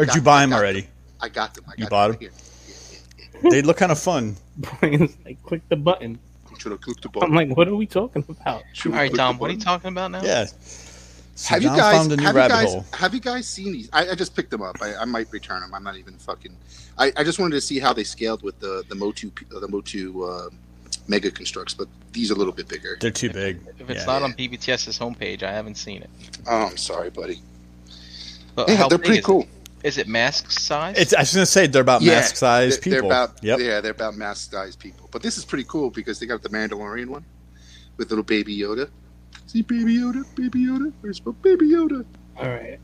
Or did you buy them already? I got them. I got You bought them. Here. They look kind of fun. Brian's like, click the button. Should have clicked the I'm like, what are we talking about? Should've All right, clicked Tom, what are you talking about now? Yeah. So Have you guys found a new have you guys hole. have you guys seen these? I, I just picked them up. I, I might return them. I'm not even fucking. I, I just wanted to see how they scaled with the the Motu the Motu uh, Mega Construx, but these are a little bit bigger. They're too big. If it's Yeah. not on PBTS's homepage, I haven't seen it. Oh, I'm sorry, buddy. But Yeah, how they're pretty cool. It? Is it mask size? It's, I was gonna say they're about Yeah, mask size They're, they're about yep. yeah, they're about mask size people. But this is pretty cool because they got the Mandalorian one with little Baby Yoda. See Baby Yoda, Baby Yoda. Where's my Baby Yoda? All right.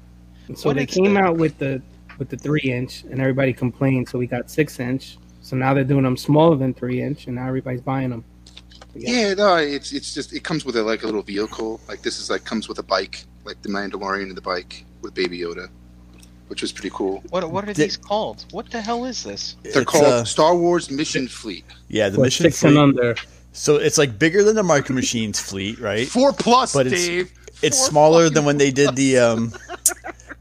And so What they came the- out with the with the three inch, and everybody complained. So we got six inch. So now they're doing them smaller than three inch, and now everybody's buying them. Yeah, no, it's it's just it comes with a, like a little vehicle. Like this is like comes with a bike, like the Mandalorian and the bike with Baby Yoda, which was pretty cool. what what are Di- these called? What the hell is this? They're It's, called uh, Star Wars Mission Fleet. yeah, the What, mission six and fleet. under. So it's like bigger than the Micro Machines fleet, right? Four plus, But it's- Dave. It's Four smaller than when they did the um,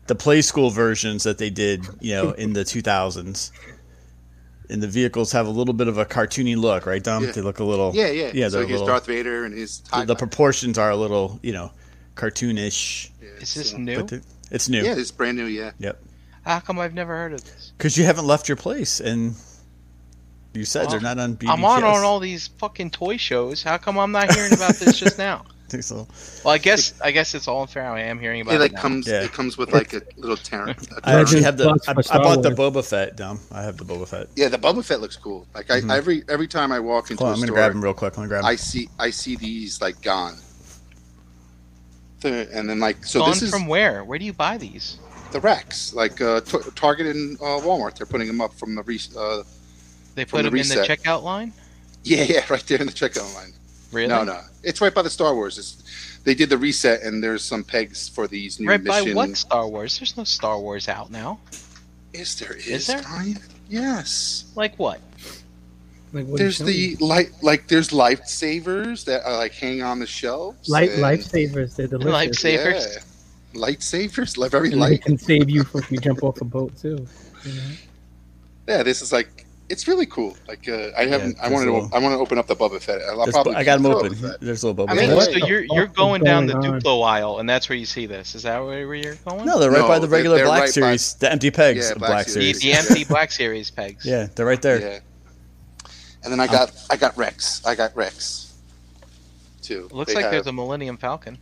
the Playskool versions that they did, you know, in the 2000s. And the vehicles have a little bit of a cartoony look, right, Dom? Yeah. They look a little. Yeah, yeah. Yeah, so they're here's little- Darth Vader and his The, the proportions are a little, you know, cartoonish. yeah, Is this so- new? But the- it's new. Yeah, it's brand new. Yeah. Yep. How come I've never heard of this? Because you haven't left your place, and you said they're not on BBS. I'm on on all these fucking toy shows. How come I'm not hearing about this just now? So, Well, I guess I guess it's all unfair. I am hearing about It it like now. comes. Yeah. It comes with like a little Terran. a I actually have the. I, I bought the Boba Fett, Dom. I have the Boba Fett. Yeah, the Boba Fett looks cool. Like I Mhm. every every time I walk into Hold on, a I'm gonna store, grab him real quick. Let me grab him. I see I see these like gone. The- And then like so Gone this is from where? Where do you buy these? the racks like uh, T- Target and uh, Walmart. They're putting them up from the re- uh, They put the them in the checkout line. yeah yeah right there in the checkout line. Really? No no, it's right by the Star Wars. It's, they did the reset and there's some pegs for these new Right by what Star Wars? There's no Star Wars out now. Is there is. Is there? Brian. Yes. Like what? Like, what There's you the light, like there's lifesavers that are like hang on the shelves. light and- lifesavers. They're delicious. Lifesavers? Yeah. Lightsavers, like very And they light. can save you if you jump off a boat too. you know? Yeah, this is like it's really cool. Like uh, I haven't, I wanted a to, I want to open up the Boba Fett. I'll probably I got him keep open. Fett. There's a little Boba I mean, Fett. So you're you're is going down the going on? Duplo aisle, and that's where you see this. Is that where, where you're going? No, they're right No, by the regular Black right by- Series, the empty pegs Yeah, of Black Black, the, Series. the empty Black Series pegs. Yeah, they're right there. Yeah. And then I got, I got Rex. I got Rex. Too. It looks They like have- there's a Millennium Falcon.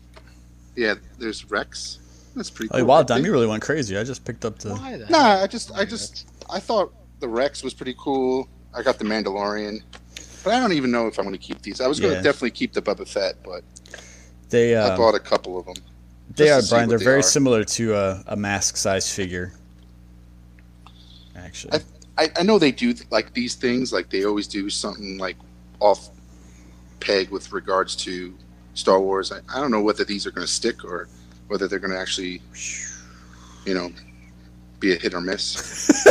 Yeah, there's Rex. That's pretty Oh cool. wow, I Dom, think- you really went crazy. I just picked up the. Why the? Nah, I just, I just, I thought the Rex was pretty cool. I got the Mandalorian, but I don't even know if I'm going to keep these. I was going to Yeah. definitely keep the Boba Fett, but They uh, I um, bought a couple of them. they are Brian. They're they very are. similar to a, a mask-sized figure. Actually, I, I know they do like these things. Like they always do something like off peg with regards to Star Wars. I, I don't know whether these are going to stick or whether they're going to actually, you know, be a hit or miss.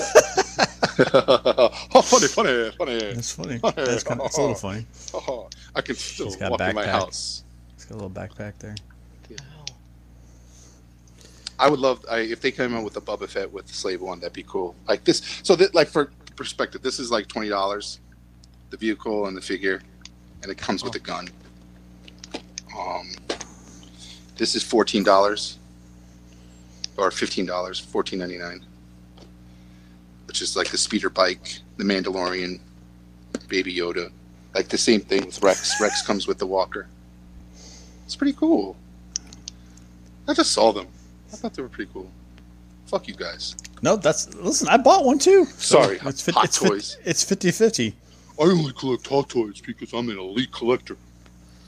oh, funny, funny, funny. that's funny. That's kind of, it's a little funny. Oh, I can still He's walk in my house. It's got a little backpack there. I would love I, if they came out with a Boba Fett with the Slave One. That'd be cool. Like this. So that, like for perspective, this is like twenty dollars, the vehicle and the figure, and it comes with a gun. Um, this is fourteen dollars, or fifteen dollars, fourteen ninety nine, which is like the speeder bike, the Mandalorian, Baby Yoda, like the same thing with Rex. Rex comes with the walker. It's pretty cool. I just saw them. I thought they were pretty cool. Fuck you guys. No, that's listen. I bought one too. So Sorry, it's fit, Hot it's fit- Toys. it's 50-50. I only collect Hot Toys because I'm an elite collector.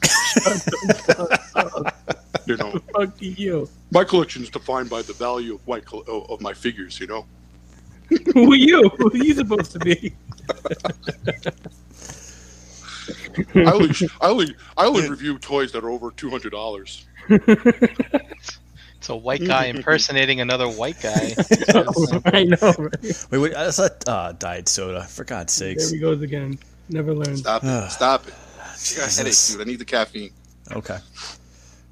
you know, Fuck you. my collection is defined by the value of my col- of of my figures. You know, Who are you? Who are you supposed to be? I only I only I only review toys that are over two hundred dollars. It's a white guy impersonating another white guy. I know. Right? Wait, wait. That's a uh, diet soda. For God's sakes. There he goes again. Never learned. Stop it! Stop it! I got a headache, dude. I need the caffeine. Okay.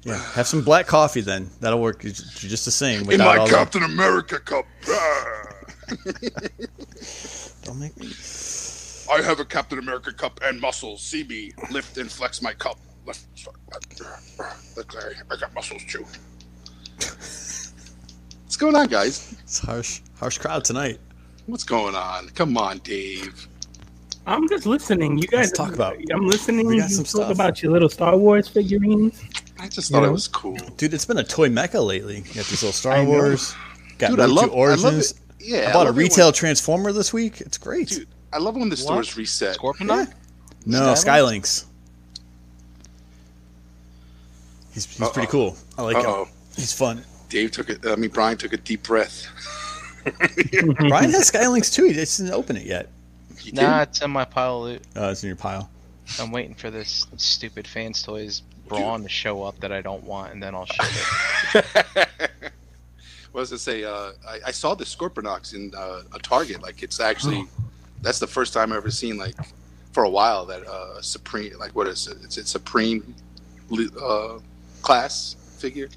Yeah, have some black coffee then. That'll work just the same. In my all the- Captain America cup. Don't make me. I have a Captain America cup and muscles. See me lift and flex my cup. Lift, sorry. Look, Larry, I got muscles too. What's going on, guys? It's harsh, harsh crowd tonight. What's going on? Come on, Dave. I'm just listening. You guys Let's talk about- I'm listening. we You got some talk stuff. about your little Star Wars figurines. I just You thought know? it was cool. Dude, it's been a toy mecca lately. You got these little Star I. Wars. Got Dude, I Motu love, I love Origins. it. Yeah, I bought a retail when- Transformer this week. It's great. Dude, I love when the stores reset. Scorponok? no, Skylynx? Skylynx. He's, he's pretty Uh-oh. cool. I like him. Uh-oh. He's fun. Dave took it. I mean, Brian took a deep breath. Brian has Skylynx too. He just didn't open it yet. He did. Nah, it's in my pile of loot. Oh, it's in your pile. I'm waiting for this stupid Fans Toys Brawn to show up that I don't want, and then I'll ship it. what does it say? Uh, I, I saw the Scorponoks in uh, a Target. Like it's actually, that's the first time I've ever seen like for a while that uh, Supreme, like what is it? It's a Supreme uh, class figure.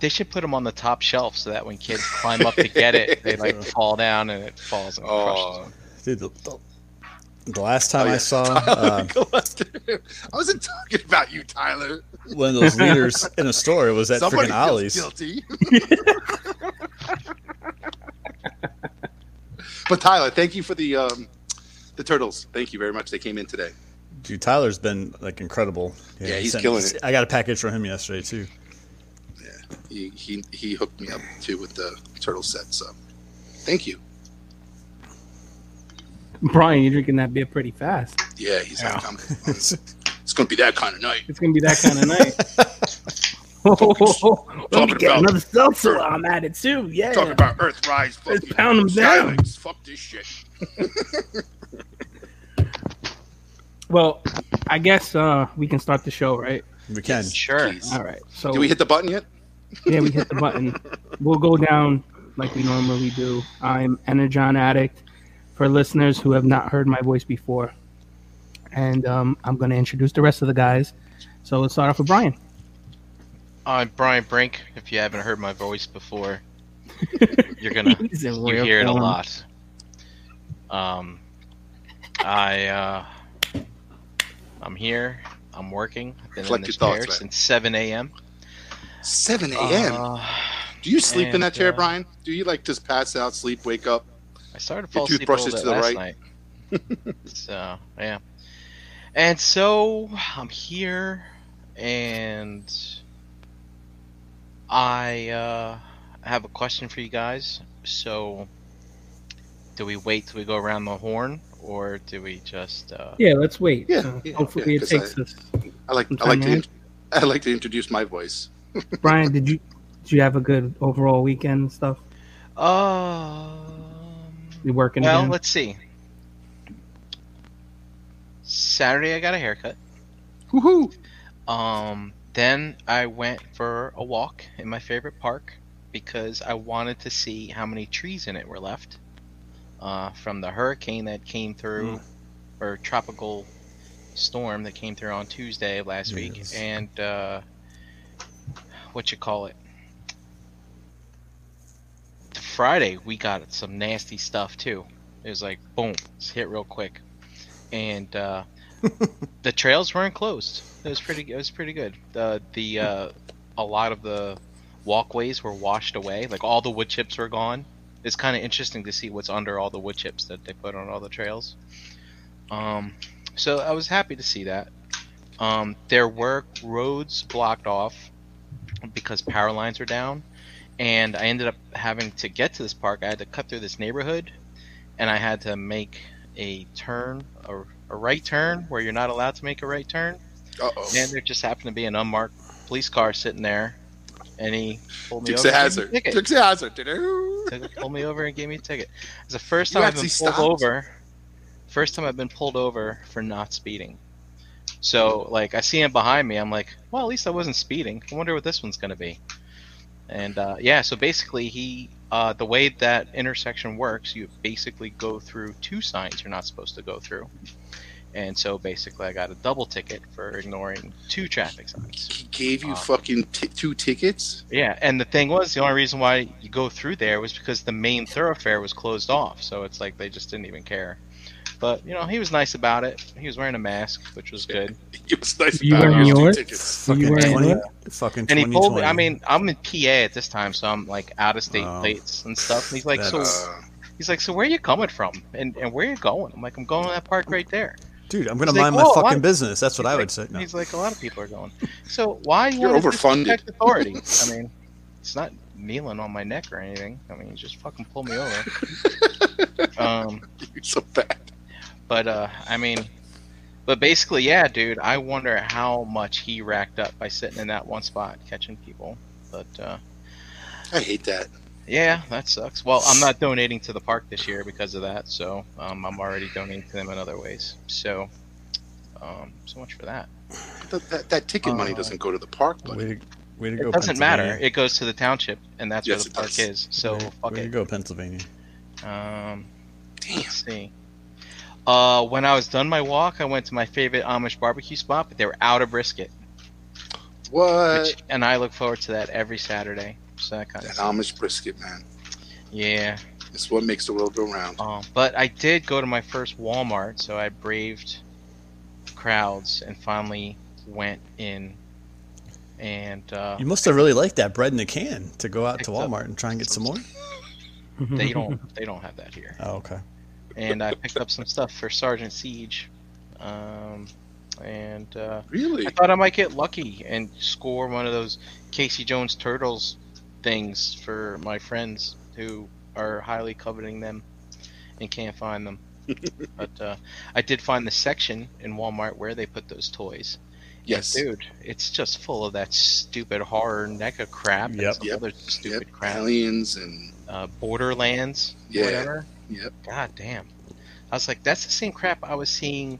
They should put them on the top shelf so that when kids climb up to get it, they like fall down and it falls and crushes Oh, them. Dude, the, the, the last time Oh, yeah. I saw uh, I wasn't talking about you, Tyler. one of those leaders in a store, was at Somebody freaking Ollie's. guilty. but Tyler, thank you for the um, the turtles. Thank you very much. They came in today. Dude, Tyler's been like incredible. Yeah, he he's sent- killing it. I got a package from him yesterday too. He, he he hooked me up too with the turtle set. So, thank you. Brian, you're drinking that beer pretty fast. Yeah, he's Yeah. like, I'm, it's gonna be that kind of night. It's gonna be that kind of night. Let me talking get about- another seltzer while I'm at it too. Yeah. Talking about Earthrise, Let's fucking pound 'em down. Skylynx. Fuck this shit. Well, I guess uh, we can start the show, right? We can. Sure. Please. All right. So Do we hit the button yet? Yeah, we hit the button. We'll go down like we normally do. I'm Energon Addict for listeners who have not heard my voice before. And um, I'm going to introduce the rest of the guys. So let's start off with Brian. I'm Brian Brink. If you haven't heard my voice before, you're gonna you rare hear it a lot. Um, I uh, I'm here. I'm working. I've been Collect in this your thoughts, chair since 7 a.m. 7 a.m. Uh, Do you sleep in that chair, uh, Brian? Do you like just pass out, sleep, wake up? I started to Your fall asleep a little bit to the last right. night. so yeah, and so I'm here, and I uh, have a question for you guys. So, do we wait till we go around the horn, or do we just? Uh, Yeah, let's wait. Yeah, Uh, yeah, hopefully yeah, it 'cause takes I- us. I like I like to in. I like to introduce my voice. Brian, did you did you have a good overall weekend and stuff? Um. You working Well, again? let's see. Saturday, I got a haircut. Woohoo! Um, then I went for a walk in my favorite park because I wanted to see how many trees in it were left uh, from the hurricane that came through, or tropical storm that came through on Tuesday of last week, and uh, what you call it. Friday we got some nasty stuff too. It was like boom, it's hit real quick, and uh, the trails weren't closed. It was pretty. It was pretty good. The the uh, a lot of the walkways were washed away. Like all the wood chips were gone. It's kind of interesting to see what's under all the wood chips that they put on all the trails. Um, so I was happy to see that. Um, there were roads blocked off because power lines were down, and I ended up having to get to this park. I had to cut through this neighborhood, and I had to make a turn, a, a right turn where you're not allowed to make a right turn. Uh oh. And there just happened to be an unmarked police car sitting there, and he pulled me Dukes over. and gave me a Hazard. ticket. Dukes Hazard. Took- pulled me over and gave me a ticket. It's the first You time I've been pulled stopped? over. First time I've been pulled over for not speeding. So like I see him behind me, I'm like, well at least I wasn't speeding. I wonder what this one's gonna be. And uh, yeah, so basically he uh, the way that intersection works, you basically go through two signs you're not supposed to go through. and so basically I got a double ticket for ignoring two traffic signs. He gave you Um, fucking t- two tickets. Yeah, and the thing was, the only reason why you go through there was because the main thoroughfare was closed off. So it's like they just didn't even care. But you know, he was nice about it. He was wearing a mask, which was good. It was nice. You about wearing your two yours? tickets. You Fucking wearing twenty, fucking And he pulled. me, twenty. I mean, I'm in PA at this time, so I'm like out of state Oh. plates and stuff. And he's like, so Uh, he's like, so where are you coming from, and and where are you going? I'm like, I'm going to that park right there. dude, I'm gonna He's like, mind my fucking what?" business. That's what He's I like- would say. No. He's like, a lot of people are going. So why you You're overfunded. disrespect authority? I mean, it's not kneeling on my neck or anything. I mean, just fucking pull me over. um, you're so bad. But uh, I mean, but basically, yeah, dude. I wonder how much he racked up by sitting in that one spot catching people. But uh, I hate that. yeah, that sucks. Well, I'm not donating to the park this year because of that. So um, I'm already donating to them in other ways. So, um, so much for that. That, that, that ticket money Uh, doesn't go to the park, but way to, way to go. It doesn't matter. It goes to the township, and that's Yes, where the park does. is. So way, fuck way to it. go, Pennsylvania. Um, damn. let's see. Uh, when I was done my walk, I went to my favorite Amish barbecue spot, but they were out of brisket. What? Which, and I look forward to that every Saturday. So that kind That of Amish brisket, man. yeah. It's what makes the world go round. Um, but I did go to my first Walmart, so I braved crowds and finally went in. And uh, You must have really liked that bread in a can to go out to Picked up Walmart and try and get some more. they don't they don't have that here. Oh, okay. And I picked up some stuff for Sergeant Siege. Um, and uh, Really? I thought I might get lucky and score one of those Casey Jones Turtles things for my friends who are highly coveting them and can't find them. but uh, I did find the section in Walmart where they put those toys. Yes. And dude, it's just full of that stupid horror NECA crap and Yep. some Yep. other stupid Yep. crap. Aliens and Uh, Borderlands, Yeah. whatever. Yep. God damn. I was like, that's the same crap I was seeing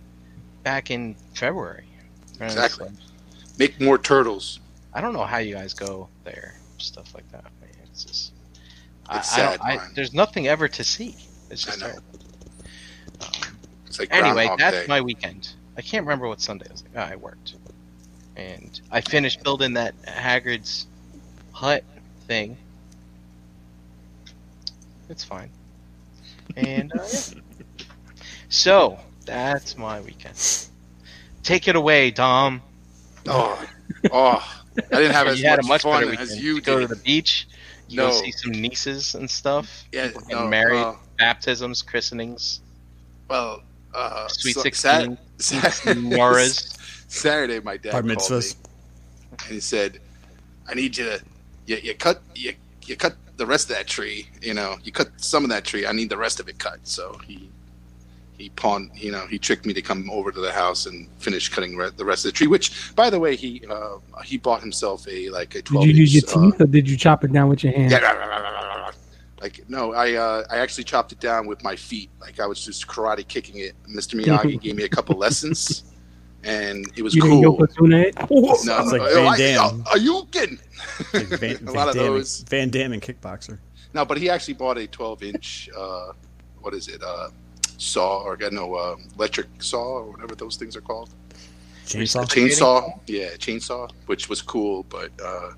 back in February. Exactly. like, make more turtles. I don't know how you guys go there, stuff like that. I mean, it's just, It's I sad, I, man. there's nothing ever to see. It's I just know. terrible. Um, It's like anyway, that's Day. my weekend. I can't remember what Sunday was. Like, oh, I worked, and I finished building that Hagrid's hut thing. It's fine, and uh, yeah. so that's my weekend. Take it away, Dom. Oh, oh! I didn't have as you had a much much better fun weekend. as you You go to the beach. You No. go see some nieces and stuff. Yeah, no, married, uh, baptisms, christenings, well, uh, sweet so- sixteen, Sat- Noras. Saturday, my dad Bar called mitzvahs. me and he said, "I need you to you, you cut you, you cut the rest of that tree. You know, you cut some of that tree. I need the rest of it cut." So he he pawned. You know, he tricked me to come over to the house and finish cutting re- the rest of the tree. Which, by the way, he uh, he bought himself a like a Did you use your uh, teeth or did you chop it down with your hand? yeah, like no, I uh, I actually chopped it down with my feet. Like I was just karate kicking it. Mr. Miyagi gave me a couple lessons, and it was you didn't cool. Yokozuna it? No, It's like uh, Van I- Damme. are you kidding? Like Van, a Van lot of Damme, those. Van Damme and kickboxer. No, but he actually bought a 12 inch. Uh, what is it? Uh, saw or got no uh, electric saw or whatever those things are called. Chainsaw. Chainsaw, yeah, chainsaw, which was cool, but uh,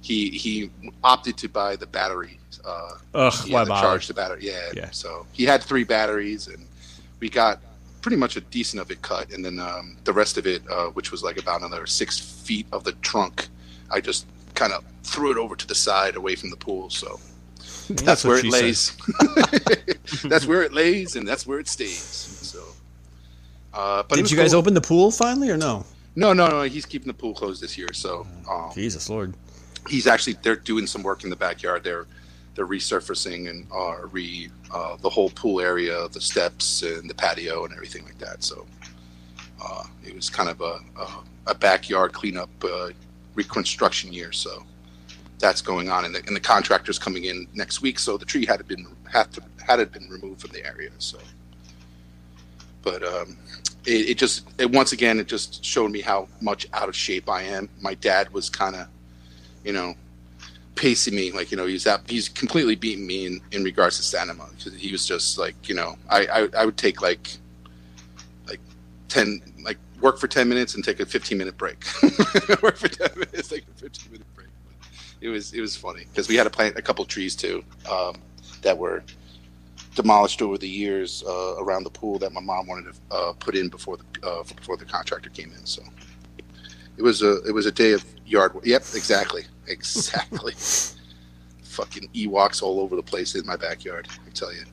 he he opted to buy the battery. Uh, Ugh, why bother? charge the battery. Yeah. Yeah. So he had three batteries, and we got pretty much a decent of it cut, and then um, the rest of it, uh, which was like about another six feet of the trunk, I just kind of threw it over to the side, away from the pool. So that's, what where it lays. that's where it lays, and that's where it stays. So. Uh, but Did you guys cool. open the pool finally or no? No, no, no. He's keeping the pool closed this year, so um, Jesus Lord. he's actually they're doing some work in the backyard. They're they're resurfacing and uh, re uh, the whole pool area, the steps and the patio and everything like that. So uh, it was kind of a a, a backyard cleanup uh, reconstruction year. So that's going on, and the, and the contractor's coming in next week. So the tree had been had to had it been removed from the area. So, but um, it, it just it once again it just showed me how much out of shape I am. My dad was kind of, you know, pacing me like you know he's that he's completely beating me in, in regards to stamina because he was just like you know I, I I would take like like ten like work for ten minutes and take a fifteen minute break. work for ten minutes, take a fifteen minute break. It was it was funny because we had to plant a couple trees too um, that were demolished over the years uh, around the pool that my mom wanted to uh, put in before the uh, before the contractor came in. So it was a it was a day of yard. work. Yep, exactly, exactly. Fucking Ewoks all over the place in my backyard. I tell you.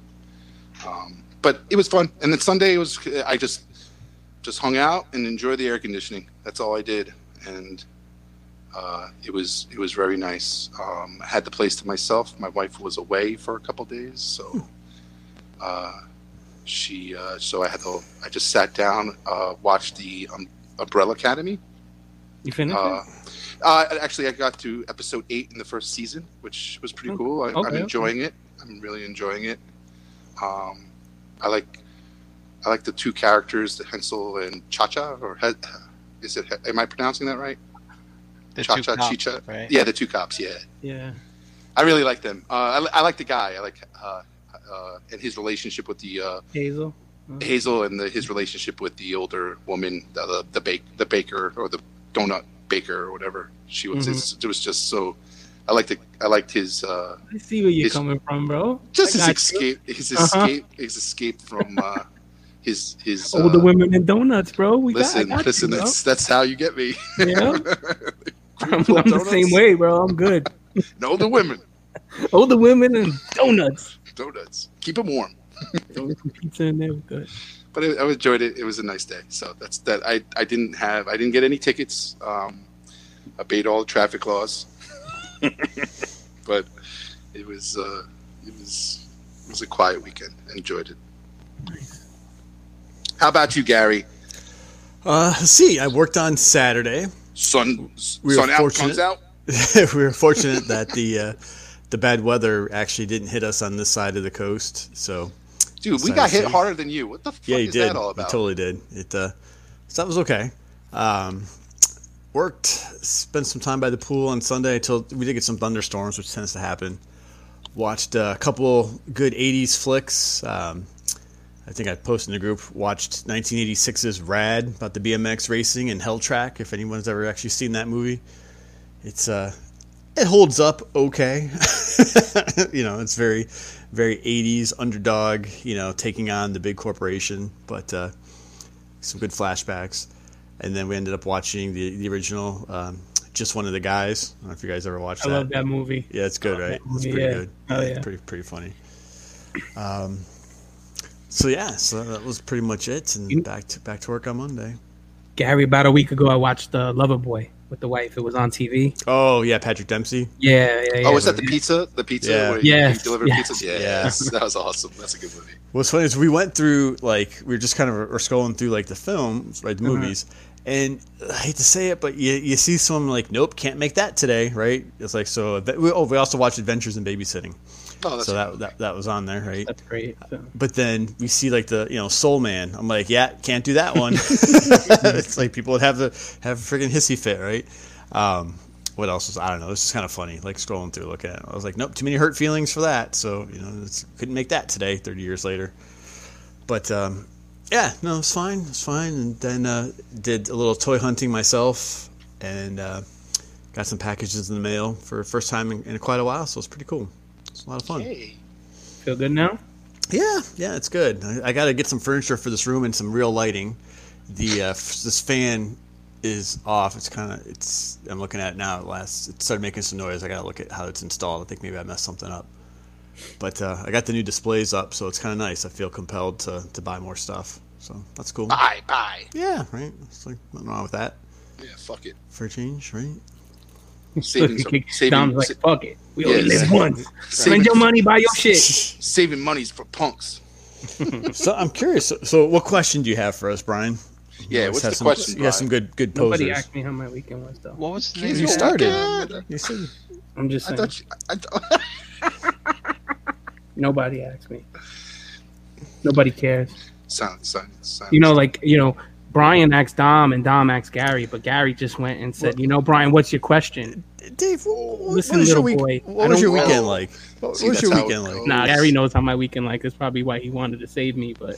Um, but it was fun, and then Sunday it was I just just hung out and enjoyed the air conditioning. That's all I did, and uh, it was it was very nice. Um, I had the place to myself. My wife was away for a couple days, so uh, she uh, so I had to. I just sat down, uh, watched the um, Umbrella Academy. You finished Uh, it? uh, actually, I got to episode eight in the first season, which was pretty Oh, cool. I, okay, I'm okay. enjoying it. I'm really enjoying it. Um, I like I like the two characters, the Hensel and Cha Cha, or he, is it? Am I pronouncing that right? The Cha two Cha cops, Chicha. right? Yeah, the two cops. Yeah, Yeah. I really like them. Uh, I, I like the guy. I like uh, uh, and his relationship with the uh, Hazel. Hazel and the, his relationship with the older woman, the the, the bake the baker or the donut baker or whatever she was. Mhm. It's, it was just so. I liked it. I liked his uh, I see where you're It's- coming from, bro. just his escape. His Uh-huh. escape. His escape from uh, his his. Uh, Older women and donuts, bro. We listen, got, got listen. you, bro. that's that's how you get me. Yeah. I'm, I'm the same way, bro. I'm good. No, the women All the women and donuts. donuts. Keep them warm. Throw some pizza in there. Good. But I, I enjoyed it. It was a nice day. So that's that. I I didn't have. I didn't get any tickets. Um, I obeyed all the traffic laws, but it was uh, it was it was a quiet weekend. I enjoyed it. How about you, Gary? Uh, see, I worked on Saturday. Sun We were sun out fortunate. comes out. we were fortunate that the uh, the bad weather actually didn't hit us on this side of the coast. So Dude, we got hit harder than you. What the fuck yeah, you is did. that all about? totally did. It uh, so that was okay. Um, worked, spent some time by the pool on Sunday until we did get some thunderstorms, which tends to happen. Watched a couple good '80s flicks. Um, I think I posted in the group. Watched 1986's Rad about the BMX racing and Hell Track. If anyone's ever actually seen that movie, it's uh, it holds up okay. you know, it's very, very 80s underdog. You know, taking on the big corporation, but uh, some good flashbacks. And then we ended up watching the the original, um, just one of the guys. I don't know if you guys ever watched I that. love that movie. Yeah, it's good, right? It's pretty yeah. good. Oh, yeah. pretty pretty funny. Um, so yeah, so that was pretty much it, and back to back to work on Monday. Gary, about a week ago, I watched The Lover Boy with the wife. It was on TV. Oh yeah, Patrick Dempsey. Yeah, yeah, yeah. Oh, was that the pizza? The pizza Yeah. where you, Yes, you delivered yes. pizzas? Yeah, Yes. that was awesome. That's a good movie. What's funny is we went through like we were just kind of were scrolling through like the films, right, the Uh-huh. movies, and I hate to say it, but you you see some like nope, can't make that today, right? It's like so. we- Oh, we also watched Adventures in Babysitting, Oh, so that, that that was on there, right? That's great. So, But then we see like the you know Soul Man. I'm like, yeah, can't do that one. it's like people would have the have a freaking hissy fit, right? Um, what else was I don't know. This is kind of funny. Like scrolling through, looking at. It. I was like, nope, too many hurt feelings for that. So you know, it's, couldn't make that today. Thirty years later. But um, yeah, no, it's fine. It's fine. And then uh, did a little toy hunting myself, and uh, got some packages in the mail for the first time in, in quite a while. So it's pretty cool. It's a lot of fun. Hey. feel good now? Yeah, yeah, it's good. I, I got to get some furniture for this room and some real lighting. The uh, f- this fan is off. It's kind of it's. I'm looking at it now. It last it started making some noise. I got to look at how it's installed. I think maybe I messed something up. But uh, I got the new displays up, so it's kind of nice. I feel compelled to to buy more stuff. So that's cool. Bye, bye. Yeah, right. It's like nothing wrong with that Yeah, fuck it. for a change, right? Saving some, saving, Dom's like, sa- fuck it. We only Yeah, live sa- once. saving, Spend your money, buy your shit. saving money's for punks. so I'm curious. So, so what question do you have for us, Brian? Yeah, always what's have the some, question, You got some good good Nobody asked me how my weekend was, though. What was the Here's name? You started. weekend. You said I'm just I saying. thought you, I thought, Nobody asked me. Nobody cares. sound, sound, sound. You know, like you know, Brian asked Dom and Dom asked Gary, but Gary just went and said, "You know, Brian, what's your question?" Dave, what, what Listen, was your little week? boy, What was your know. weekend like? What See, was your that's how it weekend like? goes. Nah, Gary knows how my weekend like. That's probably why he wanted to save me. But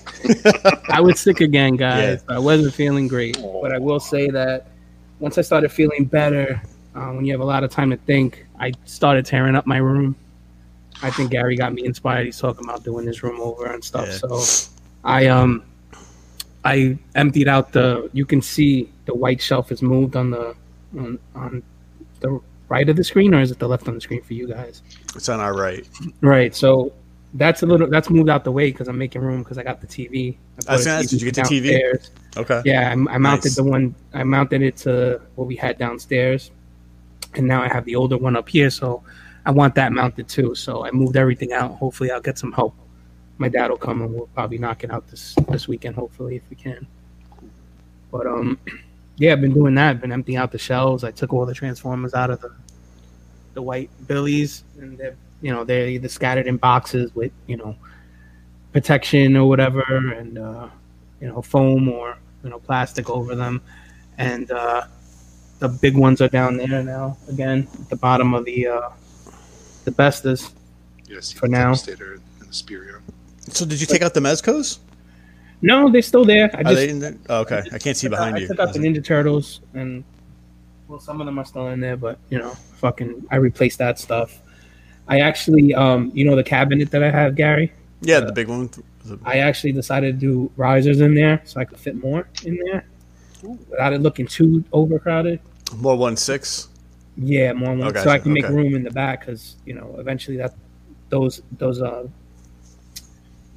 I was sick again, guys. I wasn't feeling great. But I will say that once I started feeling better, uh, when you have a lot of time to think, I started tearing up my room. I think Gary got me inspired. He's talking about doing his room over and stuff. Yeah. So I um I emptied out the. You can see the white shelf is moved on the on, on the right of the screen, or is it the left on the screen for you guys? It's on our right. Right. So that's a little that's moved out the way because I'm making room because I got the TV. I was put a gonna ask, did you get the TV? Okay. Yeah, I, I mounted Nice. the one. I mounted it to what we had downstairs, and now I have the older one up here. So I want that mounted too. So I moved everything out. Hopefully, I'll get some help. My dad will come and we'll probably knock it out this this weekend. Hopefully, if we can. But um, yeah, I've been doing that. I've been emptying out the shelves. I took all the transformers out of the the white billies, and they're you know they're either scattered in boxes with you know protection or whatever, and uh, you know foam or you know plastic over them, and uh, the big ones are down there now again at the bottom of the uh, the bestas. Yes, For now. Devastator and the Superion. So did you take out the Mezcos? No, they're still there. I Are just they in there? Oh, okay. I can't see behind I you. I took out the Ninja Turtles, and well, some of them are still in there, but you know, fucking, I replaced that stuff. I actually, um, you know, the cabinet that I have, Gary. Yeah, the big one. I actually decided to do risers in there so I could fit more in there without it looking too overcrowded. More one six. Yeah, more one, Oh, so I gotcha. can make Okay. room in the back because you know eventually that those those uh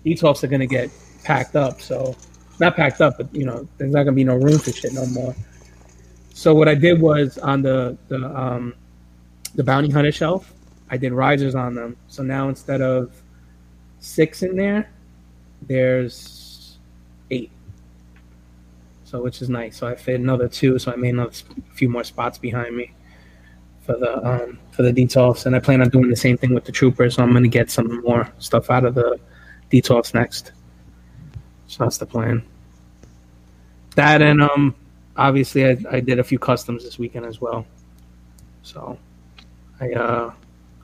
ETOFs are gonna get packed up. So not packed up, but you know there's not gonna be no room for shit no more. So what I did was on the the um the bounty hunter shelf, I did risers on them. So now instead of six in there, there's eight. So which is nice. So I fit another two. So I made another few more spots behind me for the um, for the detox, and I plan on doing the same thing with the troopers. So I'm going to get some more stuff out of the detox next. So that's the plan. That and um, obviously I, I did a few customs this weekend as well. So I uh,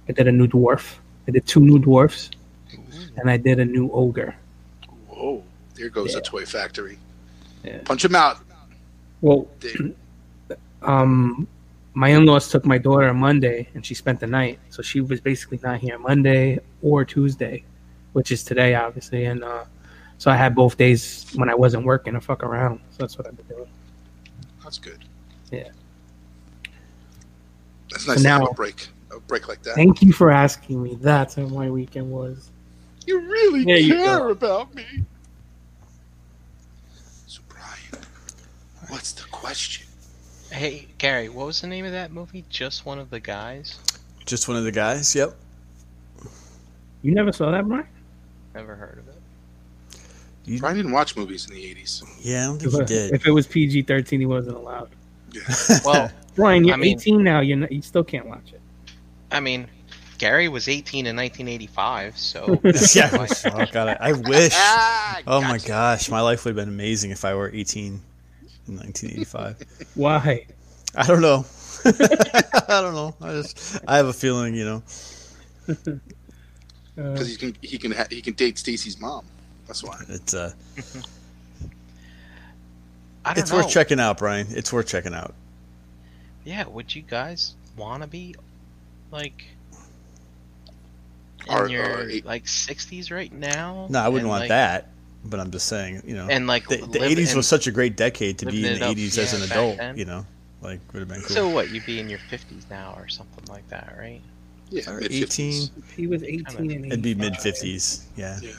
I did a new dwarf. I did two new dwarfs, and I did a new ogre. Whoa, there goes Yeah. a toy factory. Yeah. Punch him out. Well, um, my in-laws took my daughter on Monday, and she spent the night. So she was basically not here Monday or Tuesday, which is today, obviously. And uh, so I had both days when I wasn't working to fuck around. So that's what I've been doing. That's good. Yeah. That's nice So to have now- a break. A break like that. Thank you for asking me. That's how my weekend was. You really There you care go. about me. So Brian, what's the question? Hey, Gary, what was the name of that movie? Just one of the guys? Just one of the guys. Yep. You never saw that, Brian? Never heard of it. You, Brian didn't watch movies in the eighties. yeah, I don't If, think he did. if it was PG-13, he wasn't allowed. Yeah. Well, Brian, you're I mean- 18 now. You're not, you still can't watch it. I mean, Gary was 18 in 1985, so. yeah. Oh god, I, I wish. Ah, Oh my gosh, my life would have been amazing if I were 18 in 1985. Why? I don't know. I don't know. I just I have a feeling, you know. Uh, Because he can he can ha- he can date Stacy's mom. That's why. It's uh I don't it's know. worth checking out, Brian. It's worth checking out. Yeah, would you guys want to be like in Or- your or eight- like 60s right now? No, I wouldn't And, want like- that. But I'm just saying, you know, And like the, the live 80s was such a great decade to be in the up, 80s as an adult. then. You know, like would have been cool. So what? You'd be in your 50s now or something like that, right? Yeah, Or 18, if he was 18 and it'd be mid 50s. Yeah. Yeah.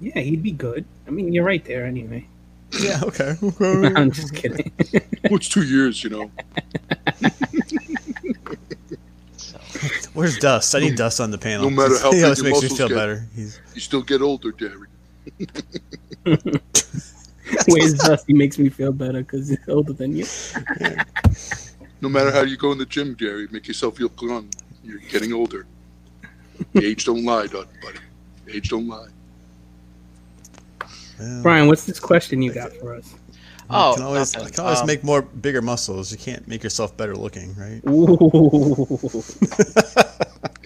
Yeah, he'd be good. I mean, you're right there anyway. Yeah. Okay. I'm just kidding. What's two years? You know. Where's Dust? I need Dust on the panel. no matter how he always makes me feel get. better. He's You still get older, Derek. Where's Dust? He makes me feel better because he's older than you. No matter how you go in the gym, Gary, make yourself feel young. You're getting older. Age don't lie, buddy. Age don't lie. well, Brian, what's this question you got for us? Oh, you can always, nothing. you can always Um, make more bigger muscles. You can't make yourself better looking, right? Ooh.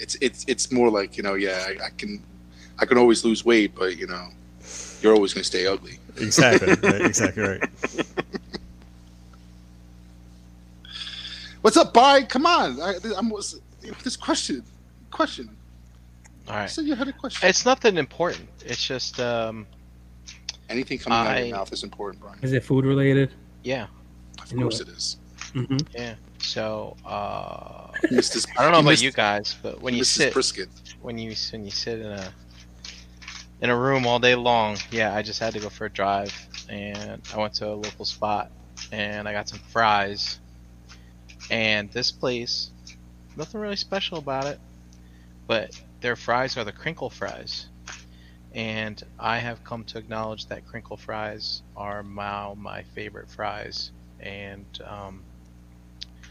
It's it's it's more like you know, yeah, I, I can I can always lose weight, but you know, you're always gonna stay ugly. Exactly. right, exactly right. What's up, Bye? Come on, I, I'm was this question question. All I right. said you had a question. It's nothing important. It's just um Anything coming out of I- your mouth is important, Brian. Is it food related? yeah Of I knew course it. it is. hmm yeah. So uh Mr. I don't know He about missed- you guys, but when you Mrs. sit Brisket. when you when you sit in a in a room all day long, yeah, I just had to go for a drive and I went to a local spot and I got some fries. And this place, nothing really special about it, but their fries are the crinkle fries. And I have come to acknowledge that crinkle fries are my my favorite fries. And um,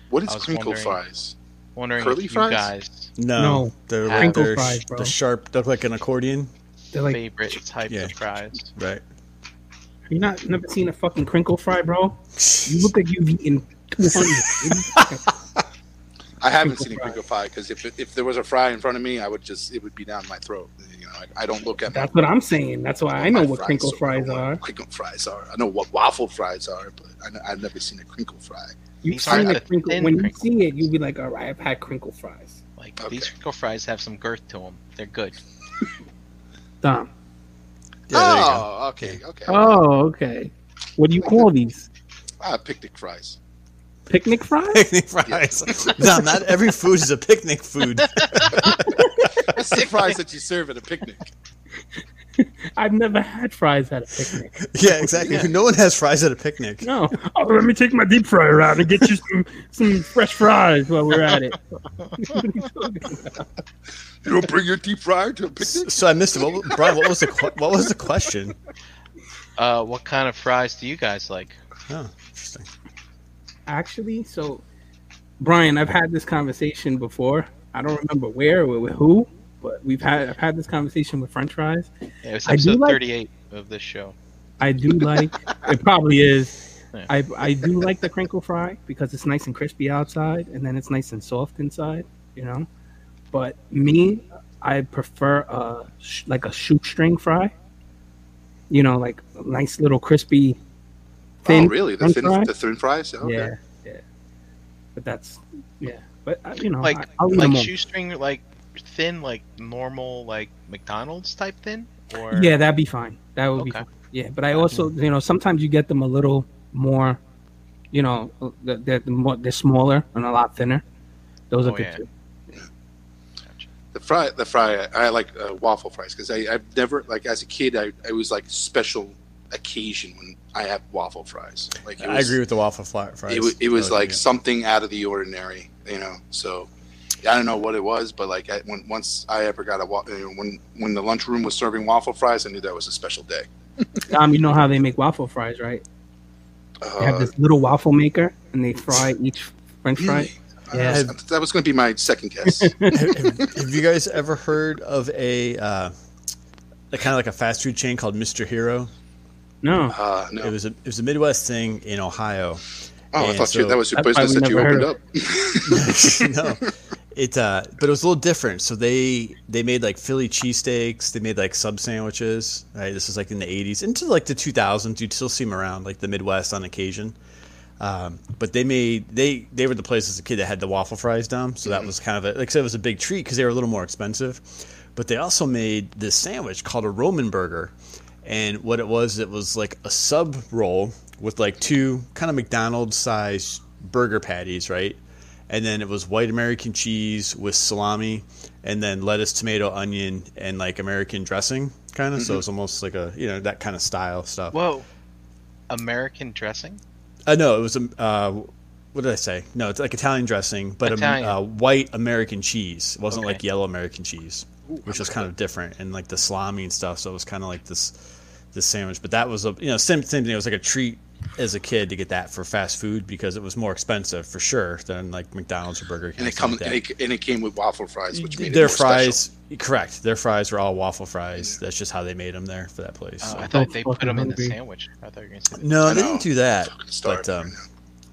What I is was crinkle wondering- fries? wondering Curly if fries? you guys No, No. they're Crinkle they're, fries, bro. they're sharp. They look like an accordion, They're like, favorite type Yeah. of fries. right? you not never seen a fucking crinkle fry, bro? You look like you've eaten two hundred. I haven't seen a fry. crinkle fry because if if there was a fry in front of me, I would just it would be down my throat. You know, I, I don't look at That's my, what I'm saying. That's why I know my what crinkle so fries are. Crinkle fries are. I know what waffle fries are, but I know, I've never seen a crinkle fry. You've seen a the crinkle. thin When you crinkle. see it, you'll be like, "All right, I've had crinkle fries." Like Okay. these crinkle fries have some girth to them. They're good. Dom. Yeah, there you go. oh, okay, okay. Oh, okay. What do you call these? Ah, picnic fries. Picnic fries? Picnic fries. no, not every food is a picnic food. That's the fries that you serve at a picnic. I've never had fries at a picnic. yeah, exactly. No one has fries at a picnic. No. Oh, let me take my deep fryer out and get you some some fresh fries while we're at it. You don't bring your deep fryer to a picnic. So I missed it. What, was- Brian, what was the what was the question? Uh, what kind of fries do you guys like? Oh, interesting. Actually, so Brian, I've had this conversation before. I don't remember where or with who, but we've had I've had this conversation with French fries. Yeah, it was I do episode like- 38 of this show. I do like it probably is. Yeah. I I do like the crinkle fry because it's nice and crispy outside and then it's nice and soft inside, you know. But me, I prefer a like a shoestring fry. You know, like a nice little crispy thin. oh, really? The French thin, fry? the thin fries? Okay. Yeah, yeah. But that's yeah. But uh, you know, Like I, like them all. shoestring, like thin, like normal, like McDonald's type thin. Or Yeah, that'd be fine. That would be Okay. fine. Yeah, but I also, you know, sometimes you get them a little more, you know, they're, they're, more, they're smaller and a lot thinner. Those are Oh, good yeah. too. The fry, the fry. I like uh, waffle fries because I I've never like as a kid I I was like special occasion when I have waffle fries. Like it I agree with the waffle fly, fries. It was, it was Oh, like yeah. something out of the ordinary, you know. So I don't know what it was, but like I, when once I ever got a wa- when when the lunchroom was serving waffle fries, I knew that was a special day. Um, you know how they make waffle fries, right? They have Uh, this little waffle maker and they fry each French fry. Yeah. Uh, that was going to be my second guess. have, have- have you guys ever heard of a uh, a kind of like a fast food chain called Mr. Hero? No, Uh, It was a it was a Midwest thing in Ohio. Oh, I and thought you, that was your That's business that you opened up. no, it uh, but it was a little different. So they they made like Philly cheesesteaks. They made like sub sandwiches. Right, this was like in the '80s into like the 2000s. You'd still see them around like the Midwest on occasion. Um, but they made they they were the place as a kid that had the waffle fries down. So that was kind of a, like I said, it was a big treat because they were a little more expensive. But they also made this sandwich called a Roman burger. And what it was, it was like a sub roll with like two kind of McDonald's sized burger patties, right? And then it was white American cheese with salami, and then lettuce, tomato, onion, and like American dressing, kind of. So it's almost like a you know that kind of style stuff. Whoa, American dressing. Uh, no, it was a. Uh, what did I say? No, it's like Italian dressing, but um, Italian. uh, white American cheese. It wasn't Okay. like yellow American cheese, Ooh, which was kind of different, and like the salami and stuff. So it was kind of like this this sandwich. But that was a you know same same thing. It was like a treat as a kid to get that for fast food because it was more expensive for sure than like McDonald's or Burger King. And it something comes like and it, and it came with waffle fries, which made Their it more fries, correct. Their fries were all waffle fries. That's just how they made them there for that place. Oh, so. I thought they put them in the sandwich. I thought you were gonna say that. No, they didn't do that. But um, right now.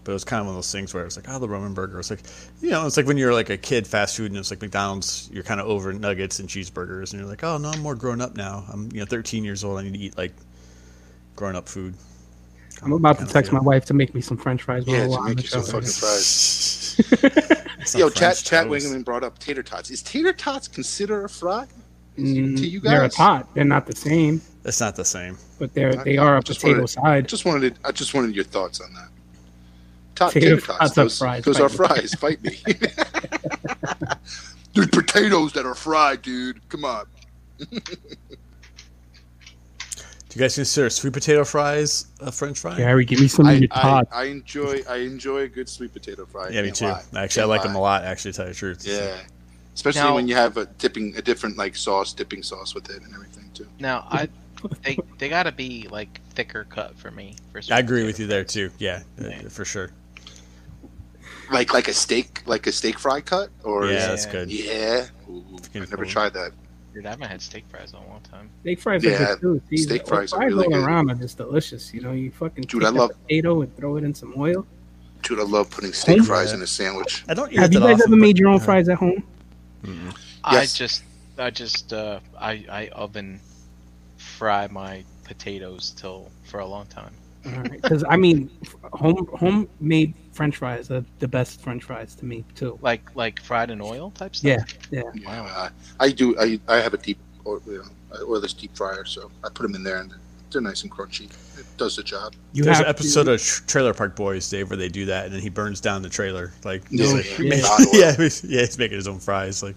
But it was kind of one of those things where it was like, oh, the Roman burger. It's like, you know, it's like when you're like a kid, fast food, and it's like McDonald's. You're kind of over nuggets and cheeseburgers, and you're like, oh no, I'm more grown up now. I'm you know 13 years old. I need to eat like grown up food. I'm about to Kinda text my wife to make me some French fries. Yeah, to make you some fucking fries. It's Yo, not Chat French Chat toast. Wingman brought up tater tots. Is tater tots consider a fry? Mm, to you guys, They're a tot. They're not the same, It's not the same. but they're they are a Just potato wanted- side. Just wanted I just wanted your thoughts on that. Tot, Tater tater, tots. tots Those, fries, those are fight me. fries. Fight me. There's potatoes that are fried, dude. Come on. Do you guys consider sweet potato fries a French fry? Gary, give me some of I, your tots. I enjoy I enjoy a good sweet potato fry. Yeah, me too. lie. Actually, I Can't like lie. them a lot. Actually, to tell you the truth. Yeah, especially Now- when you have a dipping a different like sauce, dipping sauce with it and everything too. Now I, they they gotta be like thicker cut for me. For I agree with you there too. Yeah, Yeah. for sure. Like like a steak, like a steak fry cut, or Yeah, Yeah. that's good. yeah. Ooh, I Fucking never cool. tried that. Dude, I haven't had steak fries in a long time. Steak fries Yeah, are good too. See, steak the fries are fries really all good. around are just delicious. You know, you fucking Dude, take I that love- potato and throw it in some oil. Dude, I love putting steak Home- fries Yeah. in a sandwich. I don't Have you guys often, ever made your own uh, fries at home? mm-mm. I just I just uh I I oven fry my potatoes till for a long time. Because I mean, home homemade French fries are the best French fries to me too. Like like fried in oil type stuff. Yeah, yeah. Yeah, uh, I do. I I have a deep, oil, you know, oilless deep fryer, so I put them in there, and they're nice and crunchy. It does the job. You There's have an episode to, of Trailer Park Boys, Dave, where they do that, and then he burns down the trailer. Like, No like, shit. make- Not oil. yeah, he's, yeah, he's making his own fries. Like,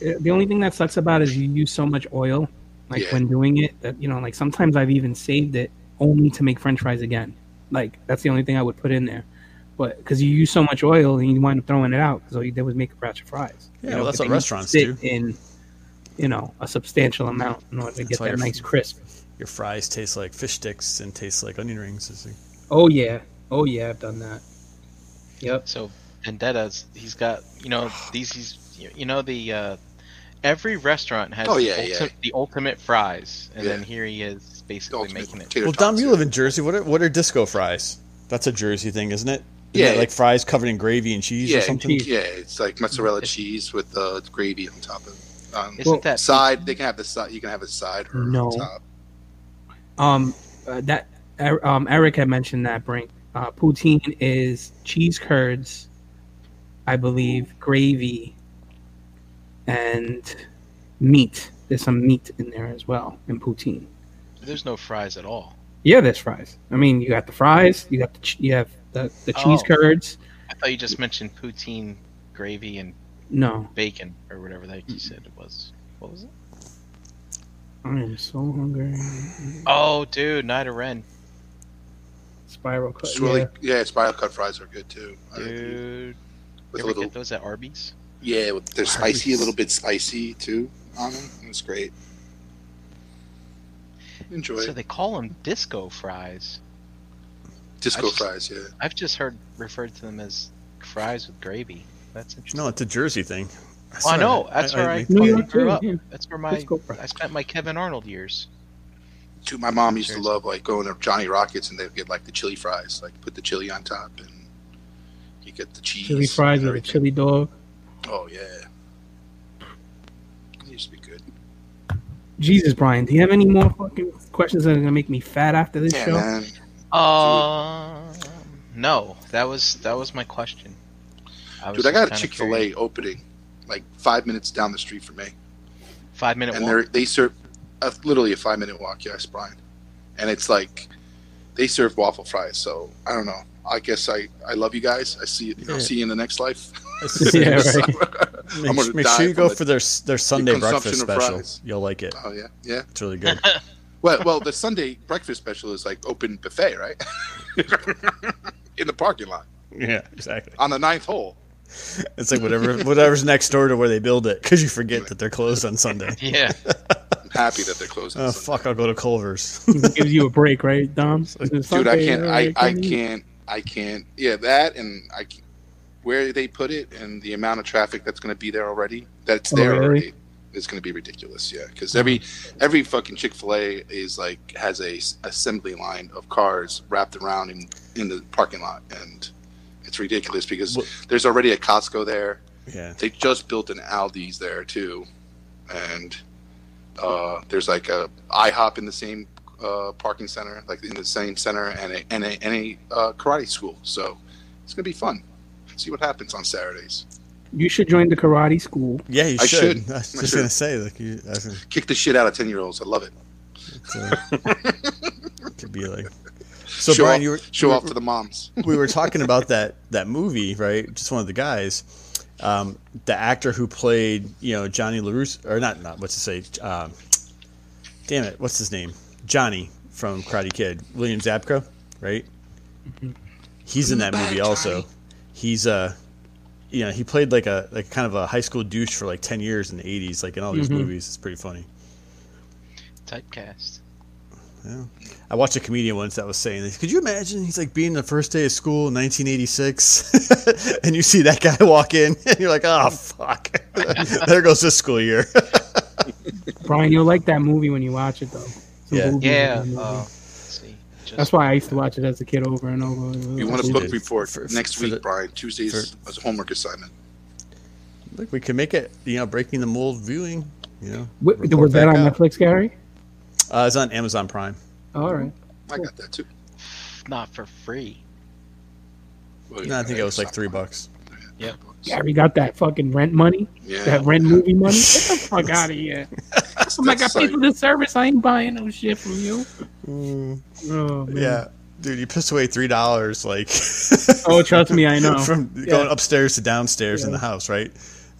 the only thing that sucks about it is you use so much oil, like Yeah. when doing it. That you know, like sometimes I've even saved it only to make French fries again. Like that's the only thing I would put in there. But because you use so much oil and you wind up throwing it out because all you did was make a batch of fries. Yeah, You well, that's what they restaurants sit do. In you know a substantial amount in order to That's get why that you're- nice crisp. your fries taste like fish sticks and taste like onion rings. It's like, Oh yeah, oh yeah, I've done that. Yep. So Vendetta's he's got you know these he's you know the uh every restaurant has Oh, the, yeah, yeah. the ultimate fries and Yeah. then here he is basically Ultimate making it. well, Dom, you live in Jersey. What are, what are disco fries? That's a Jersey thing, isn't it? Isn't Yeah. it like fries covered in gravy and cheese Yeah, or something. cheese. Yeah, it's like mozzarella cheese with uh, gravy on top of it. Um, Isn't Well, that side, they can have the side. You can have a side or No. on top. Um, uh, that Er- um, Eric had mentioned that Brink. Uh, poutine is cheese curds, I believe, gravy, and meat. There's some meat in there as well in poutine. there's no fries at all. Yeah, there's fries. I mean, you got the fries, you got the ch- you have the, the oh. cheese Oh. curds. I thought you just mentioned poutine, gravy, and No, bacon or whatever that you said it was. What was it? I am so hungry. Oh, dude, Night of Ren, Spiral cut. Swirly, yeah. yeah. spiral cut fries are good too. Dude. With You a ever little, get those at Arby's? yeah, with- they're spicy, a little bit spicy too on them. It's great. Enjoy So they call them disco fries. Disco just- fries. Yeah, I've just heard referred to them as fries with gravy. That's interesting. No, it's a Jersey thing. Well, I know. That's where I, make New fun York of- grew up. That's where my I spent my Kevin Arnold years. Dude, my mom used to love like going to Johnny Rockets and they'd get like the chili fries, like put the chili on top and you get the cheese. Chili fries and with a chili dog. Oh yeah, it used to be good. Jesus, Brian, do you have any more fucking questions that are gonna make me fat after this Yeah, show? man. Um, no, that was that was my question. I was Dude, I got a Chick Fil A opening like five minutes down the street from me, five minute and walk. they're serve uh, literally a five minute walk. Yes, Brian, and it's like they serve waffle fries. So I don't know. I guess I, I love you guys. I see you know Yeah. see you in the next life. Yeah, right. Make, I'm gonna make die sure you go for their their Sunday consumption breakfast special. fries. You'll like it. oh yeah, yeah. It's really good. Well, well, the Sunday breakfast special is like open buffet, right? in the parking lot yeah, exactly. on the ninth hole. It's like whatever whatever's next door to where they build it because you forget that they're closed on Sunday. yeah, I'm happy that they're closing. Oh Sunday. fuck! I'll go to Culver's. gives you a break, right, Dom? dude i can't I, I can't i can't yeah that and i c- where they put it and the amount of traffic that's going to be there already that's Oh, there really? already is going to be ridiculous yeah because every every fucking chick-fil-a is like has a assembly line of cars wrapped around in in the parking lot and it's ridiculous because Well- there's already a costco there Yeah. they just built an aldi's there too and uh, there's like a ihop in the same uh, parking center, like in the same center, and a and a, and a uh, karate school. So it's gonna be fun. See what happens on Saturdays. You should join the karate school. Yeah, you I should. should. I was I just should. gonna say, like, you, I was gonna, Kick the shit out of ten year olds. I love it. uh, could be like. So show Brian, off, you were show we off were- to the moms. we were talking about that that movie, right? Just one of the guys, um, the actor who played, you know, Johnny Larusso, or not, not what's to say, um, damn it, what's his name? Johnny from Karate Kid, William Zabka, right? He's in that movie also. Johnny. He's uh you know, he played like a like kind of a high school douche for like ten years in the eighties, like in all these Mhm. movies. It's pretty funny. Typecast. Yeah. I watched a comedian once that was saying this. Could you imagine he's like being the first day of school in 1986 and you see that guy walk in and you're like, oh, fuck. there goes this school year. Brian, you'll like that movie when you watch it, though. Some Yeah. Yeah. movie. Uh, let's see. Just, That's why I used to watch it as a kid over and over. You want a Absolutely. book report For- for- next for week, the- Brian? Tuesdays for- as a homework assignment. Look, we can make it, you know, breaking the mold viewing, you know. Wait, was that on out. Netflix, Gary? Uh, it's on Amazon Prime. All right. I got that too. not for free. Well, No, I think it was like stop. three bucks. Yep. Gary got that fucking rent money, Yeah. that rent movie money. Get the fuck out of here! I'm like, I That's paid for the service. I ain't buying no shit from you. Mm. Oh, man. Yeah. Dude, you pissed away three dollars, like. Oh, trust me, I know. From Yeah. going upstairs to downstairs in the house, right?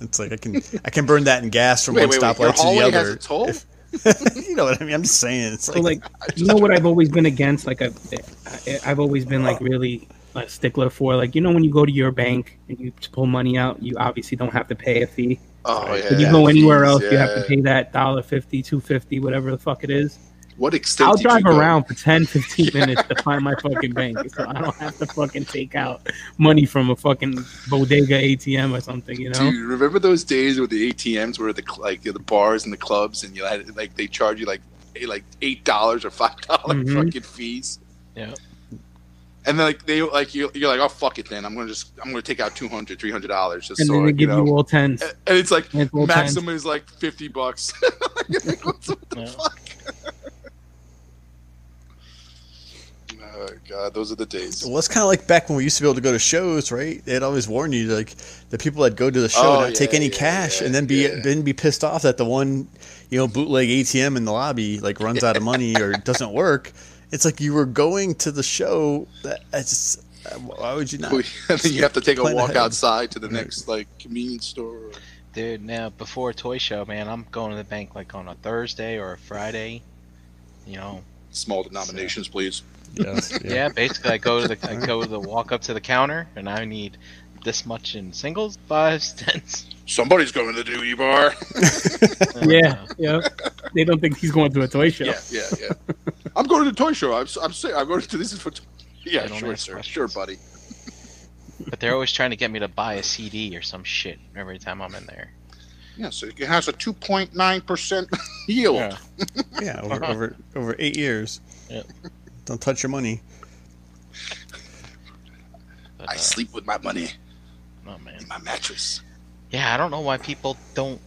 It's like I can I can burn that in gas from Wait, one wait, wait. Stoplight to the hallway has other. a toll? If- you know what I mean? I'm just saying. It's So like, like, you know what I've always been against? Like, I've, I've always been like really a stickler for like, you know, when you go to your bank and you pull money out, you obviously don't have to pay a fee. Oh yeah. When you go anywhere else, you have to pay that dollar fifty, two fifty, whatever the fuck it is. What extent? I'll did you drive go? around for 10, 15 minutes to find my fucking bank, so I don't have to fucking take out money from a fucking bodega ATM or something. You know? Dude, remember those days where the ATMs were the like the bars and the clubs and you had like they charge you like eh, like eight dollars or five dollar Mhm. fucking fees. Yeah. And then like they like you you're like oh fuck it then I'm gonna just I'm gonna take out 200 300 dollars just and so then they you give know you all tens. and it's like And it's all tens. maximum is like 50 bucks. You're like, what the Yeah. fuck? oh god, those are the days. well, it's kind of like back when we used to be able to go to shows, right? They'd always warn you, like the people that go to the show Oh, not take any yeah, cash, yeah, and then be yeah. then be pissed off that the one, you know, bootleg ATM in the lobby like runs out of money or doesn't work. It's like you were going to the show. That it's just, why would you not? and then you have to take a walk ahead. outside to the next like convenience store. Dude, now before a toy show, man, I'm going to the bank like on a Thursday or a Friday. You know, Small denominations, please. Yes, yeah. basically, I go to the I go to the walk up to the counter, and I need this much in singles, fives, tens. Somebody's going to the duty bar. Yeah, yeah. They don't think he's going to a toy show. yeah, yeah, yeah. I'm going to the toy show. I'm, I'm saying I'm going to this is for. T- yeah, sure, sir. questions. Sure, buddy. But they're always trying to get me to buy a CD or some shit every time I'm in there. Yeah, so it has a 2.9 percent yield. Yeah. yeah, over over over eight years. Yep. Don't touch your money. But, I uh, sleep with my money oh man. in my mattress. Yeah, I don't know why people don't.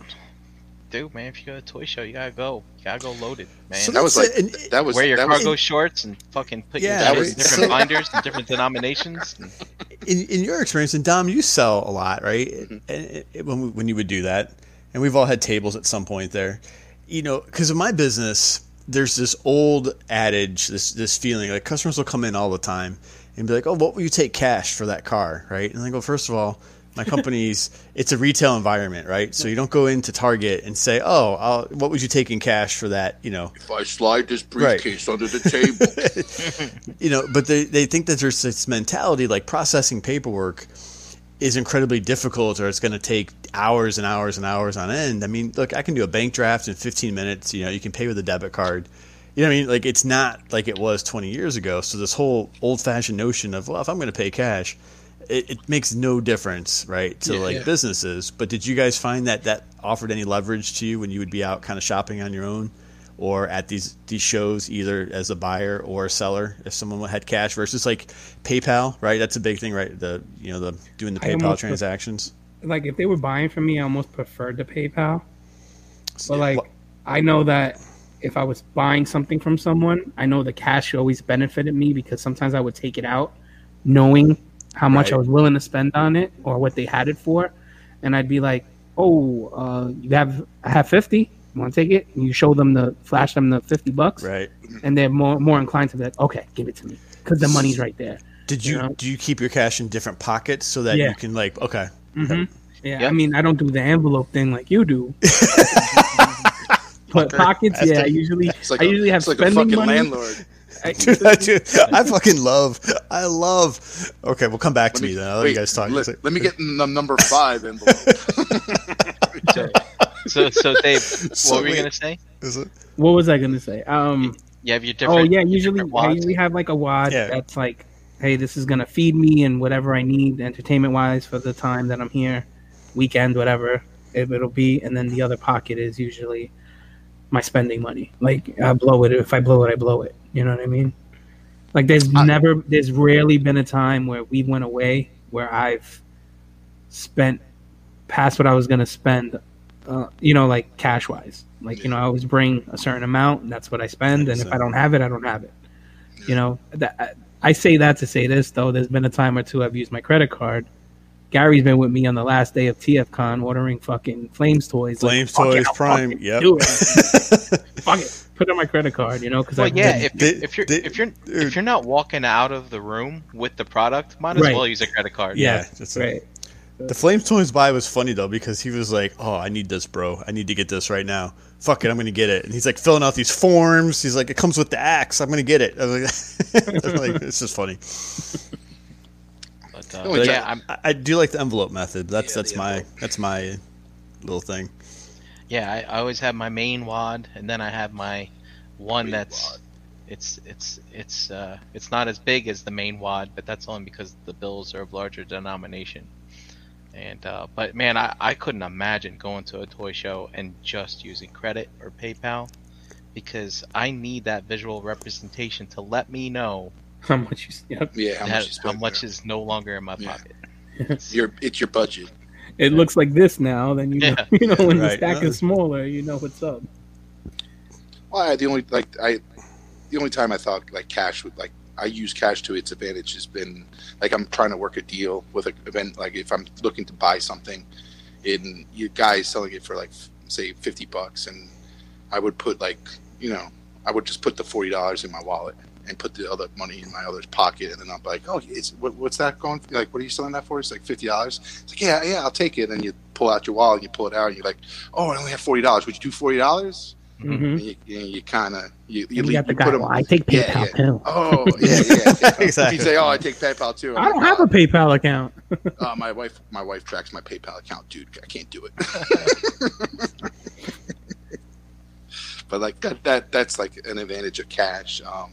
Dude, man, if you go to a toy show, you gotta go. You gotta go loaded, man. So That was like- it, and- That was Wear your that was, cargo shorts and fucking put Yeah, your that was- in different so- binders and different denominations. And, in, in your experience, and Dom, you sell a lot, right? Mhm. And it, it- when we, when you would do that, and we've all had tables at some point there, you know, because of my business, there's this old adage, this this feeling like customers will come in all the time and be like, "Oh, what will you take cash for that car?" Right? And I go, first of all. My company's it's a retail environment, right? So you don't go into Target and say, "Oh, I'll, what would you take in cash for that?" You know, If I slide this Right. briefcase under the table, you know, but they, they think that there's this mentality like processing paperwork is incredibly difficult or it's going to take hours and hours and hours on end. I mean, look, I can do a bank draft in 15 minutes. You know, you can pay with a debit card. You know what I mean? Like it's not like it was 20 years ago. So this whole old-fashioned notion of well, if I'm going to pay cash, it, it, makes no difference, right, to Yeah, like yeah. businesses. But did you guys find that that offered any leverage to you when you would be out kind of shopping on your own? Or at these these shows, either as a buyer or a seller, if someone had cash versus like PayPal, right? That's a big thing, right? The you know the doing the PayPal almost- transactions. Like if they were buying from me, I almost preferred the PayPal. But like Well- I know that if I was buying something from someone, I know the cash always benefited me because sometimes I would take it out knowing how much Right. I was willing to spend on it or what they had it for. And I'd be like, Oh, uh, you have I have fifty. You want to take it? And you show them the flash them the fifty bucks, Right. and they're more more inclined to be like, okay, give it to me because the money's right there. Did you You know? do you keep your cash in different pockets so that Yeah. you can like okay hmm Yeah, Yep. I mean, I don't do the envelope thing like you do. but pockets, yeah, I usually It's like I a, usually have it's like a spending fucking money. landlord. I, Dude, I, do, I fucking love I love okay we'll come back to Let me me, then I'll let you guys talk let, let me get the number five envelope. So, so, so Dave, what So were you wait. gonna say? Is it? what was I gonna say? Um, You have your different. oh yeah, usually different I usually have like a wad Yeah. that's like, hey, this is gonna feed me and whatever I need entertainment wise for the time that I'm here, weekend, whatever if it'll be, and then the other pocket is usually my spending money. Like I blow it if I blow it, I blow it. You know what I mean? Like there's I- never, there's rarely been a time where we went away where I've spent past what I was gonna spend. Uh, you know, like cash wise. Like you know, I always bring a certain amount, and that's what I spend. And if I don't have it, I don't have it. You know, that I, I say that to say this though. There's been a time or two I've used my credit card. Gary's been with me on the last day of TFCon ordering fucking Flames toys. like, Flames fuck it, Toys I'll Prime fucking yep do it. Fuck it, put on my credit card. You know, because Well, I yeah. Did- If you're, did- if you're did- if you're if you're not walking out of the room with the product, might as Right. well use a credit card. yeah that's it. right. the Flames Toys buy was funny though because he was like oh I need this bro I need to get this right now fuck it I'm gonna get it and he's like filling out these forms he's like it comes with the axe I'm gonna get it I was like, I was like it's just funny But, uh, yeah. yeah, I'm I, I do like the envelope method that's Yeah, that's my envelope. that's my little thing yeah I, I always have my main wad, and then I have my one Main that's wad. it's it's it's uh it's not as big as the main wad, but that's only because the bills are of larger denomination. And uh, but man, I, I couldn't imagine going to a toy show and just using credit or PayPal because I need that visual representation to let me know How much you? Yep. Yeah, how that- much you how much there. is no longer in my Yeah. pocket. your it's your budget. It looks like this now. Then you know, Yeah. you know when the Right. stack is smaller, you know what's up. Well, I, the only like I, the only time I thought like cash would like I use cash to its advantage has been like I'm trying to work a deal with an event like if I'm looking to buy something, and you guys selling it for like say fifty bucks, and I would put like you know I would just put the forty dollars in my wallet and put the other money in my other's pocket, and then I'm like, oh, it's what, what's that going? For? Like, what are you selling that for? It's like fifty dollars. It's like, yeah, yeah, I'll take it. And you pull out your wallet, and you pull it out, and you're like, oh, I only have forty dollars. Would you do forty dollars? hmm And you, you, you kind of you, you, You, leave, got the you guy. put 'em- Well, I take PayPal yeah. too. Oh yeah, yeah. Exactly. You say, oh, I take PayPal too. I'm I don't like, have a PayPal account. "Oh, uh, my wife, my wife tracks my PayPal account, dude. I can't do it. but like that, that that's like an advantage of cash. Um,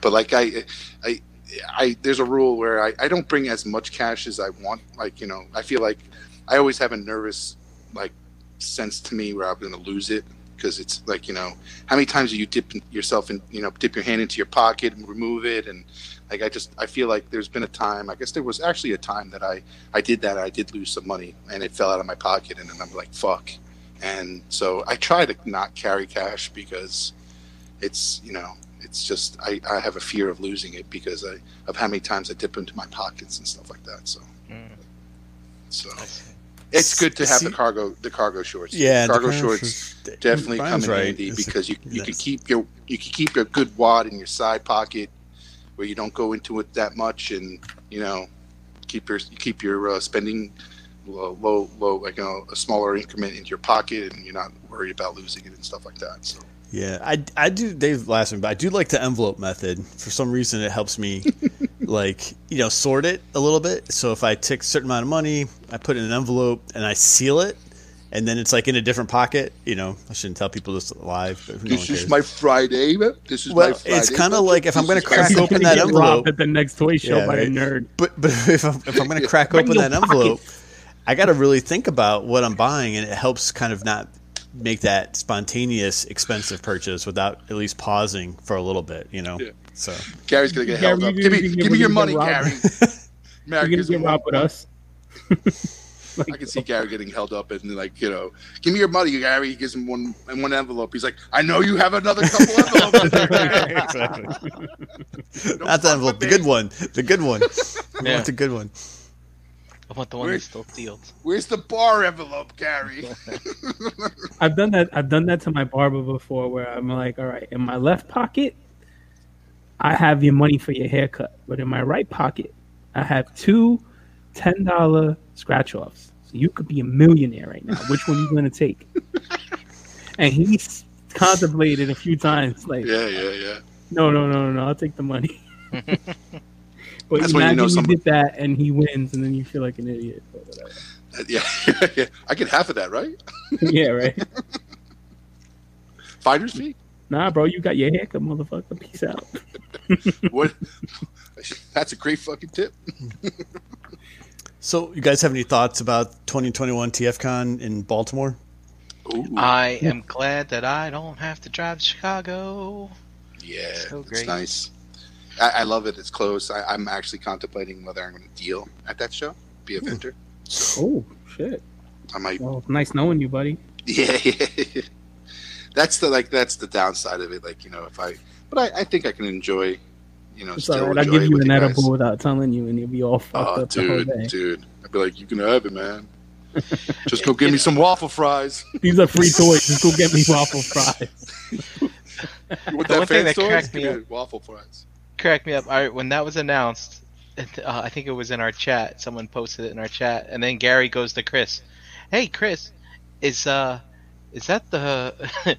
but like I, I, I, there's a rule where I, I don't bring as much cash as I want. Like you know, I feel like I always have a nervous like sense to me where I'm going to lose it. Because it's like you know how many times do you dip yourself in you know dip your hand into your pocket and remove it? And like I just I feel like there's been a time I guess there was actually a time that I I did that. I did lose some money and it fell out of my pocket and then I'm like fuck. And so I try to not carry cash because it's you know it's just I, I have a fear of losing it because I, of how many times I dip into my pockets and stuff like that so. Mm, so it's good to have the cargo the cargo shorts. Yeah the cargo kind of- shorts definitely Brian's come in right. handy It's- because you you can yes. keep your you can keep your good wad in your side pocket where you don't go into it that much and you know keep your keep your uh, spending low, low low like you know a smaller increment into your pocket and you're not worried about losing it and stuff like that so Yeah, I, I do. Dave laughs at me, but I do like the envelope method. For some reason, it helps me like you know sort it a little bit. So if I take a certain amount of money, I put it in an envelope and I seal it, and then it's like in a different pocket. You know, I shouldn't tell people this live, but no This cares. is my Friday. This is Well, my Friday. it's kinda like if I'm gonna crack open that envelope. at the next toy show Yeah, by right. a nerd. But but if I'm, if I'm going to crack open your that pocket. envelope, I got to really think about what I'm buying, and it helps kind of not make that spontaneous expensive purchase without at least pausing for a little bit. You know, Yeah. so Gary's gonna get Gary, held up. Give me, you- you- give me your money, robbed. Gary. You're gonna get robbed with one- us. I can see Gary getting held up and like you know, give me your money, Gary. He gives him one in one envelope. He's like, I know you have another couple envelopes. in there, exactly. Don't the envelope, the good one, the good one. We Yeah. want the good one. I want the one Where- that's still sealed. Where's the bar envelope, Gary? I've done that. I've done that to my barber before, where I'm like, all right, in my left pocket, I have your money for your haircut, but in my right pocket, I have two ten dollar scratch offs. So you could be a millionaire right now. Which one are you going to take? and he's contemplated a few times, like, yeah, yeah, yeah. no, no, no, no, no, I'll take the money. but That's when you imagine know you did that and he wins, and then you feel like an idiot. But whatever. Uh, Yeah, yeah. I get half of that, right? yeah, right. Finder's fee. Nah, bro, you got your haircut, motherfucker. Peace out. What? That's a great fucking tip. So, you guys have any thoughts about 2021 TFCon in Baltimore? Ooh, I am glad that I don't have to drive to Chicago. yeah, so it's great. nice. I, I love it. It's close. I, I'm actually contemplating whether I'm going to deal at that show, be a hmm. vendor. Oh shit. I might. Well, nice knowing you, buddy. Yeah, yeah. That's the like. That's the downside of it. Like you know, if I, but I, I think I can enjoy. You know, It's still all right. I'll give you an you guys. edible without telling you, and you'll be all fucked Oh, up the whole dude, day. dude. I'd be like, you can have it, man. Just go get me some waffle fries. These are free toys. Just go get me waffle fries. You want The one thing that toys? cracked me Give waffle fries. Crack me up. All right, when that was announced, uh, I think it was in our chat. Someone posted it in our chat, and then Gary goes to Chris. Hey, Chris, is uh, is that the?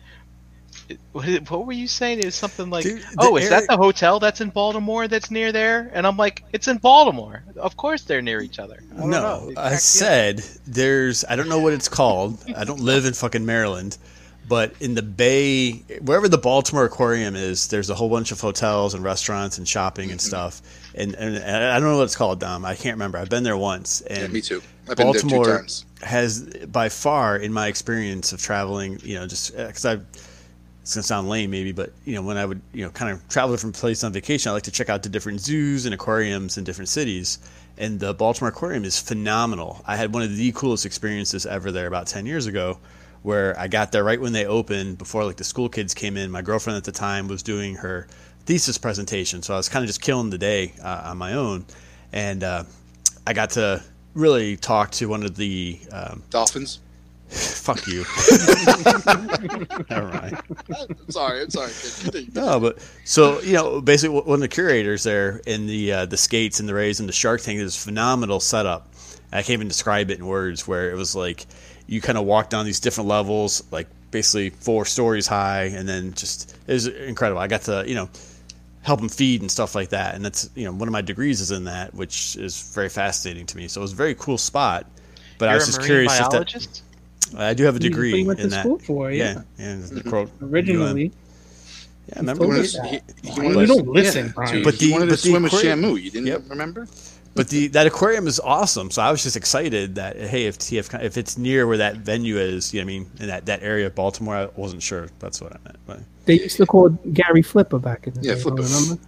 what, what were you saying? It was something like, Dude, "Oh, is area- that the hotel that's in Baltimore that's near there?" And I'm like, "It's in Baltimore. Of course they're near each other." I don't. No, It I cracked me up. said there's. I don't know what it's called. I don't live in fucking Maryland, but in the Bay, wherever the Baltimore Aquarium is, there's a whole bunch of hotels and restaurants and shopping and mm-hmm. stuff. And, and, and I don't know what it's called, Dom. I can't remember. I've been there once, and Yeah, me too. I've been there two Baltimore has by far, in my experience of traveling, you know, just uh, because I. It's gonna sound lame, maybe, but you know, when I would, you know, kind of travel different places on vacation, I like to check out the different zoos and aquariums in different cities. And the Baltimore Aquarium is phenomenal. I had one of the coolest experiences ever there about ten years ago, where I got there right when they opened, before like the school kids came in. My girlfriend at the time was doing her thesis presentation, so I was kind of just killing the day uh, on my own, and uh, I got to really talk to one of the um, Dolphins. fuck you. Never mind. I'm sorry. I'm sorry. No, but so you know, basically, one of the curators there in the uh, the skates and the rays and the shark tank is phenomenal setup. I can't even describe it in words. Where it was like you kind of walk down these different levels, like basically four stories high, and then just it was incredible. I got to you know help them feed and stuff like that, and that's you know one of my degrees is in that, which is very fascinating to me. So it was a very cool spot. But I You're was a just marine curious if that. I do have a That's what degree you went in to that. school for, yeah. Yeah, and the mm-hmm. quote Originally, Yeah, remember Told He me that. he- he Brian, wanted you don't listen, yeah, Brian. dude, But he the- wanted to but the swim with aquarium- Shamu. You didn't Yep. remember? But the that aquarium is awesome. So I was just excited that hey, if TF if it's near where that venue is, you know what I mean, in that, that area of Baltimore, I wasn't sure. That's what I meant. But they used to call Gary Flipper back in the Yeah, day. Flipper. Remember?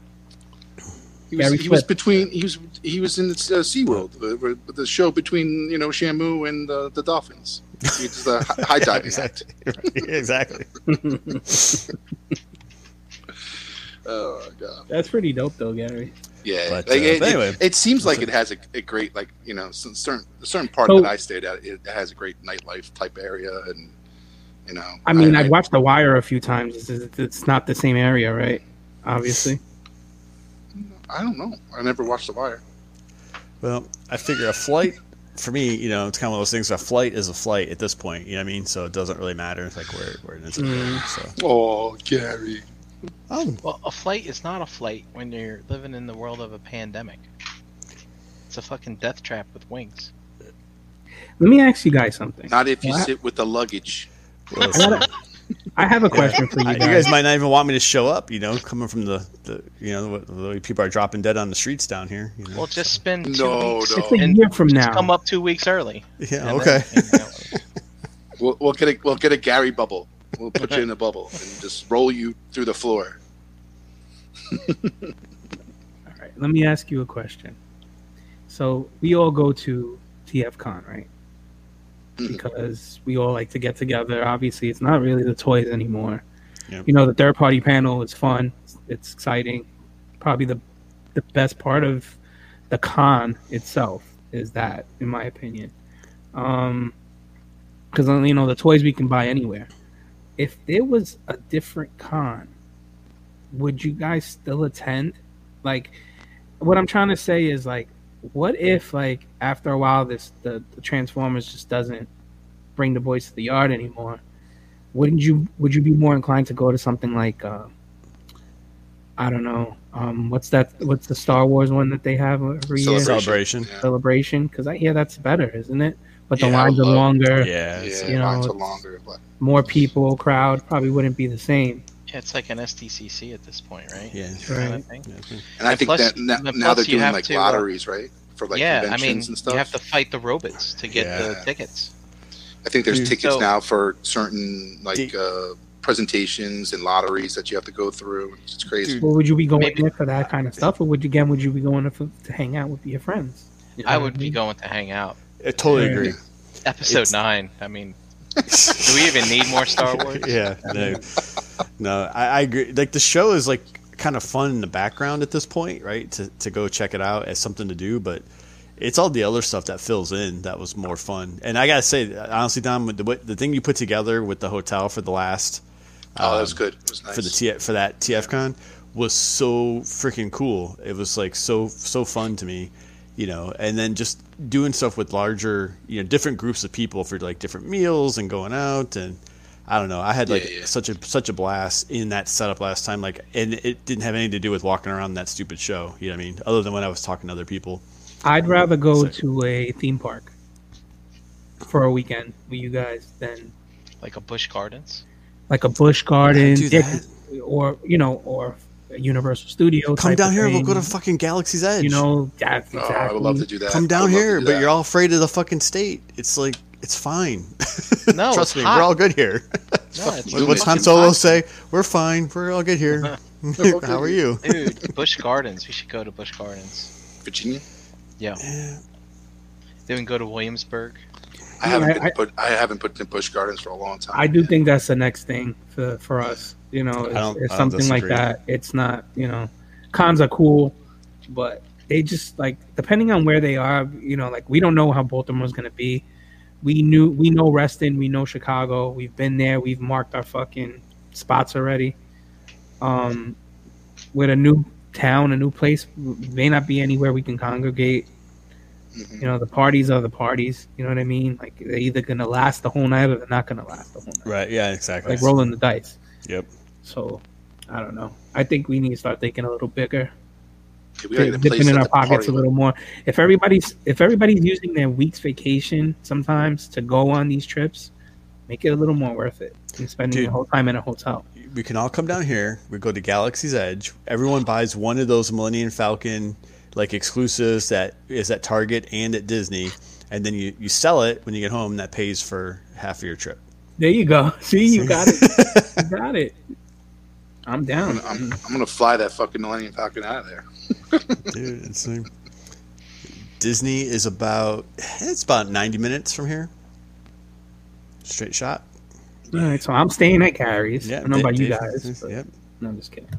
He was, Gary he was between. He was he was in the uh, SeaWorld, the, the show between you know Shamu and uh, the Dolphins. It's the high diving act. exactly. Oh my god. That's pretty dope, though, Gary. Yeah, But, like, uh, it, but it- it, seems like it has a, a great like you know certain certain part So- that I stayed at. It has a great nightlife type area, and you know. I mean, I, have watched The Wire a few times. It's, it's- it's not the same area, right? Obviously. I don't know. I never watched The Wire. Well, I figure a flight for me, you know, it's kind of one of those things. A flight is a flight at this point. You know what I mean? So it doesn't really matter. It's like where where it is. Mm. So Oh, Gary. Oh, Well, a flight is not a flight when you're living in the world of a pandemic. It's a fucking death trap with wings. Let me ask you guys something. Not if you What? sit with the luggage. I, gotta- I have a question for you guys. you guys might not even want me to show up. You know, coming from the, the you know the way people are dropping dead on the streets down here. You know? Well, just spend two No, weeks. no. it's a And year from just now. come up two weeks early. yeah, okay. then hang out with us. We'll, we'll get a we'll get a Gary bubble. We'll put you in a bubble and just roll you through the floor. All right, let me ask you a question. So we all go to TFCon, right? Mhm. Because we all like to get together. Obviously, it's not really the toys anymore. Yep. You know, the third party panel is fun. It's, it's exciting. Probably the the best part of the con itself is that, in my opinion. Um, because you know the toys we can buy anywhere. If there was a different con, would you guys still attend? Like, what I'm trying to say is like, what if like after a while this the, the Transformers just doesn't bring the boys to the yard anymore? Wouldn't you would you be more inclined to go to something like uh, I don't know, um, what's that? What's the Star Wars one that they have every year? Celebration. Celebration, because I hear that's better, isn't it? But the Yeah, lines are love- longer, Yeah, it's- Yeah, you know, lines are longer. But more people, crowd probably wouldn't be the same. Yeah, it's like an SDCC at this point, right? yeah. Kind of thing. yeah. and I think plus- that now, now they're doing like to, uh, lotteries, right? For like yeah, I mean, and stuff. you have to fight the robots to get the tickets. I think there's Dude. tickets So- now for certain like Did- uh, presentations and lotteries that you have to go through. It's crazy. Dude. Well, would you be going Maybe- there for that kind of stuff, or would you again would you be going to, to hang out with your friends? You know I would be mean? going to hang out. I totally Yeah. agree. Episode It's- nine. I mean, do we even need more Star Wars? yeah, no, no, I, I agree. Like the show is like kind of fun in the background at this point, right? To to go check it out as something to do, but it's all the other stuff that fills in that was more fun. And I gotta say, honestly, Dom, the what- the thing you put together with the hotel for the last Oh, that was um, good. It was nice. for the T- for that TFCon was so freaking cool. It was like so so fun to me, you know. And then just doing stuff with larger, you know, different groups of people for like different meals and going out and I don't know. I had like Yeah, yeah. such a such a blast in that setup last time. Like, and it didn't have anything to do with walking around that stupid show. You know what I mean? Other than when I was talking to other people. I'd rather go So- to a theme park for a weekend with you guys than Like a Busch Gardens. like a Busch Garden, Do Dick- that. or you know, or a Universal Studio. Come down of here. We'll go to fucking Galaxy's Edge. You know, that's Oh, exactly. I would love to do that. Come down would love to here, do but you're all afraid of the fucking state. It's like it's fine. No, trust it's me, hot. we're all good here. No, it's What's Han Solo hot. say? We're fine. We're all good here. How are you? Dude, Busch Gardens. We should go to Busch Gardens. Virginia. Yeah. Yeah. Then we go to Williamsburg. I haven't I- been I- put. I haven't put in Busch Gardens for a long time. I do think that's the next thing for for us. You know, it's, something like that. It's not, you know, cons are cool, but they just like depending on where they are. You know, like we don't know how Baltimore's gonna be. We knew we know Reston, we know Chicago. We've been there. We've marked our fucking spots already. Um, with a new town, a new place, may not be anywhere we can congregate. Mhm. You know, the parties are the parties. You know what I mean? Like they're either gonna last the whole night or they're not gonna last the whole night Right. Yeah. Exactly. like rolling the dice. Yep. So I don't know. I think we need to start thinking a little bigger, Yeah, we gotta get dipping in our pockets a little more. If everybody's if everybody's using their week's vacation sometimes to go on these trips, make it a little more worth it than spending Dude. the whole time in a hotel. We can all come down here. We go to Galaxy's Edge. Everyone buys one of those Millennium Falcon like exclusives that is at Target and at Disney, and then you, you sell it when you get home. That pays for half of your trip. There you go. See, you got it. You got it. I'm down. I'm, I'm gonna fly that fucking Millennium Falcon out of there. Dude, it's like, Disney is about it's about ninety minutes from here. Straight shot. All right, so I'm staying at Gary's. I don't know Dave- about you guys. but- Yep. No, I'm just kidding.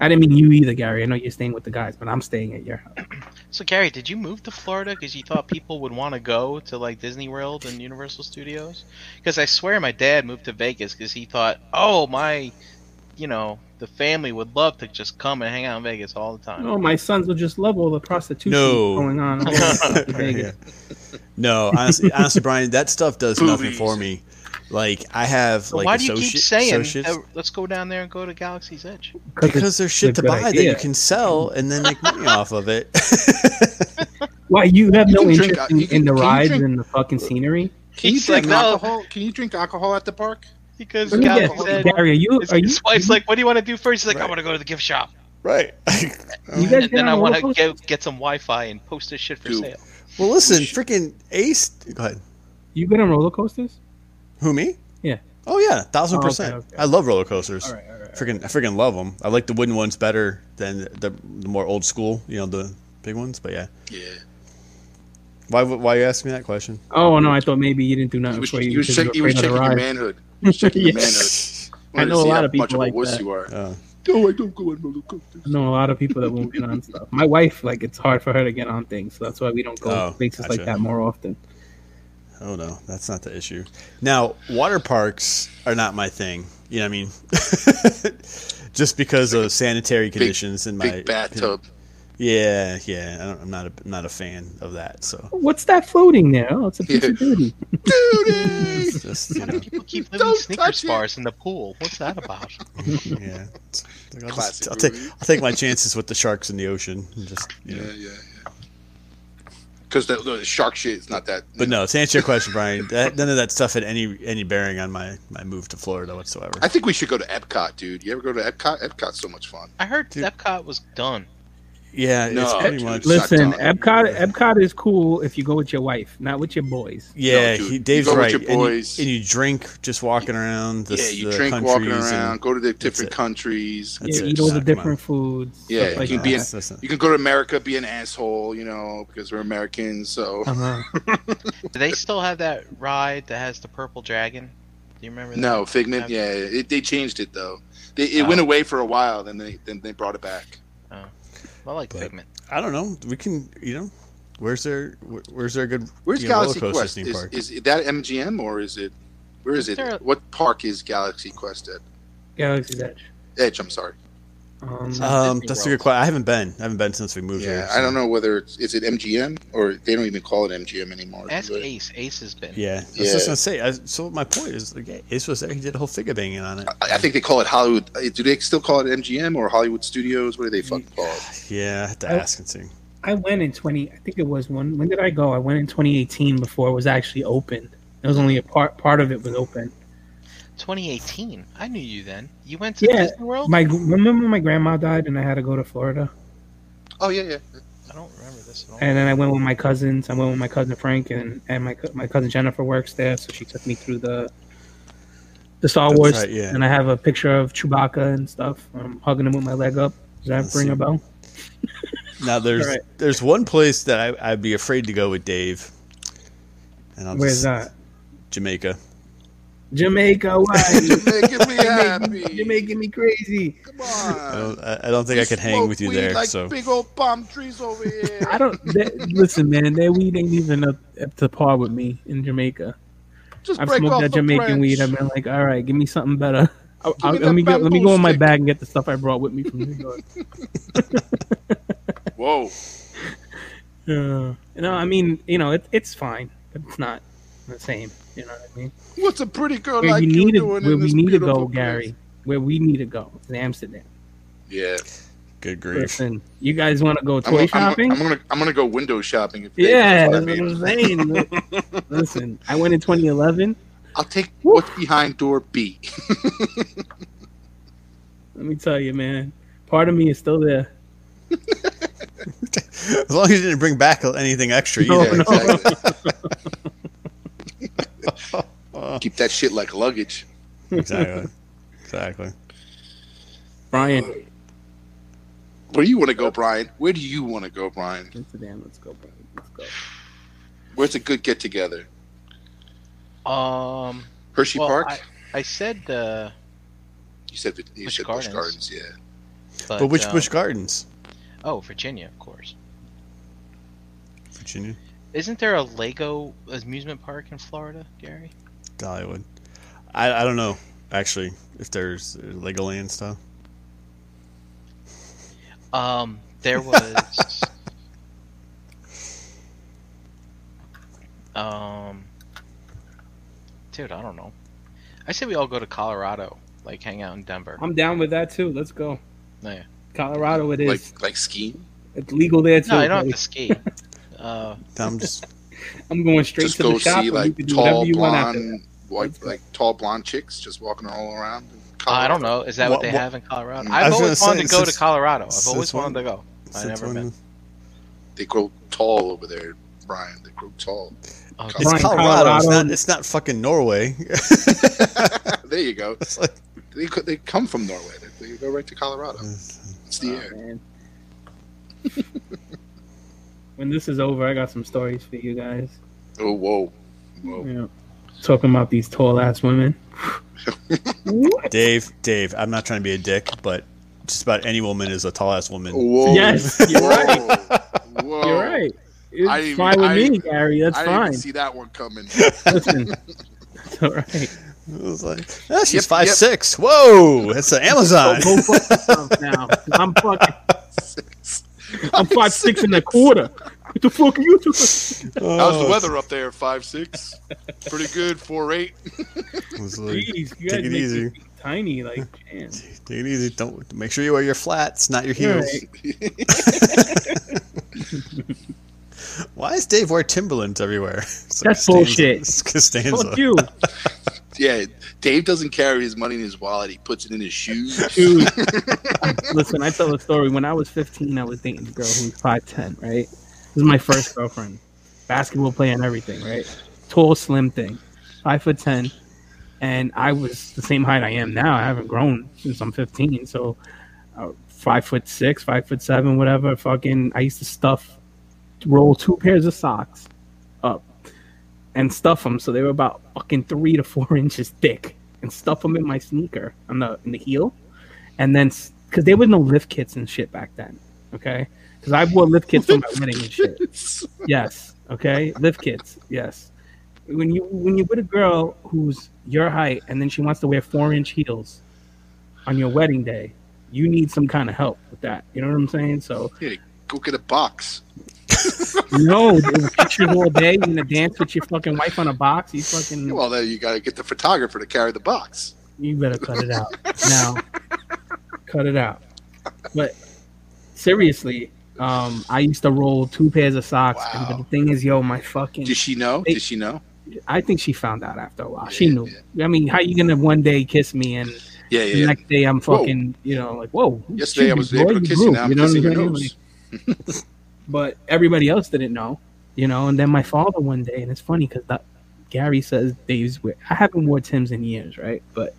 I didn't mean you either, Gary. I know you're staying with the guys, but I'm staying at your house. So Gary, did you move to Florida because you thought people would want to go to like Disney World and Universal Studios? Because I swear my dad moved to Vegas because he thought, oh my, you know, the family would love to just come and hang out in Vegas all the time. No, my sons would just love all the prostitution No. going on. Yeah. Vegas. No, honestly, honestly, Brian, that stuff does nothing for me. Like I have So like why do you keep saying, associates- uh, "Let's go down there and go to Galaxy's Edge"? because there's shit to a good buy that you can sell and then make money off of it. Why you have You no can drink- interest in, can- in the rides drink- and the fucking scenery? Can you He's like, drink no, alcohol? Can you drink alcohol at the park? Because Let me Galaxy guess, said. Gary, are you His, are you? his wife's like, "What do you want to do first? He's like, "I want to go to the gift shop, right. You guys and then I want to get get some Wi-Fi and post this shit for Dude. sale." well, listen, freaking Ace. Go ahead. You get on roller coasters? Who me? Yeah. Oh yeah, thousand Oh, okay, percent. okay. I love roller coasters. All right, all right. Freaking, I freaking love them. I like the wooden ones better than the, the more old school. You know, the big ones. But yeah, Yeah. why why you asking me that question? Oh no, I thought maybe you didn't do You nothing was, you. you was, check, you you were was checking your manhood. You was checking your Yes. I know a lot of people of like that. you are. Uh, No, I don't go on roller coasters. I know a lot of people that won't get on stuff. My wife, like, it's hard for her to get on things, so that's why we don't go Oh, places like that more often. oh no, that's not the issue. Now, water parks are not my thing. You know what I mean? Just because of sanitary conditions in my Big bathtub. Yeah, yeah. I don't, I'm not a, I'm not a fan of that. So What's that floating there? Oh, it's a piece of duty. Duty! just you Why do people keep living Don't sneaker touch it. spars in the pool? What's that about? yeah. Like, I'll, just, Classic I'll take. I'll take my chances with the sharks in the ocean. Just you know. Yeah, yeah, yeah. Because the, the shark shit is not that. But no, to answer your question, Brian, that, none of that stuff had any any bearing on my my move to Florida whatsoever. I think we should go to Epcot, dude. You ever go to Epcot? Epcot's so much fun. I heard Dude. Epcot was done. Yeah, No, it's pretty much. Listen. Epcot, Epcot is cool if you go with your wife, not with your boys. Yeah, No, he, Dave's go right. and, you, and you drink just walking around. The, yeah, you the drink walking around, go to the different countries. That's yeah, it. eat all the different foods. Yeah, like you can be that. in- That's- that's not- You can go to America, be an asshole, you know, because we're Americans. So Uh-huh. Do they still have that ride that has the purple dragon? Do you remember that? no Figment. Yeah, it, they changed it though. They, it Oh. went away for a while, then they then they brought it back. I like But- Figment. I don't know. We can, you know, where's there where- where's there a good Where's you know, Galaxy Quest? theme Is, park? is that MGM or is it? Where is Is it? a- What park is Galaxy Quest at? Galaxy's Edge. Edge. I'm sorry. Um, So- um, that's a good question. I haven't been. I haven't been since we moved Yeah, here. I don't know whether it's is it MGM or they don't even call it MGM anymore. Ask do they? Ace. Ace has been. Yeah, I was Yeah. just gonna say. I, so my point is, like, yeah, Ace was there. He did a whole figure banging on it. I, I think they call it Hollywood. uh, Do they still call it MGM or Hollywood Studios? What do they fucking call it? Yeah, I had to I- ask and see. I went in 20. I think it was one. When did I go? I went in 2018 before it was actually open. It was only a part. Part of it was open. 2018. I knew you then. You went to Yeah, Disney World. My remember when my grandma died and I had to go to Florida, Oh yeah, yeah. I don't remember this at all. and then I went with my cousins. I went with my cousin Frank and and my my cousin Jennifer works there, so she took me through the the Star That's Wars. right, yeah. And I have a picture of Chewbacca and stuff. I'm hugging him with my leg up. Does that Let's ring see. a bell? Now there's Alright. there's one place that I, I'd be afraid to go with Dave. And I'll Where's just, that? Jamaica. Jamaica. Why? You're making me happy. You're making me crazy. Come I on. don't, I I don't think I could hang with you weed there. Like so big old palm trees over here. I don't that, listen, man. that weed ain't even up, up to par with me in Jamaica. Just I've break smoked off that the Jamaican branch. weed. I've been like, all right, give me something better. I'll, I'll- me let me go. Let me bamboo go in my bag and get the stuff I brought with me from New York. Whoa. Uh, no, I mean, you know, it, it's fine, but it's not the same. You know what I mean? What's a pretty girl Where like you you need to, doing where in we this need to beautiful go, place? Gary. Where we need to go is Amsterdam. Yeah. good grief. Listen, you guys want to go I'm, toy I'm, shopping? I'm gonna I'm gonna go window shopping. If yeah, that's that's what I what mean. I'm saying. Listen, I went in 2011. I'll take what's behind door B. Let me tell you, man. Part of me is still there. As long as you didn't bring back anything extra No, no. exactly. Keep that shit like luggage. exactly. Exactly. Brian, Where do you want to go, Brian? Where do you want to go, Brian? Amsterdam. Let's go, Brian. Let's go. Where's a good get together? Um, Hershey well, Park. I, I said, uh, you said you Busch said Gardens. Busch Gardens. Yeah. but, But which um, Busch Gardens? Oh, Virginia, of course. Virginia? Isn't there a Lego amusement park in Florida, Gary? Dollywood. I, I don't know, actually, if there's Legoland stuff. Um, there was. um, dude, I don't know. I say we all go to Colorado, like hang out in Denver. I'm down with that too. Let's go. Yeah. Colorado, it is. Like like skiing. it's legal there too. No, I don't have to ski. Uh, I'm just I'm going straight Just to go the shop. see and you like whatever tall you want after blonde, white, like tall blonde chicks just walking all around. in I don't know. Is that What- what, they what- have in Colorado? I I've always wanted say, to go since- to Colorado. I've since always when- wanted to go. I since never when- been. They grow tall over there, Brian. They grow tall. Oh, It's Brian, Colorado. It's not. It's not fucking Norway. there you go. It's like- They they come from Norway. They, they go right to Colorado. It's the Oh, air. Man. when this is over, I got some stories for you guys. Oh whoa, whoa. Yeah. Talking about these tall ass women. Dave, Dave. I'm not trying to be a dick, but just about any woman is a tall ass woman. Whoa. Yes, you're Whoa. right. Whoa. You're right. It's I fine even- with I me, didn't- Gary. That's I fine. even see that one coming. Listen, it's all right. It was like, ah, she's Yep, five yep. six. Whoa, that's an Amazon. Go fuck yourself now. I'm fucking. I'm five six and a quarter. What the fuck are you doing? How's Oh, the weather up there? Five six. Pretty good. Four eight. like, Jeez, you take it make easy. tiny, like man. Take it easy. Don't make sure you wear your flats, not your heels. Right. Why does Dave wear Timberlands everywhere? It's That's Costanza- bullshit. it's Costanza. Fuck you, Yeah, Dave doesn't carry his money in his wallet. He puts it in his shoes. dude. Listen, I tell a story. When I was 15, I was dating a girl who was 5'10", right? This is my first girlfriend. Basketball player and everything, right? Tall, slim thing. Five foot 10. And I was the same height I am now. I haven't grown since I'm 15. So uh, five foot six, five foot seven, whatever. Fucking, I used to stuff, roll two pairs of socks up and stuff them so they were about fucking three to four inches thick. And stuff them in my sneaker on the in the heel. And then because there was no lift kits and shit back then okay? Because i wore lift kits for my wedding and shit. yes okay? Lift kits yes. When you when you with a girl who's your height and then she wants to wear four inch heels on your wedding day you need some kind of help with that. You know what i'm saying? So yeah, Go get a box. no pictures all day you gonna dance with your fucking wife on a box you fucking Well, then you got to get the photographer to carry the box. You better cut it out now. cut it out. But seriously, um, I used to roll two pairs of socks, and Wow. the thing is, yo, my fucking. Did she know? Did she know? I think she found out after a while. She Yeah, knew. I mean, how you gonna one day kiss me and Yeah, the yeah. yeah. next day I'm Whoa. fucking, you know, like whoa. Yesterday I was able to kiss you. Now I'm know kissing your nose. But everybody else didn't know, you know. And then my father one day, and it's funny because Gary says Dave's. I haven't wore Tim's in years, right? But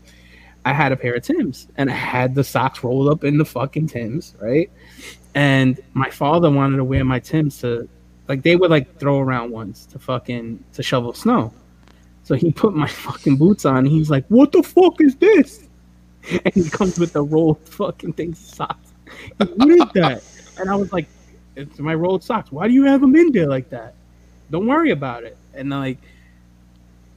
I had a pair of Tim's, and I had the socks rolled up in the fucking Tim's, right? And my father wanted to wear my Tim's to, like, they would like throw around ones to fucking to shovel snow. So he put my fucking boots on. He's like, "What the fuck is this?" And he comes with the rolled fucking thing socks. What is that? And I was like, "It's my rolled socks. Why do you have them in there like that? Don't worry about it." And like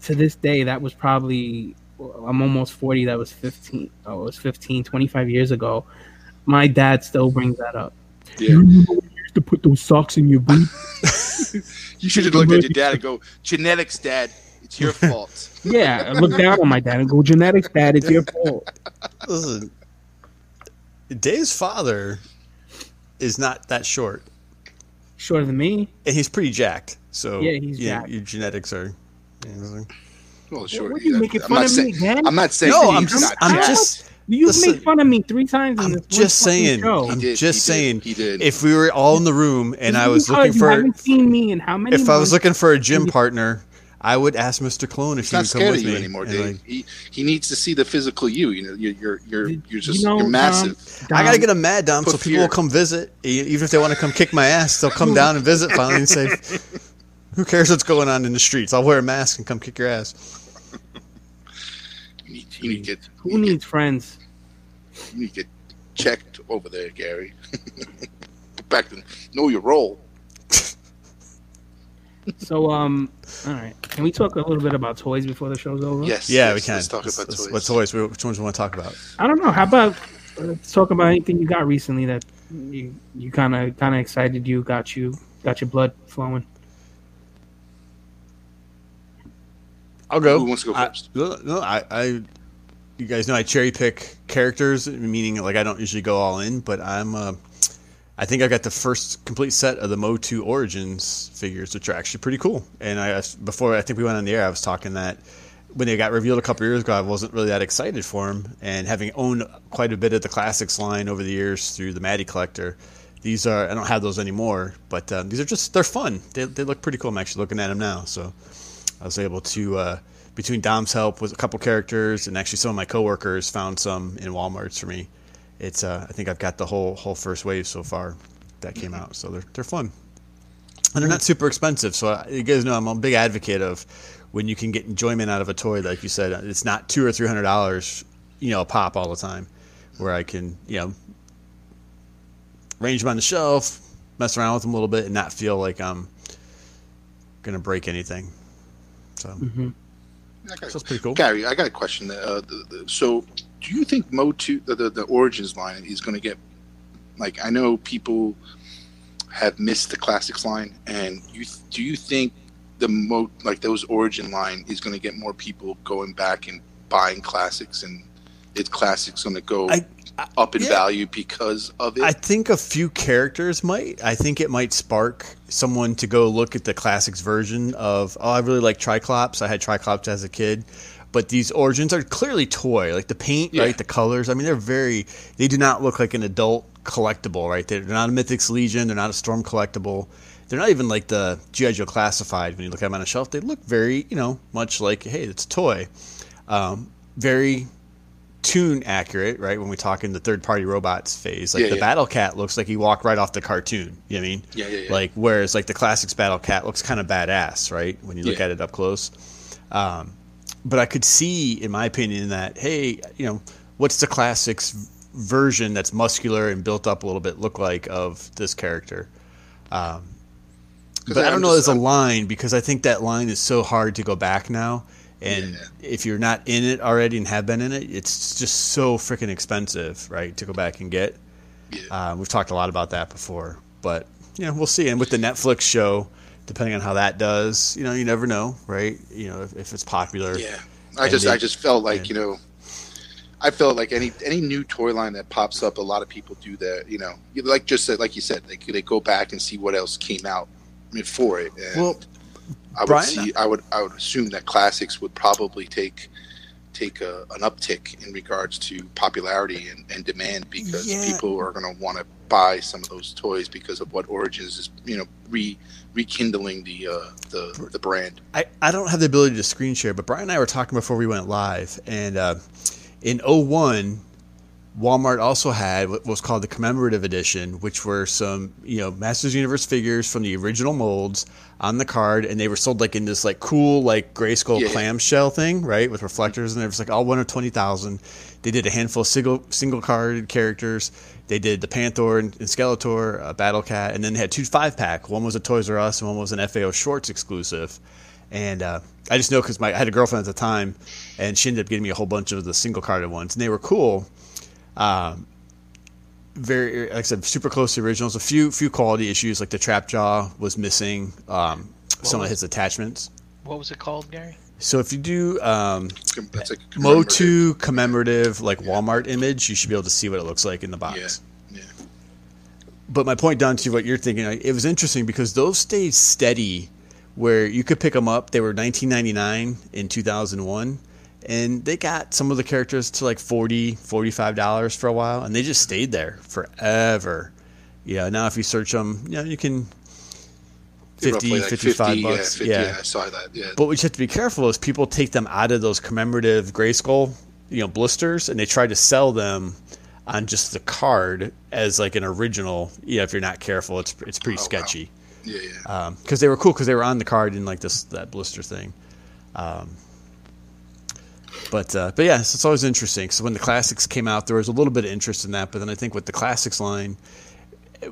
to this day, that was probably I'm almost 40. That was 15. Oh, it was 15, 25 years ago. My dad still brings that up. Yeah. You remember you used to put those socks in your boot? You should have looked at your dad and go, "Genetics, Dad. It's your fault." yeah, I look down on my dad and go, "Genetics, dad. It's your fault." Listen, Dave's father is not that short, Shorter than me. and he's pretty jacked. So Yeah, he's you jacked. your genetics are. you know, Well, sure. What are you making I'm fun not of saying, me again? I'm not saying No, that I'm just, not I'm jacked. just, You Listen, make fun of me three times in I'm this just saying. show. I'm did, just he did, saying. he did. If we were all in the room and I was looking for, haven't seen me in how many if I was looking for a gym partner, I would ask Mr. Clone if He's he not would come scared of with you me. anymore, And, Dave. like, he he needs to see the physical you. You know, you're you're you're you're you just know, you're massive. I gotta get a mad Dom Put so people fear. will come visit. Even if they want to come kick my ass, they'll come down and visit finally and say, "Who cares what's going on in the streets? I'll wear a mask and come kick your ass." You need, you need to get Who you need, needs friends? you need to get checked over there, Gary. Back to know your role. So, um, all right. Can we talk a little bit about toys before the show's over? Yes. Yeah, yes, we can. Let's talk Let's- about let's- toys. What toys? Which ones do you want to talk about? I don't know. How about uh, let's talk about anything you got recently that you you kind of kind of excited you got you got your blood flowing. I'll go. Who wants to go first? No, no, I, I, you guys know I cherry pick characters, meaning like I don't usually go all in, but I'm. Uh, I think I got the first complete set of the Motu Origins figures, which are actually pretty cool. And I before I think we went on the air, I was talking that when they got revealed a couple years ago, I wasn't really that excited for them. And having owned quite a bit of the classics line over the years through the Matty Collector, these are I don't have those anymore, but um, these are just they're fun. They, they look pretty cool. I'm actually looking at them now, so I was able to uh, between Dom's help with a couple characters and actually some of my coworkers found some in WalMarts for me. It's uh, I think I've got the whole whole first wave so far that came out, so they're they're fun and they're not super expensive. So I- you guys know I'm a big advocate of when you can get enjoyment out of a toy, like you said, it's not two or three hundred dollars, you know, a pop all the time, where I can you know range them on the shelf, mess around with them a little bit, and not feel like I'm gonna break anything. So, hmm Okay. so it's pretty cool. Gary, I got a question. Uh, the, the, so, do you think Motu the, the the Origins line is going to get like I know people have missed the classics line, and you do you think the Mo like those Origin line is going to get more people going back and buying classics, and its classics going to go I- I- up in yeah. value because of it? I think a few characters might. I think it might spark someone to go look at the classics version of. Oh, I really like Triclops. I had Triclops as a kid, but these origins are clearly toy. Like the paint, Yeah. right? The colors. I mean, they're very. They do not look like an adult collectible, right? They're not a Mythics Legion. They're not a Storm collectible. They're not even like the GI Joe classified. When you look at them on a shelf, they look very, you know, much like hey, it's a toy. Um, very toon accurate, right? When we talk in the third party robots phase, like Yeah, the yeah. Battle Cat looks like he walked right off the cartoon. You know what I mean? Yeah, yeah, yeah. Like whereas like the classics Battle Cat looks kind of badass, right? When you look Yeah. at it up close. Um, but I could see, in my opinion, that hey, you know, what's the classics version that's muscular and built up a little bit look like of this character? Um, but I I'm don't know as a line because I think that line is so hard to go back now. And Yeah. if you're not in it already and have been in it, it's just so freaking expensive, right, to go back and get. Yeah. Uh, we've talked a lot about that before, but you know, we'll see. And with the Netflix show, depending on how that does, you know, you never know, right? You know, if, if it's popular. Yeah, I just they- I just felt like and- you know, I felt like any any new toy line that pops up, a lot of people do that. You know, like just said, like you said, they they go back and see what else came out before it. And Well, I would Brian- see, I would I would assume that classics would probably take take a, an uptick in regards to popularity and, and demand because Yeah. people are going to want to buy some of those toys because of what Origins is, you know, re rekindling the uh, the the brand. I, I don't have the ability to screen share, but Brian and I were talking before we went live, and uh, in 01, Walmart also had what was called the commemorative edition, which were some you know Masters Universe figures from the original molds on the card, and they were sold like in this like cool like grayskull Yeah, clamshell thing, right, with reflectors, and it was like all one of twenty thousand. They did a handful of single single carded characters. They did the Panther and, and Skeletor, uh, Battle Cat, and then they had two five pack. One was a Toys R Us, and one was an FAO Schwarz exclusive. And uh, I just know because I had a girlfriend at the time, and she ended up getting me a whole bunch of the single carded ones, and they were cool. Um, very, like I said, super close to originals. A few few quality issues, like the trap jaw was missing um, some was- of his attachments. What was it called, Gary? So if you do um, That's a Mo commemorative- two commemorative like Walmart image, you should be able to see what it looks like in the box. Yeah, yeah. But my point down to what you're thinking, like, it was interesting because those stayed steady, where you could pick them up. They were 19.99 in 2001, and they got some of the characters to like 40 45 dollars for a while, and they just stayed there forever. Yeah, now if you search them, you know, you can 50, like 55 50, bucks. Yeah, 50, yeah. yeah, I saw that. Yeah, But what you have to be careful is people take them out of those commemorative Grayskull, you know, blisters, and they try to sell them on just the card as like an original. Yeah, if you're not careful, it's it's pretty Oh, wow. sketchy. yeah, yeah. Because they were cool because they were on the card in like this that blister thing. Um, but uh, but yeah, so it's always interesting. So when the classics came out, there was a little bit of interest in that. But then I think with the classics line,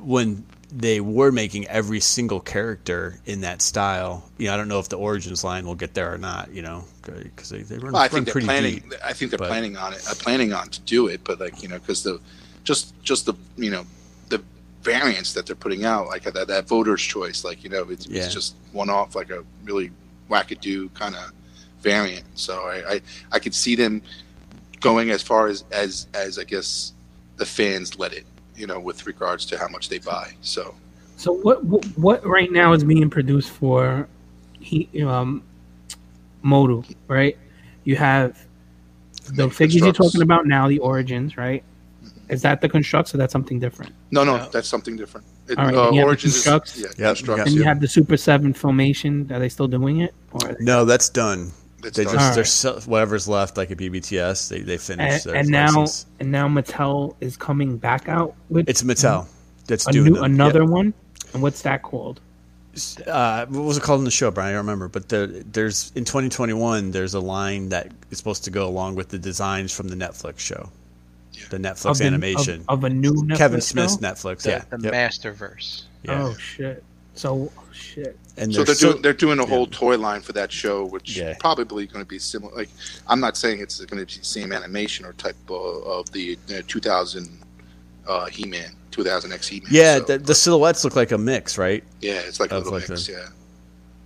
when they were making every single character in that style, you know, I don't know if the origins line will get there or not. You know, because they, they run, well, I think they're pretty planning. deep. I think they're but- planning on it. Uh, planning on to do it, but like you know, because the just just the you know the variants that they're putting out, like that that voter's choice, like you know, it's, Yeah. it's just one off, like a really wackadoo kind of variant. So I, I I could see them going as far as as as I guess the fans let it. You know, with regards to how much they buy. So So what what, what right now is being produced for he um Motu, right? You have the figures you're talking about now, the origins, right? Is that the Construx or that's something different? no, no, No. that's something different. It, All right, uh, and you have the Origins is- Construx? yeah, Yep, Construx, And you yeah. have the Super Seven filmation. Are they still doing it? Or No, that's done. That's They done. just Alright. there's so- whatever's left, like a BBTS, they they finished and, their and now and now Mattel is coming back out with It's Mattel that's a doing new, another Yep. one. And what's that called? uh, what was it called in the show, Brian? I don't remember. But the, there's in 2021, there's a line that is supposed to go along with the designs from the Netflix show, Yeah. the Netflix Of the- animation. of, of a new Netflix Kevin Smith's show? Netflix, The, yeah, the Yep. Masterverse. yeah. Oh shit! So oh, shit. And So they're so- doing they're doing a whole toy line for that show, which Yeah. probably going to be similar. Like I'm not saying it's going to be the same animation or type of, of the uh, 2000 uh, He-Man, 2000 X He-Man. yeah, so, the, the silhouettes look like a mix, right? yeah, it's like a little like mix. the- Yeah,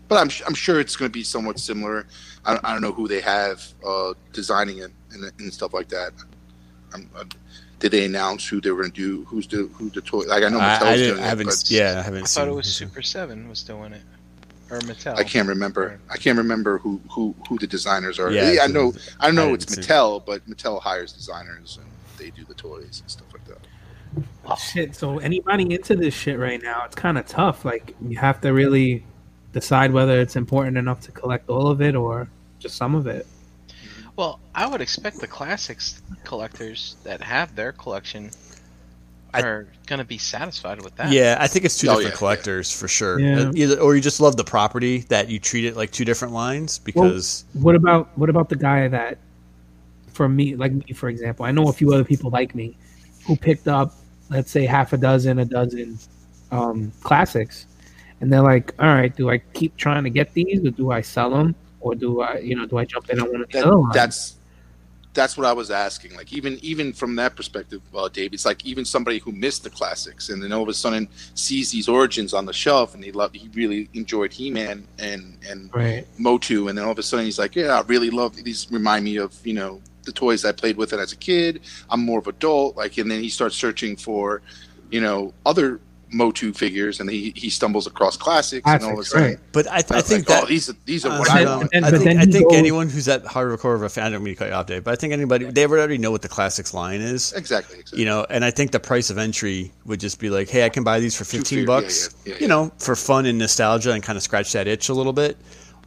but I'm I'm sure it's going to be somewhat similar. I don't, I don't know who they have uh, designing it and, and stuff like that. I'm, i did they announce who they were going to do? Who's the who the toy? Like I know Mattel's I, didn't, doing I haven't, it, but yeah, I haven't I seen. thought it was Super Seven was doing it, or Mattel. I can't remember. I can't remember who who who the designers are. Yeah, Yeah, I know. I know I it's didn't see. Mattel, but Mattel hires designers and they do the toys and stuff like that. Shit. So anybody into this shit right now, it's kind of tough. Like you have to really decide whether it's important enough to collect all of it or just some of it. Well, I would expect the classics collectors that have their collection I- are going to be satisfied with that. Yeah, I think it's two Oh, different yeah, collectors for sure. Yeah. Uh, Either, or you just love the property that you treat it like two different lines because What about what about the guy that, for me, like me, for example, I know a few other people like me, who picked up, let's say, half a dozen, a dozen, um, classics, and they're like, all right, do I keep trying to get these, or do I sell them, or do I, you know, do I jump in on one of the That, other ones? that's that's what I was asking. Like even even from that perspective, uh, Dave, it's like even somebody who missed the classics and then all of a sudden sees these origins on the shelf and he loved he really enjoyed He Man and and right. Motu, and then all of a sudden he's like, "Yeah, I really love these. Remind me of you know the toys I played with it as a kid. I'm more of adult." Like, and then he starts searching for, you know, other Motu figures, and he he stumbles across classics, and all of a Classics, right. but I, I I think like, that oh, these are these are Uh, what I, I and- I but think, then I think goes- anyone who's that hardcore of a fan, I don't mean to cut you off, Dave, but I think anybody they would already know what the classics line is, Exactly, exactly. you know. And I think the price of entry would just be like, hey, I can buy these for fifteen yeah, bucks, yeah, yeah, you yeah. know, for fun and nostalgia and kind of scratch that itch a little bit,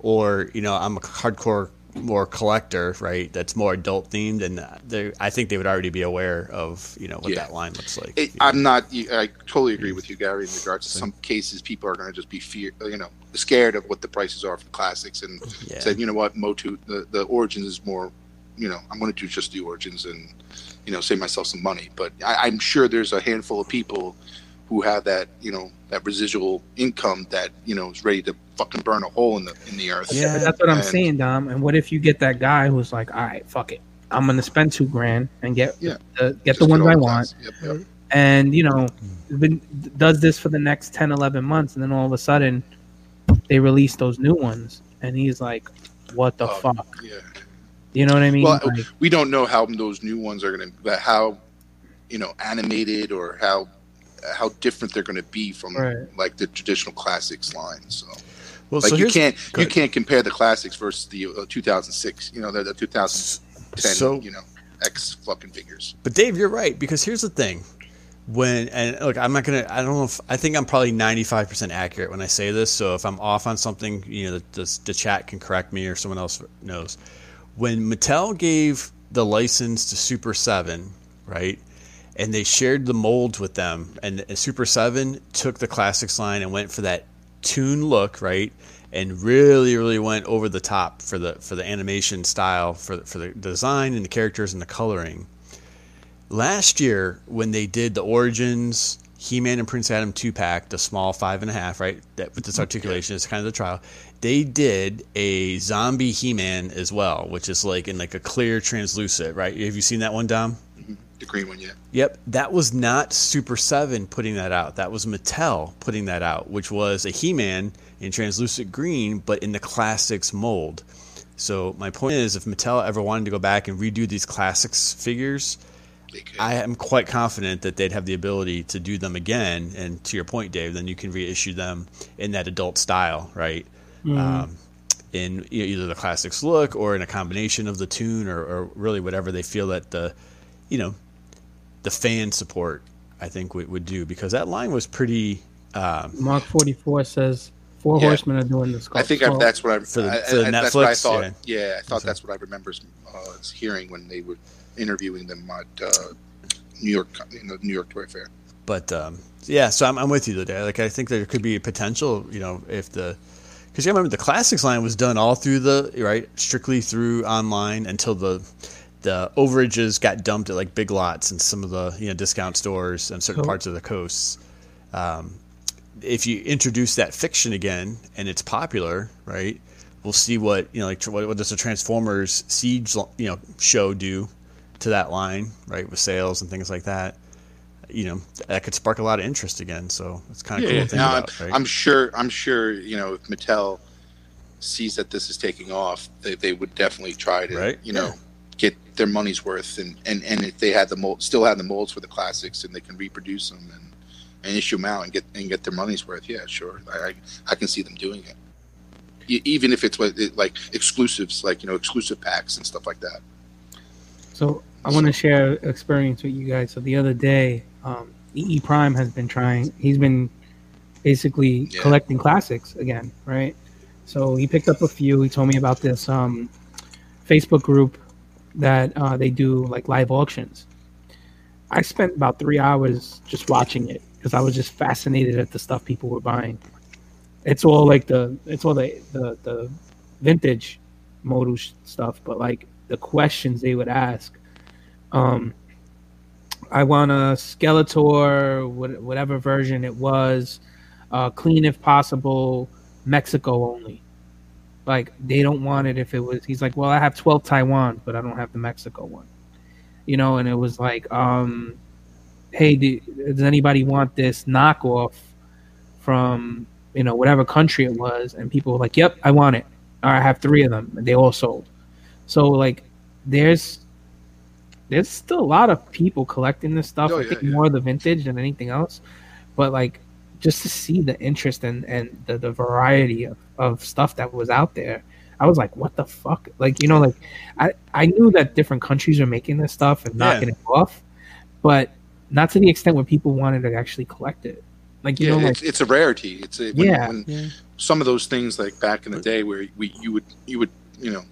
or you know, I'm a hardcore more collector, right? That's more adult themed, and they- I think they would already be aware of you know what Yeah. that line looks like. It, I'm not. I totally agree with you, Gary. In regards to some cases, people are going to just be fear, you know, scared of what the prices are for the classics, and Yeah. said, you know what, Motu, the, the origins is more, you know, I'm going to do just the origins and, you know, save myself some money. But I, I'm sure there's a handful of people who have that, you know, that residual income that you know is ready to fucking burn a hole in the in the earth. Yeah. But that's what I'm And- saying, Dom. And what if you get that guy who's like, all right, fuck it, I'm gonna spend two grand and get Yeah. the, get the ones all I want, Yep, yep. and you know, been, does this for the next 10, 11 months, and then all of a sudden, they release those new ones, and he's like, what the Oh, fuck? Yeah. You know what I mean? Well, Like, we don't know how those new ones are going to how you know animated or how how different they're going to be from Right. like the traditional classics line so well, like so you can't you can't compare the classics versus the uh, 2006 you know the, the 2010 So- you know x fucking figures But Dave, you're right because here's the thing: when and look, I'm not gonna. I don't know if I think I'm probably 95 percent accurate when I say this. So if I'm off on something, you know, the, the, the chat can correct me or someone else knows. When Mattel gave the license to Super Seven, right, and they shared the molds with them, and, and Super Seven took the classics line and went for that toon look, right, and really, really went over the top for the for the animation style, for for the design and the characters and the coloring. Last year when they did the origins he-man and prince adam 2-pack the small five and a half right that with this mm-hmm. articulation is kind of the trial they did a zombie he-man as well which is like in like a clear translucent right? Have you seen that one dom the green one yeah Yep, that was not Super 7 putting that out. That was Mattel putting that out, which was a He Man in translucent green, but in the classics mold. So my point is, if Mattel ever wanted to go back and redo these classics figures, I am quite confident that they'd have the ability to do them again. And to your point, Dave, then you can reissue them in that adult style, right? Um, in e- either the classics look or in a combination of the toon or, or really whatever they feel that the, you know, the fan support, I think would, would do because that line was pretty. Um, Mark forty four says four Yeah. horsemen are doing this. I think I, that's what I, For the- for the I- that's what I thought. yeah. Yeah, I thought that's what I remember uh, hearing when they were interviewing them at uh, New York, in the New York Toy Fair. but um, yeah, so I'm, I'm with you today. Like I think there could be a potential, you know, if the because you remember the classics line was done all through the right, strictly through online until the the overages got dumped at like Big Lots and some of the you know discount stores and certain So- parts of the coasts. Um, if you introduce that fiction again and it's popular, right? We'll see what you know, like what, what does the Transformers Siege you know show do to that line, right, with sales and things like that you know that could spark a lot of interest again. So it's kind of cool to think Now, about, I'm, right? I'm sure. I'm sure. You know, if Mattel sees that this is taking off, they, they would definitely try to, Right. you know, get their money's worth. And, and, and if they had the mold, still have the molds for the classics, and they can reproduce them and, and issue them out and get and get their money's worth. Yeah, sure. I I, I can see them doing it. Even if it's like exclusives, like you know, exclusive packs and stuff like that. So I want to share experience with you guys. So the other day, um, EE Prime has been trying. He's been basically Yeah. collecting classics again, right? So he picked up a few. He told me about this um, Facebook group that uh, they do like live auctions. I spent about three hours just watching it because I was just fascinated at the stuff people were buying. It's all like the it's all the the, the vintage Motu stuff, but like the questions they would ask. Um, I want a Skeletor, what- whatever version it was, uh, clean if possible, Mexico only. Like they don't want it if it was. He's like, well, I have twelve Taiwan, but I don't have the Mexico one. You know, and it was like, um, hey, do, does anybody want this knockoff from you know whatever country it was? And people were like, yep, I want it. Or I have three of them, and they all sold. So like, there's there's still a lot of people collecting this stuff. Oh, I think yeah. more of the vintage than anything else. But like, just to see the interest and and the, the variety of, of stuff that was out there, I was like, what the fuck? Like, you know, like I I knew that different countries are making this stuff and Yeah. knocking it off, but not to the extent where people wanted to actually collect it. Like, you Yeah, know, like it's, it's a rarity. It's a, when, Yeah. when Yeah. some of those things like back in the day where we you would you would you know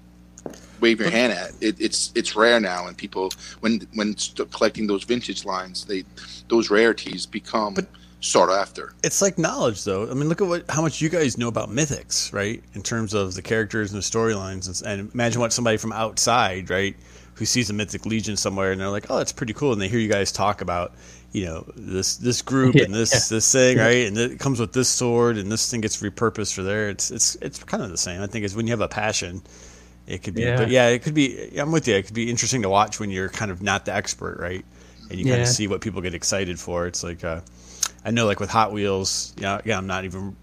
wave your hand at it, it's it's rare now and people when when st- collecting those vintage lines they those rarities become But- sought after It's like knowledge, though. I mean, look at what how much you guys know about mythics, right? In terms of the characters and the storylines, and, and imagine what somebody from outside, right, who sees a mythic legion somewhere, and they're like, "Oh, that's pretty cool," and they hear you guys talk about, you know, this this group Yeah, and this yeah. this thing, right, and it comes with this sword, and this thing gets repurposed for there. It's it's it's kind of the same. I think is when you have a passion. It could be, Yeah. but yeah, it could be. I'm with you. It could be interesting to watch when you're kind of not the expert, right? And you kind Yeah. of see what people get excited for. It's like, uh, I know, like with Hot Wheels, yeah, yeah, I'm not even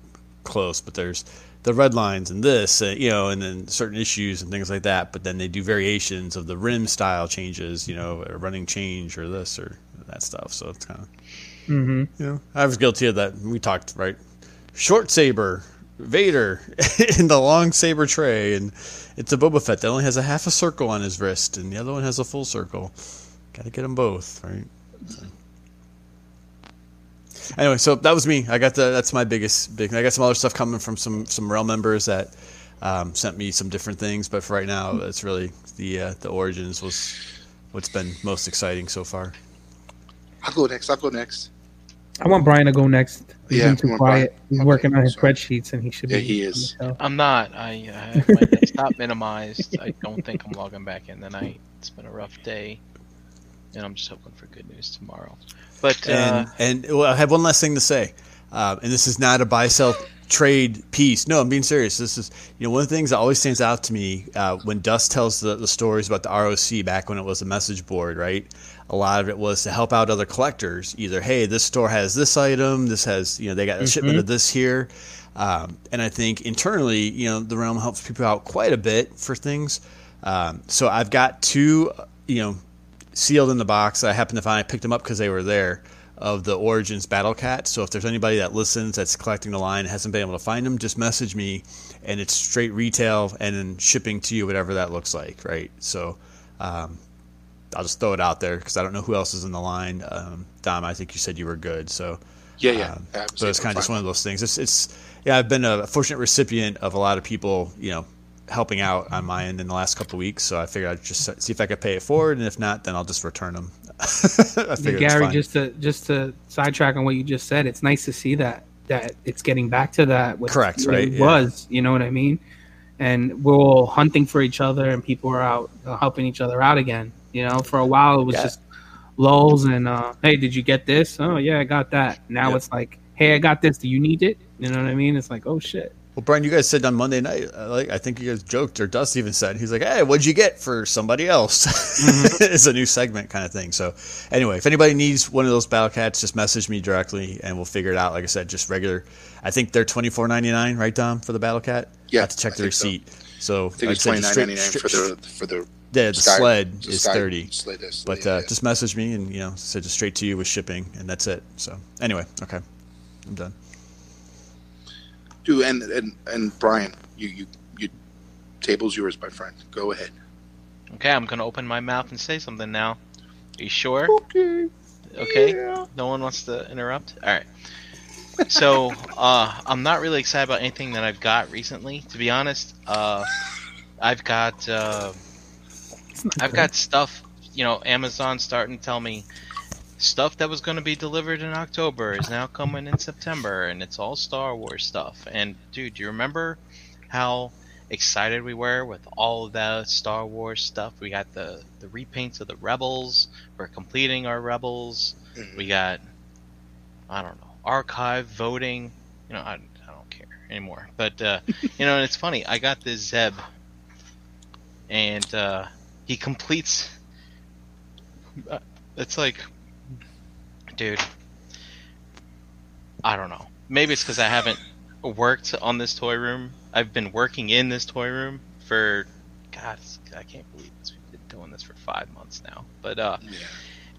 close, but there's the red lines and this, uh, you know, and then certain issues and things like that. But then they do variations of the rim style changes, you know, a running change or this or that stuff. So it's kind of, hmm you know, I was guilty of that. We talked right, short saber, Vader in the long saber tray, and it's a Boba Fett that only has a half a circle on his wrist, and the other one has a full circle. Got to get them both, right? So. Anyway, so that was me. I got the that's my biggest big. I got some other stuff coming from some some Rail members that um, sent me some different things, but for right now, it's really the uh, the origins was what's been most exciting so far. i'll go next i'll go next I want Brian to go next. He's Yeah, been too quiet. Brian. He's Okay, working on his sorry. spreadsheets, and he should Yeah, be. he is. I'm not. I, I have my desktop minimized. I don't think I'm logging back in tonight. It's been a rough day, and I'm just hoping for good news tomorrow. But uh, And and well, I have one last thing to say, um, and this is not a buy sell trade piece. No, I'm being serious. This is you know one of the things that always stands out to me uh, when Dust tells the, the stories about the ROC back when it was a message board, right? A lot of it was to help out other collectors. Either hey, this store has this item, this has you know they got a shipment of this here, um, and I think internally, you know, the realm helps people out quite a bit for things. Um, so I've got two, you know, sealed in the box. I happened to find I picked them up because they were there of the Origins Battle Cat. So if there's anybody that listens that's collecting the line hasn't been able to find them, just message me, and it's straight retail and then shipping to you, whatever that looks like, right? So um, I'll just throw it out there because I don't know who else is in the line. Um, Dom, I think you said you were good, so Yeah, yeah. um, so it's kind of just one of those things. It's, it's yeah, I've been a fortunate recipient of a lot of people, you know, helping out on my end in the last couple of weeks. So I figured I'd just see if I could pay it forward, and if not, then I'll just return them. I Yeah, Gary, just to just to sidetrack on what you just said, it's nice to see that that it's getting back to that. What Correct, what right, It yeah. was, you know what I mean? And we're all hunting for each other, and people are out uh, helping each other out again. You know, for a while it was Yeah. just lulls and uh, hey, did you get this? Oh yeah, I got that. Now Yep. it's like, hey, I got this. Do you need it? You know what I mean? It's like, oh shit. Well, Brian, you guys said on Monday night, uh, like I think you guys joked, or Dust even said, he's like, "Hey, what'd you get for somebody else?" it's a new segment kind of thing. So, anyway, if anybody needs one of those battle cats, just message me directly, and we'll figure it out. Like I said, just regular. I think they're twenty four ninety nine, right, Dom, for the battle cat. Yeah, I have to check I the think so. receipt. So, I think like it's I said, twenty just nine ninety nine straight- for the for the yeah, the Sky- sled the is Sky thirty. sled is- But uh, yeah. just message me, and you know, said just straight to you with shipping, and that's it. So, anyway, okay, I'm done. Dude, and and and Brian, you you you table's yours, my friend. Go ahead. Okay, I'm gonna open my mouth and say something now. Are you sure? Okay. Okay. No one wants to interrupt. All right. So uh, I'm not really excited about anything that I've got recently. To be honest, uh, I've got uh, I've got stuff. You know, Amazon starting to tell me stuff that was going to be delivered in October is now coming in September, and it's all Star Wars stuff. And dude, do you remember how excited we were with all of that Star Wars stuff? We got the the repaints of the Rebels. We're completing our Rebels. We got I don't know archive voting. You know, I, I don't care anymore. But uh, you know, and it's funny. I got this Zeb, and uh, he completes. uh, It's like, dude. I don't know. Maybe it's because I haven't worked on this toy room. I've been working in this toy room for, God, I can't believe this. We've been doing this for five months now. But uh, Yeah.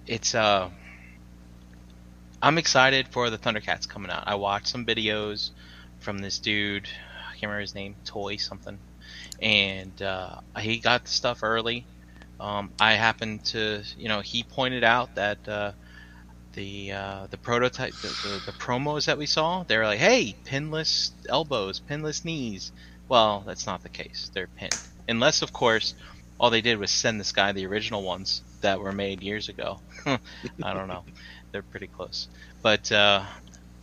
it's uh I'm excited for the Thundercats coming out. I watched some videos from this dude, I can't remember his name, Toy something, and uh, he got the stuff early. Um, I happened to, you know, he pointed out that uh, the uh, the prototype, the, the, the promos that we saw, they were like, "Hey, pinless elbows, pinless knees." Well, that's not the case. They're pinned, unless, of course, all they did was send this guy the original ones that were made years ago. I don't know. They're pretty close. But uh,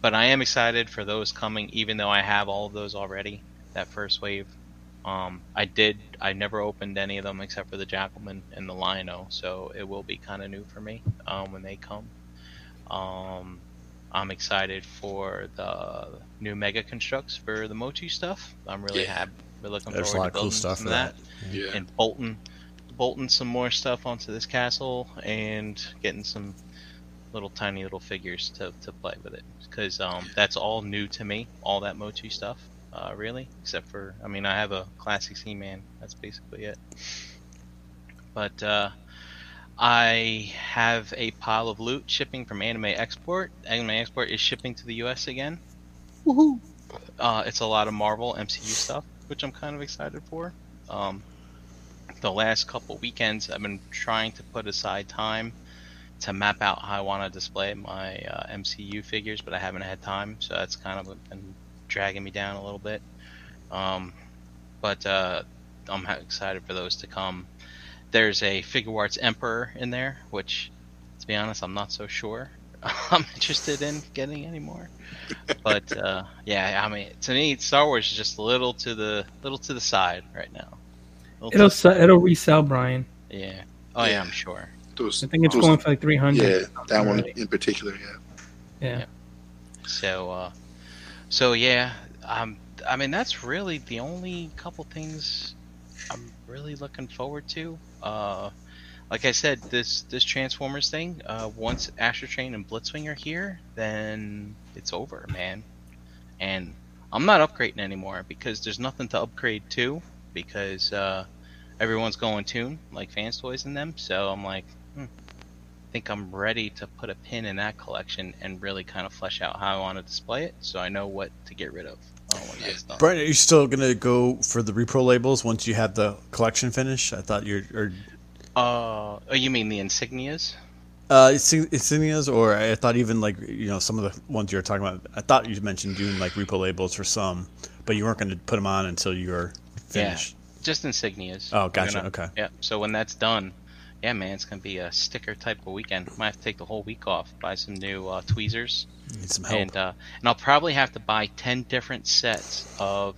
but I am excited for those coming, even though I have all of those already. That first wave. Um, I did. I never opened any of them except for the Jackalman and the Lion-O, so it will be kind of new for me um, when they come. Um, I'm excited for the new Mega Construx for the Motu stuff. I'm really Yeah. happy. We're looking There's a forward lot to of cool stuff some for that. Yeah. and bolting bolting some more stuff onto this castle and getting some little tiny little figures to, to play with it because um, that's all new to me all that mochi stuff uh, really except for i mean i have a classic c-man that's basically it but uh, i have a pile of loot shipping from anime export anime export is shipping to the us again Woohoo. uh, it's a lot of Marvel MCU stuff, which I'm kind of excited for. Um, the last couple weekends, I've been trying to put aside time to map out how I want to display my uh, MCU figures, but I haven't had time, so that's kind of been dragging me down a little bit. Um, but uh, I'm excited for those to come. There's a Figuarts Emperor in there, which, to be honest, I'm not so sure I'm interested in getting anymore but uh, yeah, I mean, to me, Star Wars is just a little to the little to the side right now. It'll to- se- it'll resell, Brian. yeah. Oh yeah, Yeah. I'm sure. Those, I think it's those- going for like three hundred. Yeah, that one Right. in particular. Yeah. Yeah. So, uh, so yeah, um, I mean, that's really the only couple things I'm really looking forward to. Uh, like I said, this this Transformers thing. Uh, once Astro Train and Blitzwing are here, then it's over, man. And I'm not upgrading anymore because there's nothing to upgrade to because uh, everyone's going toon like Fans Toys and them. So I'm like, hmm, I think I'm ready to put a pin in that collection and really kind of flesh out how I want to display it, so I know what to get rid of when done. Brian, are you still gonna go for the repro labels once you have the collection finished? I thought you're, or Uh, oh, you mean the insignias? uh, insignias, or I thought even like you know some of the ones you were talking about. I thought you mentioned doing like repo labels for some, but you weren't going to put them on until you were finished. Yeah, Just insignias. Oh, gotcha. gonna- Okay. Yeah. So when that's done, yeah, man, it's gonna be a sticker type of weekend. Might have to take the whole week off, buy some new uh, tweezers, Need some help. and uh, and I'll probably have to buy ten different sets of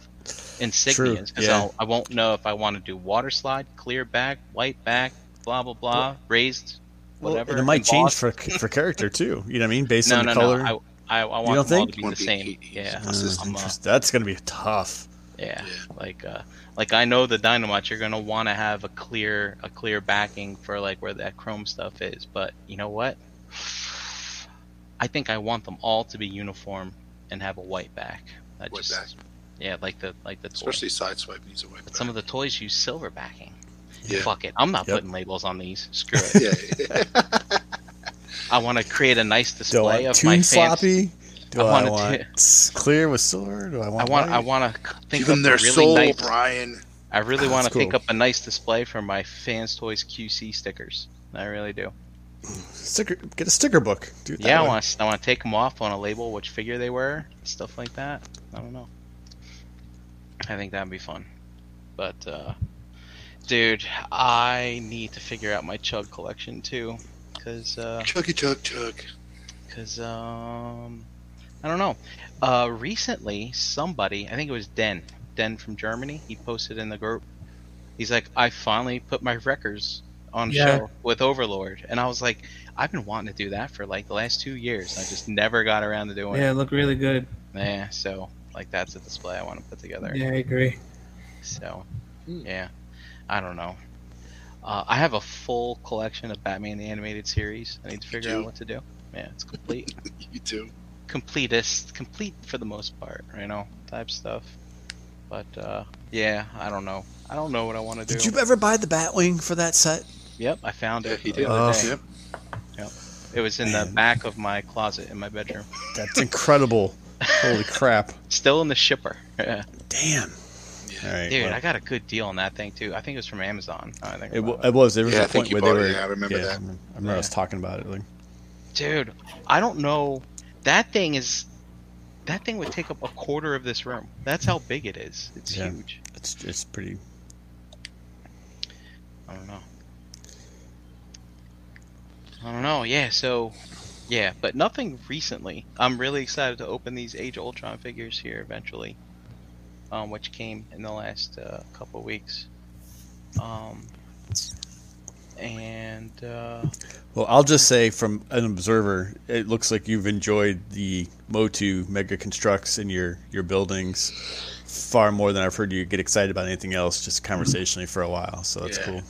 insignias because yeah. I won't know if I want to do water slide, clear back, white back, blah blah blah, raised, Well, whatever. and it might change for for character too. You know what I mean? Based no, on no, the color. no. I, I, I want don't them all to be the same. Yeah, Uh, consistent. Uh, That's going to be tough. Yeah, Yeah. like uh, like I know the Dynamite, you're gonna want to have a clear a clear backing for like where that chrome stuff is, but you know what? I think I want them all to be uniform and have a white back. I White just, back. Yeah, like the like the toy. Especially sideswipe needs a white. But some of the toys use silver backing. Yeah. Fuck it, I'm not Yep. putting labels on these. Screw it. yeah, I want to create a nice Do I display want of my toon fans. sloppy? Do I I, wanna want do- clear with silver? Do I I want? want I want to think give them of their a really soul, nice. Brian. I really want to that's think up a nice display for my Fans Toys QC stickers. I really do. sticker. Get a sticker book. Do it that Yeah, I want to. I want to take them off on a label, which figure they were, stuff like that. I don't know. I think that'd be fun. But, uh, dude, I need to figure out my Chug collection too, cause, uh, Chuggy chug chug. cause, um, I don't know. Uh, recently, somebody, I think it was Den, Den from Germany, he posted in the group. He's like, I finally put my records on Yeah. show with Overlord, and I was like, I've been wanting to do that for like the last two years. I just never got around to doing Yeah, it. it looked really good. Yeah, so like that's a display I want to put together. Yeah, I agree. So, yeah, I don't know. Uh, I have a full collection of Batman the Animated Series. I need to figure out what to do. Yeah, it's complete, You too. Completist, complete for the most part, you know, type stuff. But uh, yeah, I don't know. I don't know what I want to do. Did you ever buy the Batwing for that set? Yep, I found Yeah, it he the did. other Oh. day. Yep. It was in the back of my closet in my bedroom. That's incredible. Holy crap! Still in the shipper. Yeah. Damn. Yeah. All right. Dude, well, I got a good deal on that thing too. I think it was from Amazon. I think it, about w- it was. There was Yeah, I a point you where they bought it, yeah, I remember that. I remember, I remember I was talking about it. Like, Dude, I don't know. That thing is. That thing would take up a quarter of this room. That's how big it is. It's Yeah. huge. it's it's pretty. I don't know. I don't know. Yeah. So, yeah, but nothing recently. I'm really excited to open these Age Ultron figures here eventually, um, which came in the last uh, couple of weeks. Um, and uh, Well, I'll just say from an observer, it looks like you've enjoyed the Motu Mega Construx in your your buildings far more than I've heard you get excited about anything else, just conversationally for a while. So that's Yeah. cool.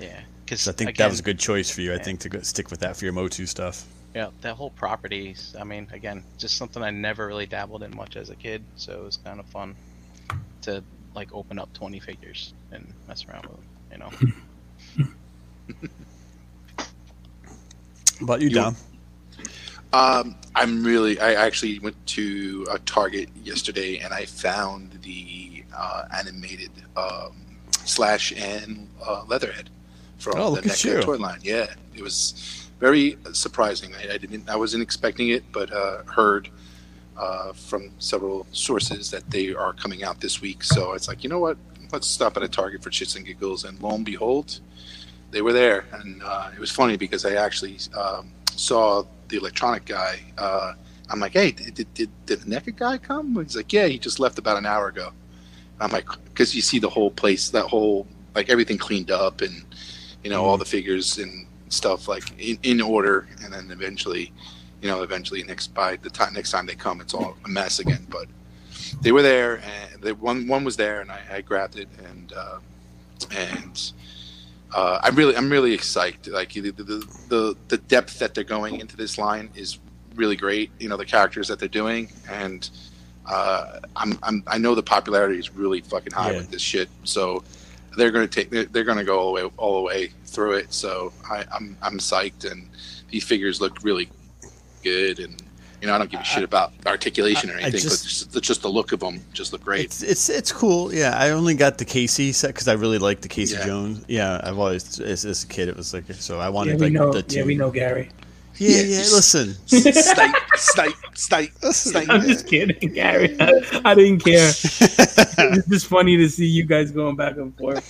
yeah, because So I think that was a good choice for you. I think to go, stick with that for your Motu stuff. Yeah, that whole property. I mean, again, just something I never really dabbled in much as a kid, so it was kind of fun to like open up 20 figures and mess around with them. You know. About you, You- Dom? Um, I'm really. I actually went to a Target yesterday and I found the uh, animated um, Slash and uh, Leatherhead from Oh, the NECA toy line. Yeah, it was very surprising. I, I didn't. I wasn't expecting it, but uh, heard uh, from several sources that they are coming out this week. So it's like, you know what? Let's stop at a Target for shits and giggles. And lo and behold, they were there, and uh, it was funny because I actually um, saw the electronic guy. Uh, I'm like, hey, did, did, did, the NECA guy come? He's like, yeah, he just left about an hour ago. I'm like, because you see the whole place, that whole like everything cleaned up, and you know all the figures and stuff like in, in order, and then eventually, you know, eventually next by the time next time they come, it's all a mess again. But they were there, and the one one was there, and I, I grabbed it, and uh, and uh, I'm really I'm really excited. Like the, the the the depth that they're going into this line is really great. You know the characters that they're doing, and uh, I'm, I'm I know the popularity is really fucking high Yeah. with this shit. So they're gonna take they're, they're gonna go all the way all the way through it. So I, I'm I'm psyched, and these figures look really good. And you know I don't give a shit about articulation or I- I anything, just- but just, just the look of them just look great. It's it's it's cool. Yeah, I only got the Casey set because I really like the Casey Yeah. Jones. Yeah, I've always as, as a kid it was like so I wanted we like know. the two. Yeah, we know Gary. Yeah, Yeah, yeah. Listen, snipe, snipe, snipe, snipe. I'm just kidding, Gary. I, I didn't care. It's just funny to see you guys going back and forth.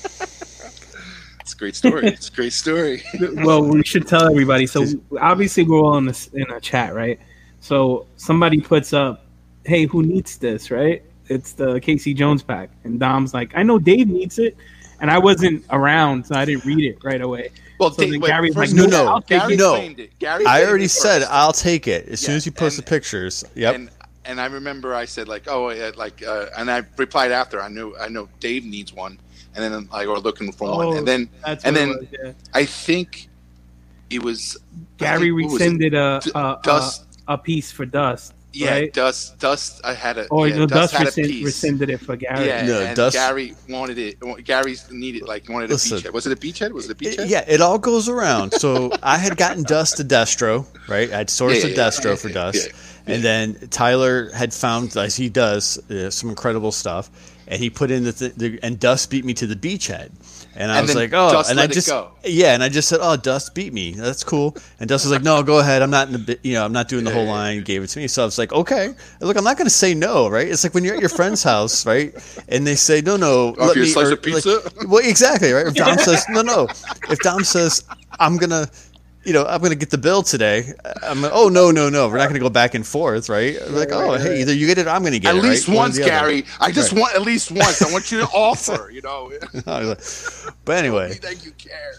It's a great story. It's a great story. well, we should tell everybody. So obviously we're all in this in a chat, right? So somebody puts up, "Hey, who needs this?" Right? It's the Casey Jones pack, and Dom's like, "I know Dave needs it," and I wasn't around, so I didn't read it right away. Well, So Dave, then wait, Gary's first like, "No, no, I'll Gary it." No. it. Gary I already it said first. I'll take it as soon as you post and- the pictures. Yep. And and I remember I said like, oh, yeah, like, uh, and I replied after. I knew I know Dave needs one, and then like, or looking for Oh, one, and then And then was, yeah. I think it was I Gary think- what was it? rescinded a, D- a, a Dust. A piece for Dust, yeah, right? Dust. Dust. I had a. or yeah, no, Dust, Dust, had a rescind, piece. rescinded it for Gary. Yeah, No, and Dust- Gary wanted it. Gary's needed like wanted a Listen. beachhead. Was it a beachhead? Was it a It- beachhead? yeah, it all goes around. So I had gotten Dust to Destro, right? I'd sourced Yeah, a Destro yeah, for yeah, Dust, yeah, and then Tyler had found, as he does, uh, some incredible stuff, and he put in the, th- the and Dust beat me to the beachhead, and I And was like, oh, Dust and I just go. yeah, and I just said, oh, Dust beat me. That's cool. And Dust was like, no, go ahead. I'm not in the, you know, I'm not doing the whole line. Gave it to me, so I was like, okay. Look, I'm not going to say no, right? It's like when you're at your friend's house, right, and they say, no, no, let me slice or, of pizza? like, well, exactly, right? If Dom says no, no. If Dom says I'm gonna, you know, I'm gonna get the bill today, I'm like, oh no, no, no. We're not gonna go back and forth, right? like, oh, hey, either you get it, or I'm gonna get At it. At least right? Once, the other. Gary. I just Right. want at least once. I want you to offer. You know. I was like- but anyway, Think you care.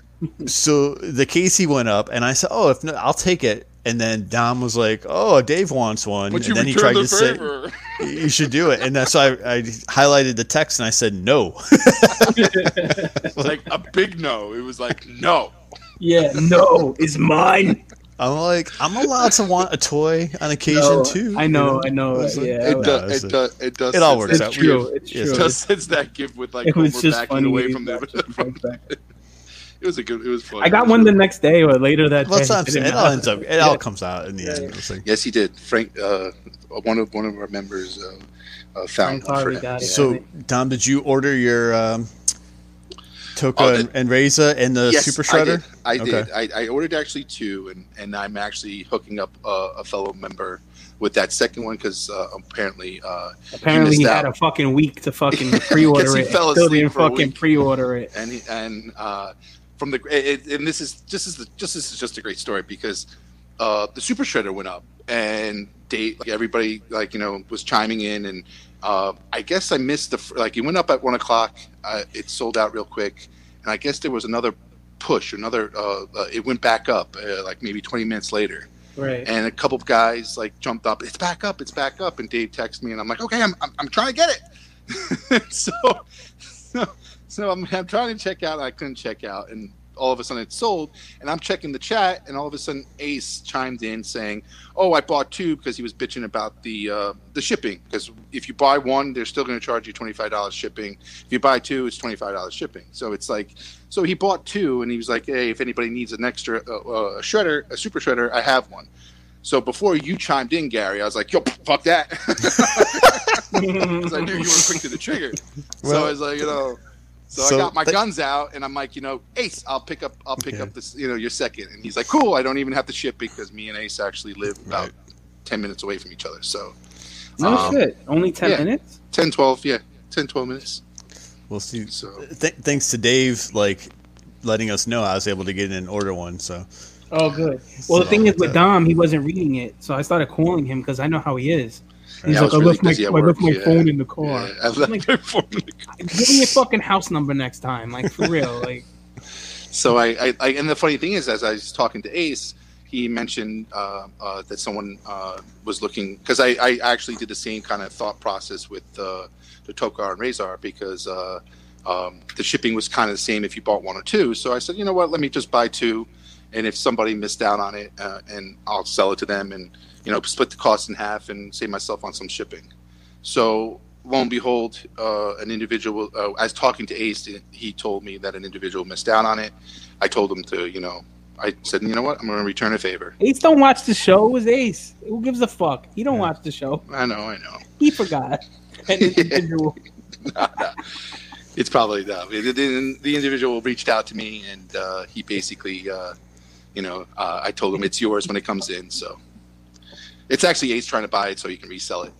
so the Casey went up, and I said, oh, if no, I'll take it. And then Dom was like, "Oh, Dave wants one," Would and you then he tried the to say, favor? "You should do it." And then, so I, I highlighted the text, and I said, "No." like a big no. It was like no. Yeah, no, it's mine. I'm like, I'm allowed to want a toy on occasion No, too. I know, you I know. It's yeah, It does. It does. It does. it all works that out. it's true. It's yes, true. It does sense that gift with like it was Homer just backing funny. away from you the. got the front back. It was a good. It was fun. I got one the next day or later that Well, day. that's It It all ends up. It Yeah. all comes out in the Yeah, end. yeah. Like- Yes, he did. Frank, uh, one of one of our members, uh, uh, found Frank one for him. got it. So, Dom, did you order your um, Tokka Oh, and, and Rahzar and the yes, Super Shredder? I did. I, Okay. did. I, I ordered actually two, and, and I'm actually hooking up uh, a fellow member with that second one because uh, apparently uh, Apparently, he missed had a fucking week to fucking pre-order he it. fell Still asleep didn't for a fucking week. pre-order it. and he, and uh, from the it, and this is just is the just this is just a great story because uh, the Super Shredder went up and date like everybody like you know was chiming in and uh, I guess I missed the like it went up at one o'clock. Uh, it sold out real quick, and I guess there was another push, another uh, uh, it went back up uh, like maybe twenty minutes later Right. and a couple of guys like jumped up. It's back up. It's back up. And Dave texted me, and I'm like, okay, I'm I'm, I'm trying to get it. so, so so I'm, I'm trying to check out. And I couldn't check out, and all of a sudden it sold. And I'm checking the chat, and all of a sudden Ace chimed in saying, "Oh, I bought two because he was bitching about the uh, the shipping. Because if you buy one, they're still going to charge you twenty five dollars shipping. If you buy two, it's twenty five dollars shipping. So it's like." So he bought two, and he was like, "Hey, if anybody needs an extra uh, uh, a shredder, a super shredder, I have one." So before you chimed in, Gary, I was like, "Yo, fuck that," because I knew you were quick to the trigger. so I was like, you know, so, so I got my that- guns out, and I'm like, you know, Ace, I'll pick up, I'll pick Okay. up this, you know, your second. And he's like, cool. I don't even have to ship because me and Ace actually live about Right. ten minutes away from each other. So no Um, shit. Only ten yeah. minutes. 10, 12, yeah, 10, 12 minutes. We'll see. So Th- thanks to Dave, like letting us know, I was able to get in and order one. So Oh, good. Well, the thing is with uh, Dom, he wasn't reading it, so I started calling him because I know how he is. He's Yeah, like, I really left my, I left my yeah. phone in the car. yeah, I left like- my phone in the car. Give me your fucking house number next time, like for real. Like, So I, I, I, and the funny thing is, as I was talking to Ace, he mentioned uh, uh, that someone uh, was looking because I, I actually did the same kind of thought process with uh, the Tokka and Rahzar because uh, um, the shipping was kind of the same if you bought one or two. So I said, you know what, let me just buy two, and if somebody missed out on it, uh, and I'll sell it to them, and you know split the cost in half and save myself on some shipping. So lo and behold, uh, an individual, uh, as talking to Ace, he told me that an individual missed out on it. I told him to, you know, I said, you know what, I'm going to return a favor. Ace don't watch the show. It was Ace. Who gives a fuck? He don't Yeah. watch the show. I know, I know. He forgot. An individual. Nah, nah. It's probably the, the, the- the individual reached out to me and uh, he basically, uh, you know, uh, I told him it's yours when it comes in. So it's actually Ace trying to buy it so he can resell it.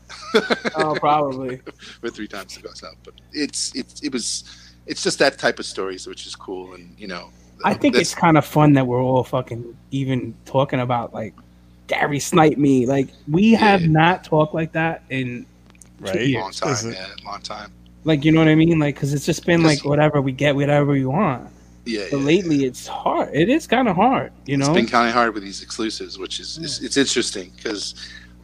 oh, probably. for three times the cost out. But it's it's it was it's just that type of stories which is cool and you know I think that's- it's kind of fun that we're all fucking even talking about like Gary snipe me. Like we have not talked like that in Right? a Yeah. long time, yeah, long time. like you know what I mean. Like because it's just been like whatever we get, whatever we want. Yeah, But yeah. lately, it's hard. It is kind of hard. You it's know. It's been kind of hard with these exclusives, which is it's, it's interesting because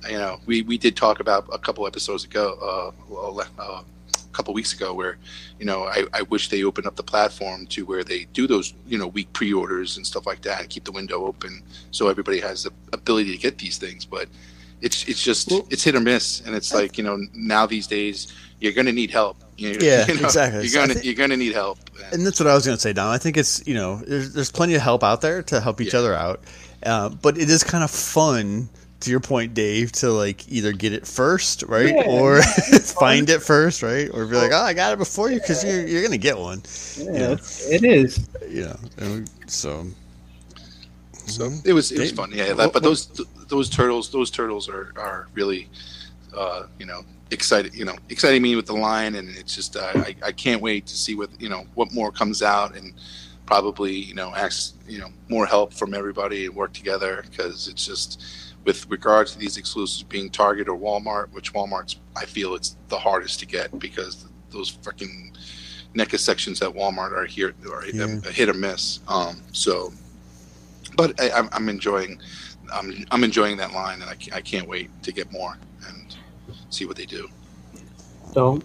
you know we we did talk about a couple episodes ago, uh, well, uh, a couple weeks ago, where you know I, I wish they opened up the platform to where they do those you know week pre-orders and stuff like that, and keep the window open so everybody has the ability to get these things, but. It's, it's just Well- it's hit or miss, and it's like you know now these days you're gonna need help. You know, Yeah, you know, exactly. You're gonna think- you're gonna need help. And that's what I was going to say, Don. I think it's you know there's there's plenty of help out there to help each Yeah. other out, uh, but it is kind of fun. To your point, Dave, to like either get it first, right, Yeah, or find it first, right, or be like, oh, I got it before you because you're you're gonna get one, Yeah, it's, it is. you know. So So it was it was They- fun, yeah. That, but those those turtles those turtles are are really, uh, you know, excited you know exciting me with the line, and it's just uh, I I can't wait to see what you know what more comes out, and probably you know ask you know more help from everybody and work together because it's just with regards to these exclusives being Target or Walmart, which Walmart's I feel it's the hardest to get because those freaking NECA sections at Walmart are here are Yeah. a hit or miss. Um, so but I, I'm, I'm enjoying I'm, I'm enjoying that line and I, I can't wait to get more and see what they do So,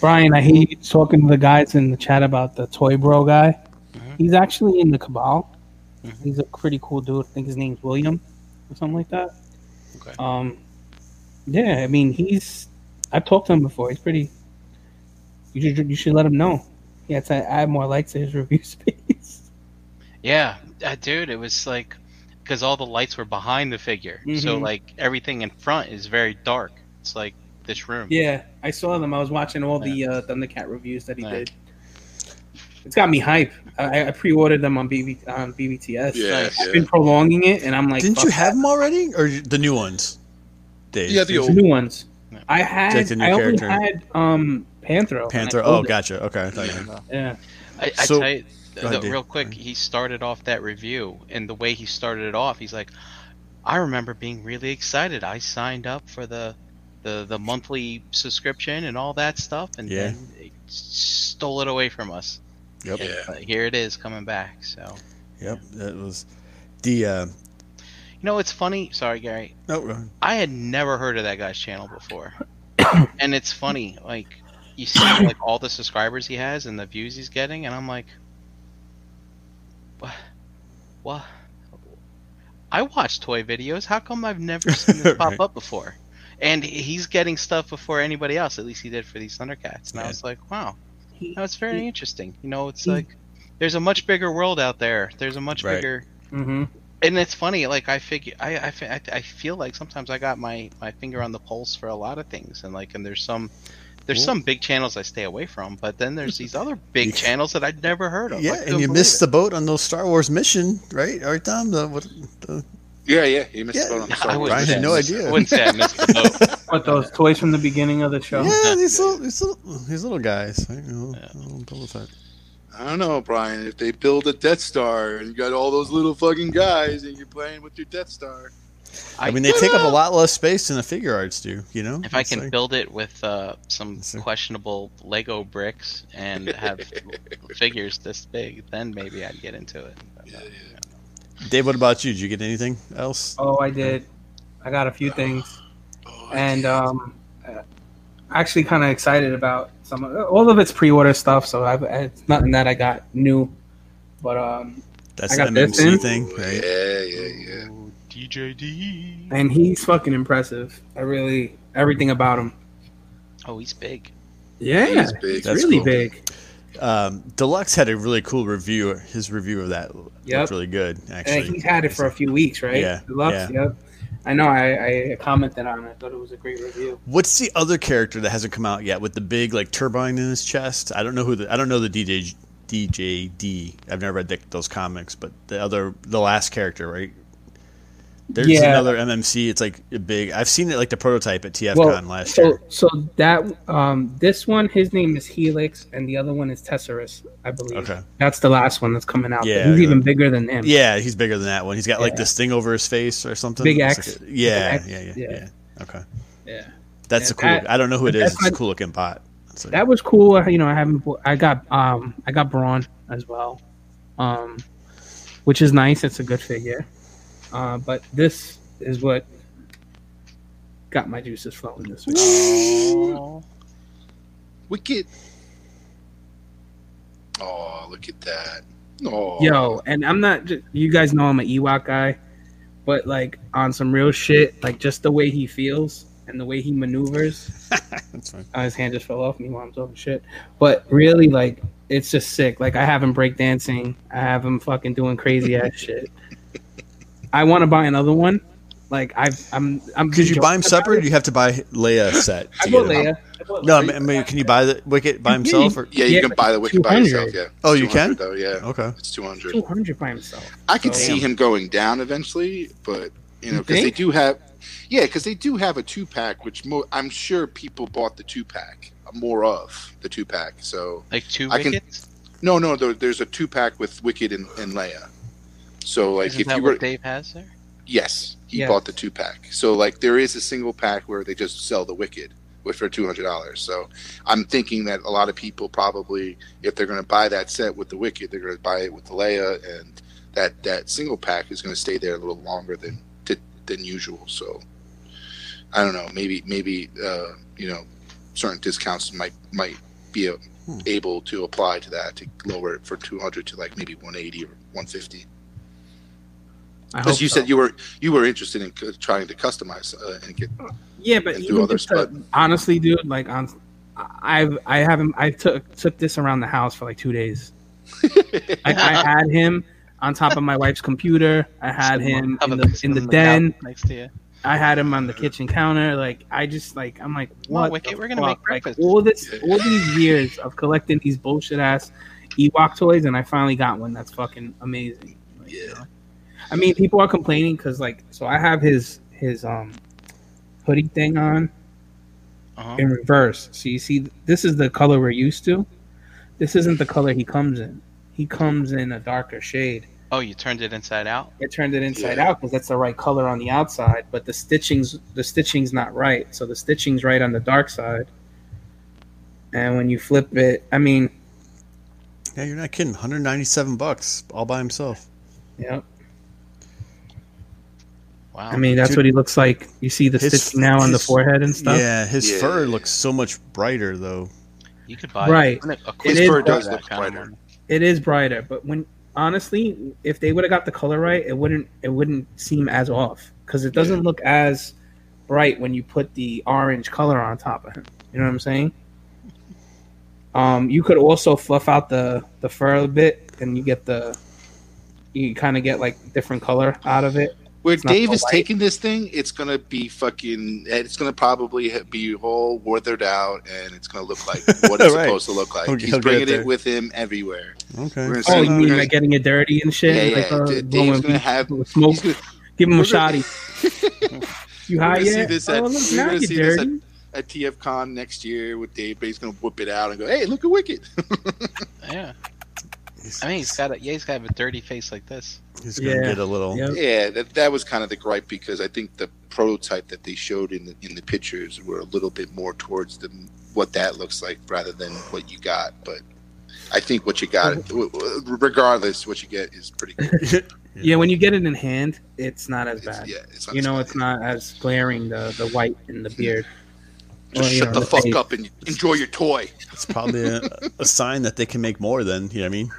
Brian, I hate talking to the guys in the chat about the Toy Bro guy. Mhm. He's actually in the Cabal. Mhm. He's a pretty cool dude. I think his name's William or something like that. Okay. Um, yeah, I mean, he's. I've talked to him before. He's pretty. You should you should let him know. He had to add more likes to his review space. Yeah, uh, dude, it was like because all the lights were behind the figure, so Mhm. like everything in front is very dark. It's like this room. Yeah, I saw them. I was watching all the uh, Thundercat reviews that he Yeah. did. It's got me hype. I, I pre-ordered them on BB on BBTS. yeah, Nice. I've been prolonging it, and I'm like, didn't fuck you that. have them already, or the new ones, Dave? Yeah, the old- you- new ones? Yeah. I had. Like the new I only character. had um Panthro. and I Panther. sold Oh, it. gotcha. Okay, I thought you Yeah. I, I So- tell you, Go ahead, the- real quick, he started off that review, and the way he started it off, he's like, "I remember being really excited. I signed up for the the, the monthly subscription and all that stuff, and Yeah. then they stole it away from us. Yep. Yeah. uh, here it is coming back. So Yep. That was the. Uh, you know, it's funny. Sorry, Gary. no, go. I had never heard of that guy's channel before, and it's funny. Like you see, like all the subscribers he has and the views he's getting, and I'm like, what? What? I watch toy videos. How come I've never seen this pop Right. up before? And he's getting stuff before anybody else. At least he did for these Thundercats. And I was like, wow, He- that's very interesting. You know, it's like there's a much bigger world out there. There's a much Right. bigger hmm and it's funny like i figure I, I I I feel like sometimes i got my my finger on the pulse for a lot of things and like and there's some there's Cool. some big channels i stay away from but then there's these other big You- channels that i'd never heard of Yeah, and you missed the boat on those Star Wars mission, right? Right, Tom. The, what, the, yeah yeah you missed Yeah, the boat on the I Star Wars. Brian had no idea. I wouldn't say I missed the boat. What those toys from the beginning of the show? yeah, these little, these little, these little guys. Right? You know, Yeah. little Boba Fett. I don't know Brian if they build a Death Star and you got all those little fucking guys and you're playing with your Death Star I, mean, they take up a lot less space than the Figuarts do. You know, if i can like- build it with uh, some questionable lego bricks and have figures this big then maybe i'd get into it yeah, yeah. Dave, what about you? Did you get anything else? Oh, I did. I got a few things, and um, uh, actually kind of excited about some. Of, all of it's pre-order stuff, so I've, it's nothing that I got new. But um, That's I got an this MMC in. thing, right? Yeah, yeah, yeah. DJD. and he's fucking impressive. I really everything about him. Oh, he's big. Yeah, He's big. That's really cool. big. Um, Deluxe had a really cool review. His review of that Yep. looked really good, actually. And he's had it for a few weeks, right? Yeah, Deluxe, Yep. I know. I, I commented on it. I thought it was a great review. What's the other character that hasn't come out yet with the big like turbine in his chest? I don't know who the I don't know the DJ DJD. I've never read the, those comics, but the other the last character, right? There's Yeah. another MMC. It's like a big. I've seen it like the prototype at TFCon Well, last so year. so that um this one, his name is Helix, and the other one is Tesserus, I believe. Okay. That's the last one that's coming out. Yeah, he's yeah. even bigger than him. Yeah, he's bigger than that one. He's got like Yeah. this thing over his face or something. Big X. like a- yeah, X, yeah, yeah, yeah. yeah, Okay, yeah. that's a cool. that- I don't know who it is. It's a cool looking bot. Like- That was cool. You know, I haven't. I got um I got Brawn as well, um, which is nice. It's a good figure. Uh, but this is what got my juices flowing this week. Oh, Wicket. Oh, look at that. Oh, Yo, and I'm not. You guys know I'm an Ewok guy, but like on some real shit, like just the way he feels and the way he maneuvers. that's fine. Uh, his hand just fell off me while I'm talking shit. But really, like, it's just sick. Like, I have him breakdancing. I have him fucking doing crazy ass shit. I want to buy another one. Like, I've, I'm, I'm. Could you buy him joking separate, or do you have to buy Leia set? I bought? Leia. I bought No, I Leia. mean, I mean, can you buy the Wicket by himself? Or? Yeah, you Yeah, can buy the Wicket by himself. Yeah. Oh, you can? Though, yeah. Okay. It's two hundred. two hundred by himself. I could So- see him going down eventually, but you know, because they do have, yeah, because they do have a two pack, which mo- I'm sure people bought the two pack more of the two pack. So like two I can- no, no, there, there's a two pack with Wicket and, and Leia. So like, Isn't if that you were, what Dave has there? yes, he Yes. bought the two pack. So like, there is a single pack where they just sell the Wicket. Which for two hundred dollars. So I'm thinking that a lot of people probably, if they're going to buy that set with the Wicket, they're going to buy it with the Leia, and that that single pack is going to stay there a little longer than than usual. So I don't know. Maybe maybe uh, you know certain discounts might might be a, Hmm. able to apply to that to lower it for 200 to like maybe 180 or 150. I hope Because you so. said you were you were interested in c- trying to customize uh, and get. Yeah, but do others, just to- honestly, dude, like on, I've I haven't I took took this around the house for like two days. I, I had him on top of my wife's computer. I had him in the in the den. next to you. I had him on the kitchen counter. Like I just like I'm like Come on, what? Wicket, the we're gonna fuck? make like all this all these years of collecting these bullshit ass Ewok toys, and I finally got one that's fucking amazing. Like, you Yeah. know? I mean, people are complaining because like so I have his his um hoodie thing on Uh-huh. in reverse. So you see, this is the color we're used to. This isn't the color he comes in. He comes in a darker shade. Oh, you turned it inside out. It turned it inside Yeah. out because that's the right color on the outside, but the stitching's the stitching's not right. So the stitching's right on the dark side. And when you flip it, I mean, Yeah, you're not kidding. 197 bucks all by himself. yeah. Wow. I mean, that's Dude. what he looks like. You see the His- stitching now on the forehead and stuff. Yeah, his Yeah. fur looks so much brighter though. you could buy Right. A, a It His is fur does look brighter. It is brighter, but when honestly, if they would have got the color right, it wouldn't it wouldn't seem as off because it doesn't look as bright when you put the orange color on top of him. You know what I'm saying? Um, you could also fluff out the the fur a bit, and you get the you kind of get like different color out of it. Where It's Dave is taking this thing, it's gonna be fucking. It's gonna probably be all withered out, and it's gonna look like what it's Right. supposed to look like. He'll- He's he'll bringing it with him everywhere. Okay. We're gonna Oh, see- you mean like getting it dirty and shit? Yeah, Like, yeah. uh, D- blowing Dave's gonna have- smoke. gonna- Give him a we're shotty. You We're high gonna see yet? this oh, at- look, we're gonna you're see this at- at TFCon next year with Dave, but he's gonna whip it out and go, "Hey, look at Wicket." Yeah. He's, I mean, he's got a yeah, he's got a dirty face like this. he's gonna Yeah. get a little. Yep. yeah, that that was kind of the gripe because I think the prototype that they showed in the in the pictures were a little bit more towards the what that looks like rather than what you got. But I think what you got, w- w- regardless, what you get is pretty good. Yeah, when you get it in hand, it's not as It's- bad. yeah, it's not you know, as it's not as glaring the the white in the beard. Just Well, you shut know, the fuck up and enjoy your toy. It's probably a, a sign that they can make more. Then you know what I mean.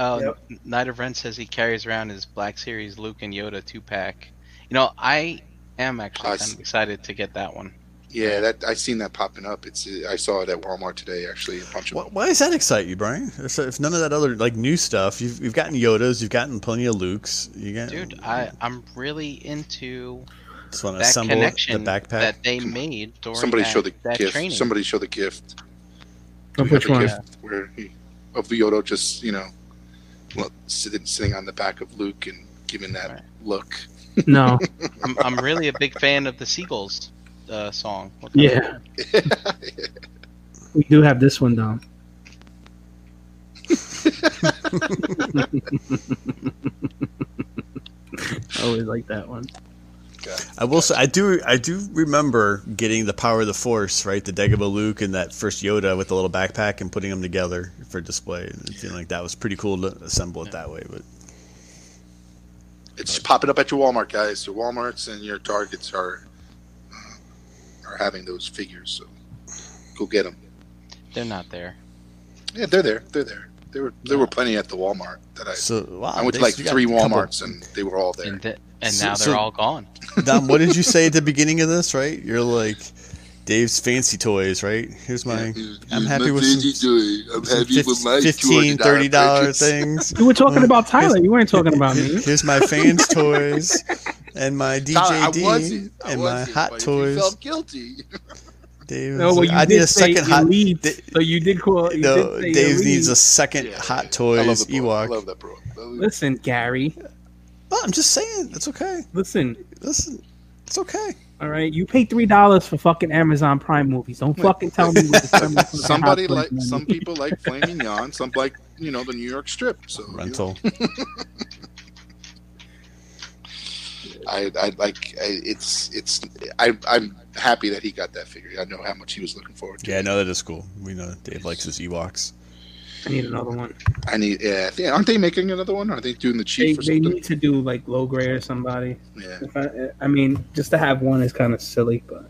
Oh, Yep. Knight of Ren says he carries around his Black Series Luke and Yoda two pack. You know, I am actually I kind of excited to get that one. Yeah, that I seen that popping up. It's I saw it at Walmart today. Actually, a bunch of Why, why does that excite you, Brian? If, if none of that other like new stuff, you've, you've gotten Yodas, you've gotten plenty of Lukes. You got, Dude, I I'm really into just want to that assemble connection the backpack. that they made during Somebody that, show the that gift. training. Somebody show the gift. Of which the one? gift where he, of Yoda just you know, well, sitting sitting on the back of Luke and giving that Right. look. No. I'm I'm really a big fan of the Seagulls uh, song. What Yeah. We do have this one though. I always like that one. I will say, I do, I do remember getting the power of the Force, right? The Dagobah Luke and that first Yoda with the little backpack and putting them together for display. And feeling like that was pretty cool to assemble it that way. But It's popping up at your Walmart, guys. Your WalMarts and your Targets are uh, are having those figures, so go get them. They're not there. Yeah, they're there. They're there. There were there were plenty at the Walmart that I. so wow, I went to like three a couple- WalMarts and they were all there. And, th- and So- now so- they're all gone. Dom, what did you say at the beginning of this? Right, you're like Dave's fancy toys, right? Here's my. I'm happy with some, I'm happy fif- with my 15 $200 30 dollar things. You were talking about Here's- Tyler. You weren't talking about me. Here's my fans toys and my Tyler, I DJD wasn't. I and my wasn't, hot toys. if you felt guilty. Dave, No, well, you I did need a say second hot. elite, Da- so you did call. You no, did Dave elite. needs a second Yeah, hot I toys love the. I Ewok. love that, bro. Listen, Gary. Well, I'm just saying, it's okay. Listen, Listen, it's okay. all right. You pay three dollars for fucking Amazon Prime movies. Don't fucking tell me. What Somebody like some people like filet mignon, some like you know the New York Strip. So you know, Rental. I, I like I, it's it's I I'm happy that he got that figure. I know how much he was looking forward to. Yeah, no, that is cool. We know Dave likes his Ewoks. I need another one. I need. Yeah, I think, aren't they making another one? Are they doing the They, chief or they need to do like Logray or somebody. Yeah. If I, I mean, just to have one is kind of silly, but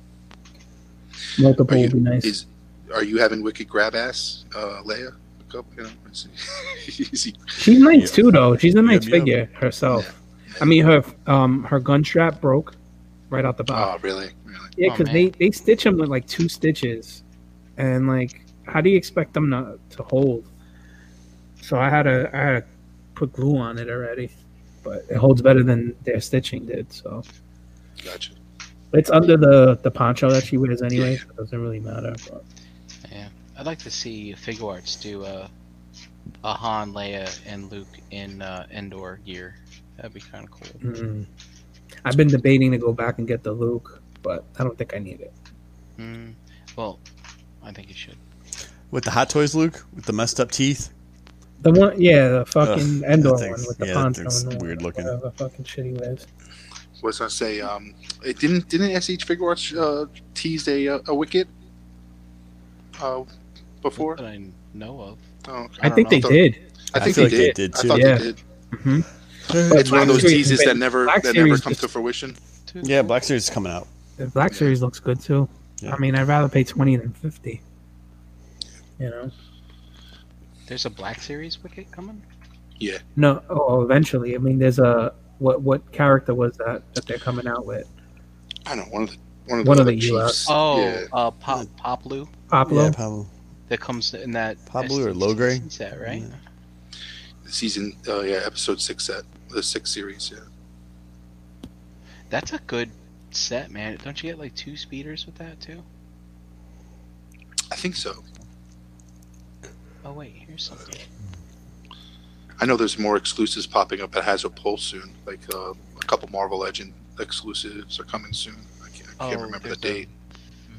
multiple Are would be nice. is are you having wicked grab ass, uh, Leia? A couple, you know, is he, is he- She's nice too, though. She's a nice Yep, yep. figure herself. I mean, her um her gun strap broke right out the box. oh, really? Really? yeah, oh, because man. they they stitch them with like two stitches, and like, how do you expect them to to hold? So I had to I had to put glue on it already, but it holds better than their stitching did. So Gotcha. it's under the the poncho that she wears anyway, so it doesn't really matter. But Yeah, I'd like to see Figuarts do a a Han, Leia, and Luke in uh, Endor gear. That'd be kind of cool. mm. I've been debating to go back and get the Luke, but I don't think I need it. Mm, well, I think you should. With the Hot Toys Luke, with the messed up teeth. The one, yeah, the fucking Ugh, Endor one thing's- with the yeah, that poncho. thing's and weird looking. Whatever fucking shit he wears. Was gonna say, um, it didn't didn't SH Figuarts uh, tease a uh, a wicket uh, before? That I know of. Oh, I, don't think know. they thought- did. I I think feel they, like they did. did, I too. thought Yeah. they did. hmm It's one of those Black teases has that never Black that never comes to fruition. Yeah. Black Series is coming out. The Black Series looks good too. Yeah. I mean, I'd rather pay twenty than fifty. You know? There's a Black Series Wicket coming. Yeah, No. Oh, eventually. I mean, there's a what? What character was that that they're coming out with? I don't know one of the one of the, One of the chiefs. Oh, yeah. uh, Pop Paploo Pablo. Yeah, Pablo. that comes in that Pablo or STC Logray? set, right? Yeah. season. Uh, yeah, episode six set the six series. Yeah, That's a good set, man. Don't you get like two speeders with that too? I think so. Oh wait, here's something. I know there's more exclusives popping up at Hasbro Pulse soon. Like uh, a couple Marvel Legend exclusives are coming soon. I can't, I can't Oh, remember the there's a date.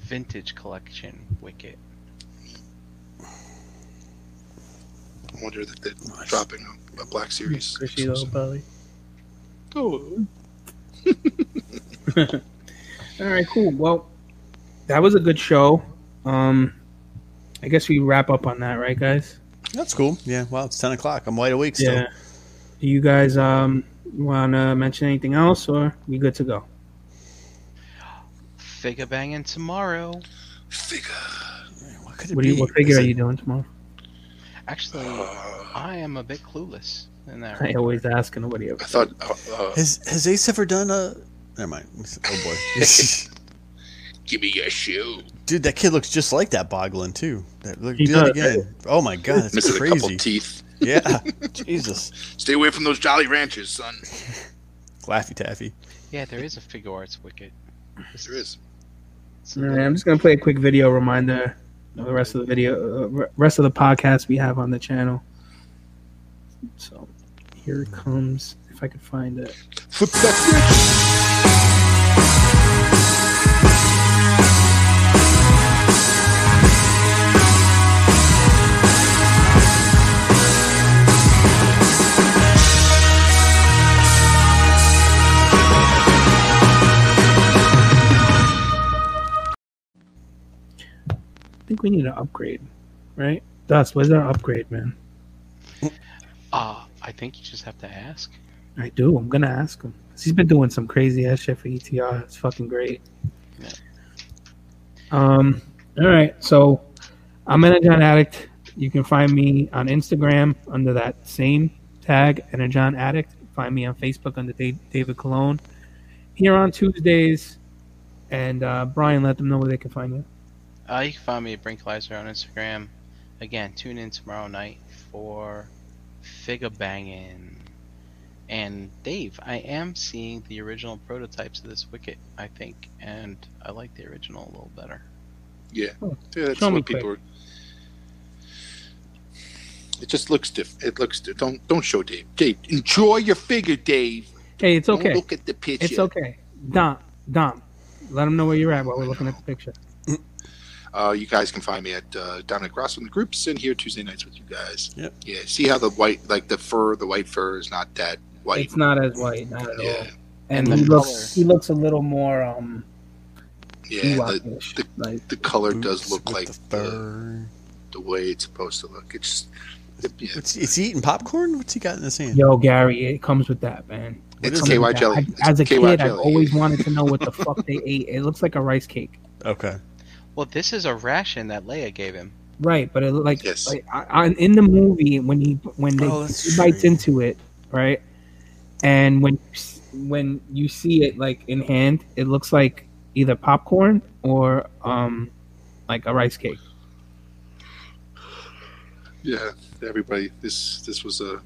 Vintage collection Wicket. I wonder if they're dropping a, a Black Series. Squishy little belly. Oh. All right, cool. Well, that was a good show. Um, I guess we wrap up on that, right, guys? That's cool. Yeah, well, it's 10 o'clock. I'm wide awake still. Yeah. Do you guys um Want to mention anything else, or we good to go? Figure banging tomorrow. Figure. What could it What, do you, be? what figure Is are you doing tomorrow? Actually, I am a bit clueless in that. I always ask, and nobody ever. I thought. Uh, uh, Has Has Ace ever done a? Never mind. Oh boy, give me your shoe. dude, that kid looks just like that Boglin too. That, look, He do that does. again. Oh my god, that's Missing a couple teeth. Yeah, Jesus, Stay away from those Jolly Ranchers, son. Laffy Taffy. Yeah, there is a Figuarts wicket. There is. All right, I'm just gonna play a quick video reminder of the rest of the video, uh, rest of the podcast we have on the channel. So here it comes. If I could find it. Flip that I think we need an upgrade, right? Dust, where's our upgrade, man? Uh, I think you just have to ask. I do. I'm gonna ask him. He's been doing some crazy ass shit for ETR. It's fucking great. Yeah. Um. All right. So I'm Energon Addict. You can find me on Instagram under that same tag, Energon Addict. Find me on Facebook under David Cologne. Here on Tuesdays, and uh, Brian, let them know where they can find you. Uh, you can find me at Brinklizer on Instagram. Again, tune in tomorrow night for figure banging. And Dave, I am seeing the original prototypes of this wicket, I think, and I like the original a little better. Yeah, Oh, yeah that's show me what people are. It just looks different. It looks. Di- don't don't show Dave. Dave, enjoy your figure, Dave. Hey, it's Don't okay. look at the picture. It's okay. Dom, Dom, let them know where you're at while we're looking at the picture. Uh, you guys can find me at uh, down at Cross in the groups and here Tuesday nights with you guys. Yep. Yeah. See how the white, like the fur, the white fur is not that white. It's not as white, not at all. And And he the looks he looks a little more um Yeah. The, the- like the color does look like the the, fur. the way it's supposed to look. It's. It, yeah. What's, is he eating popcorn? What's he got in his hand? yo Gary, it comes with that, man. It It's comes KY jelly. I- It's as a KY kid, I've always wanted to know what the fuck they ate. It looks like a rice cake. Okay. Well, this is a ration that Leia gave him. Right, but it looked like, Yes. like I, I, in the movie when he when they Oh, he bites true. into it, right? And when when you see it like in hand, it looks like either popcorn or um like a rice cake. Yeah. Everybody, this this was a.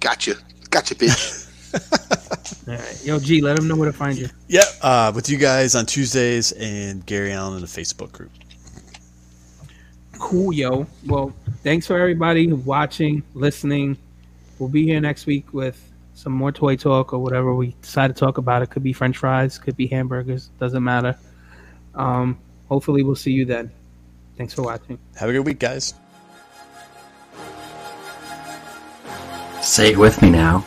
Gotcha, gotcha, bitch. All right, yo G, let them know where to find you. Yep. Uh, with you guys on Tuesdays and Gary Allen in the Facebook group. Cool, yo. Well, thanks for everybody watching, listening. We'll be here next week with some more toy talk or whatever we decide to talk about. It could be French fries, could be hamburgers, doesn't matter. Um, hopefully, we'll see you then. Thanks for watching. Have a good week, guys. Say it with me now.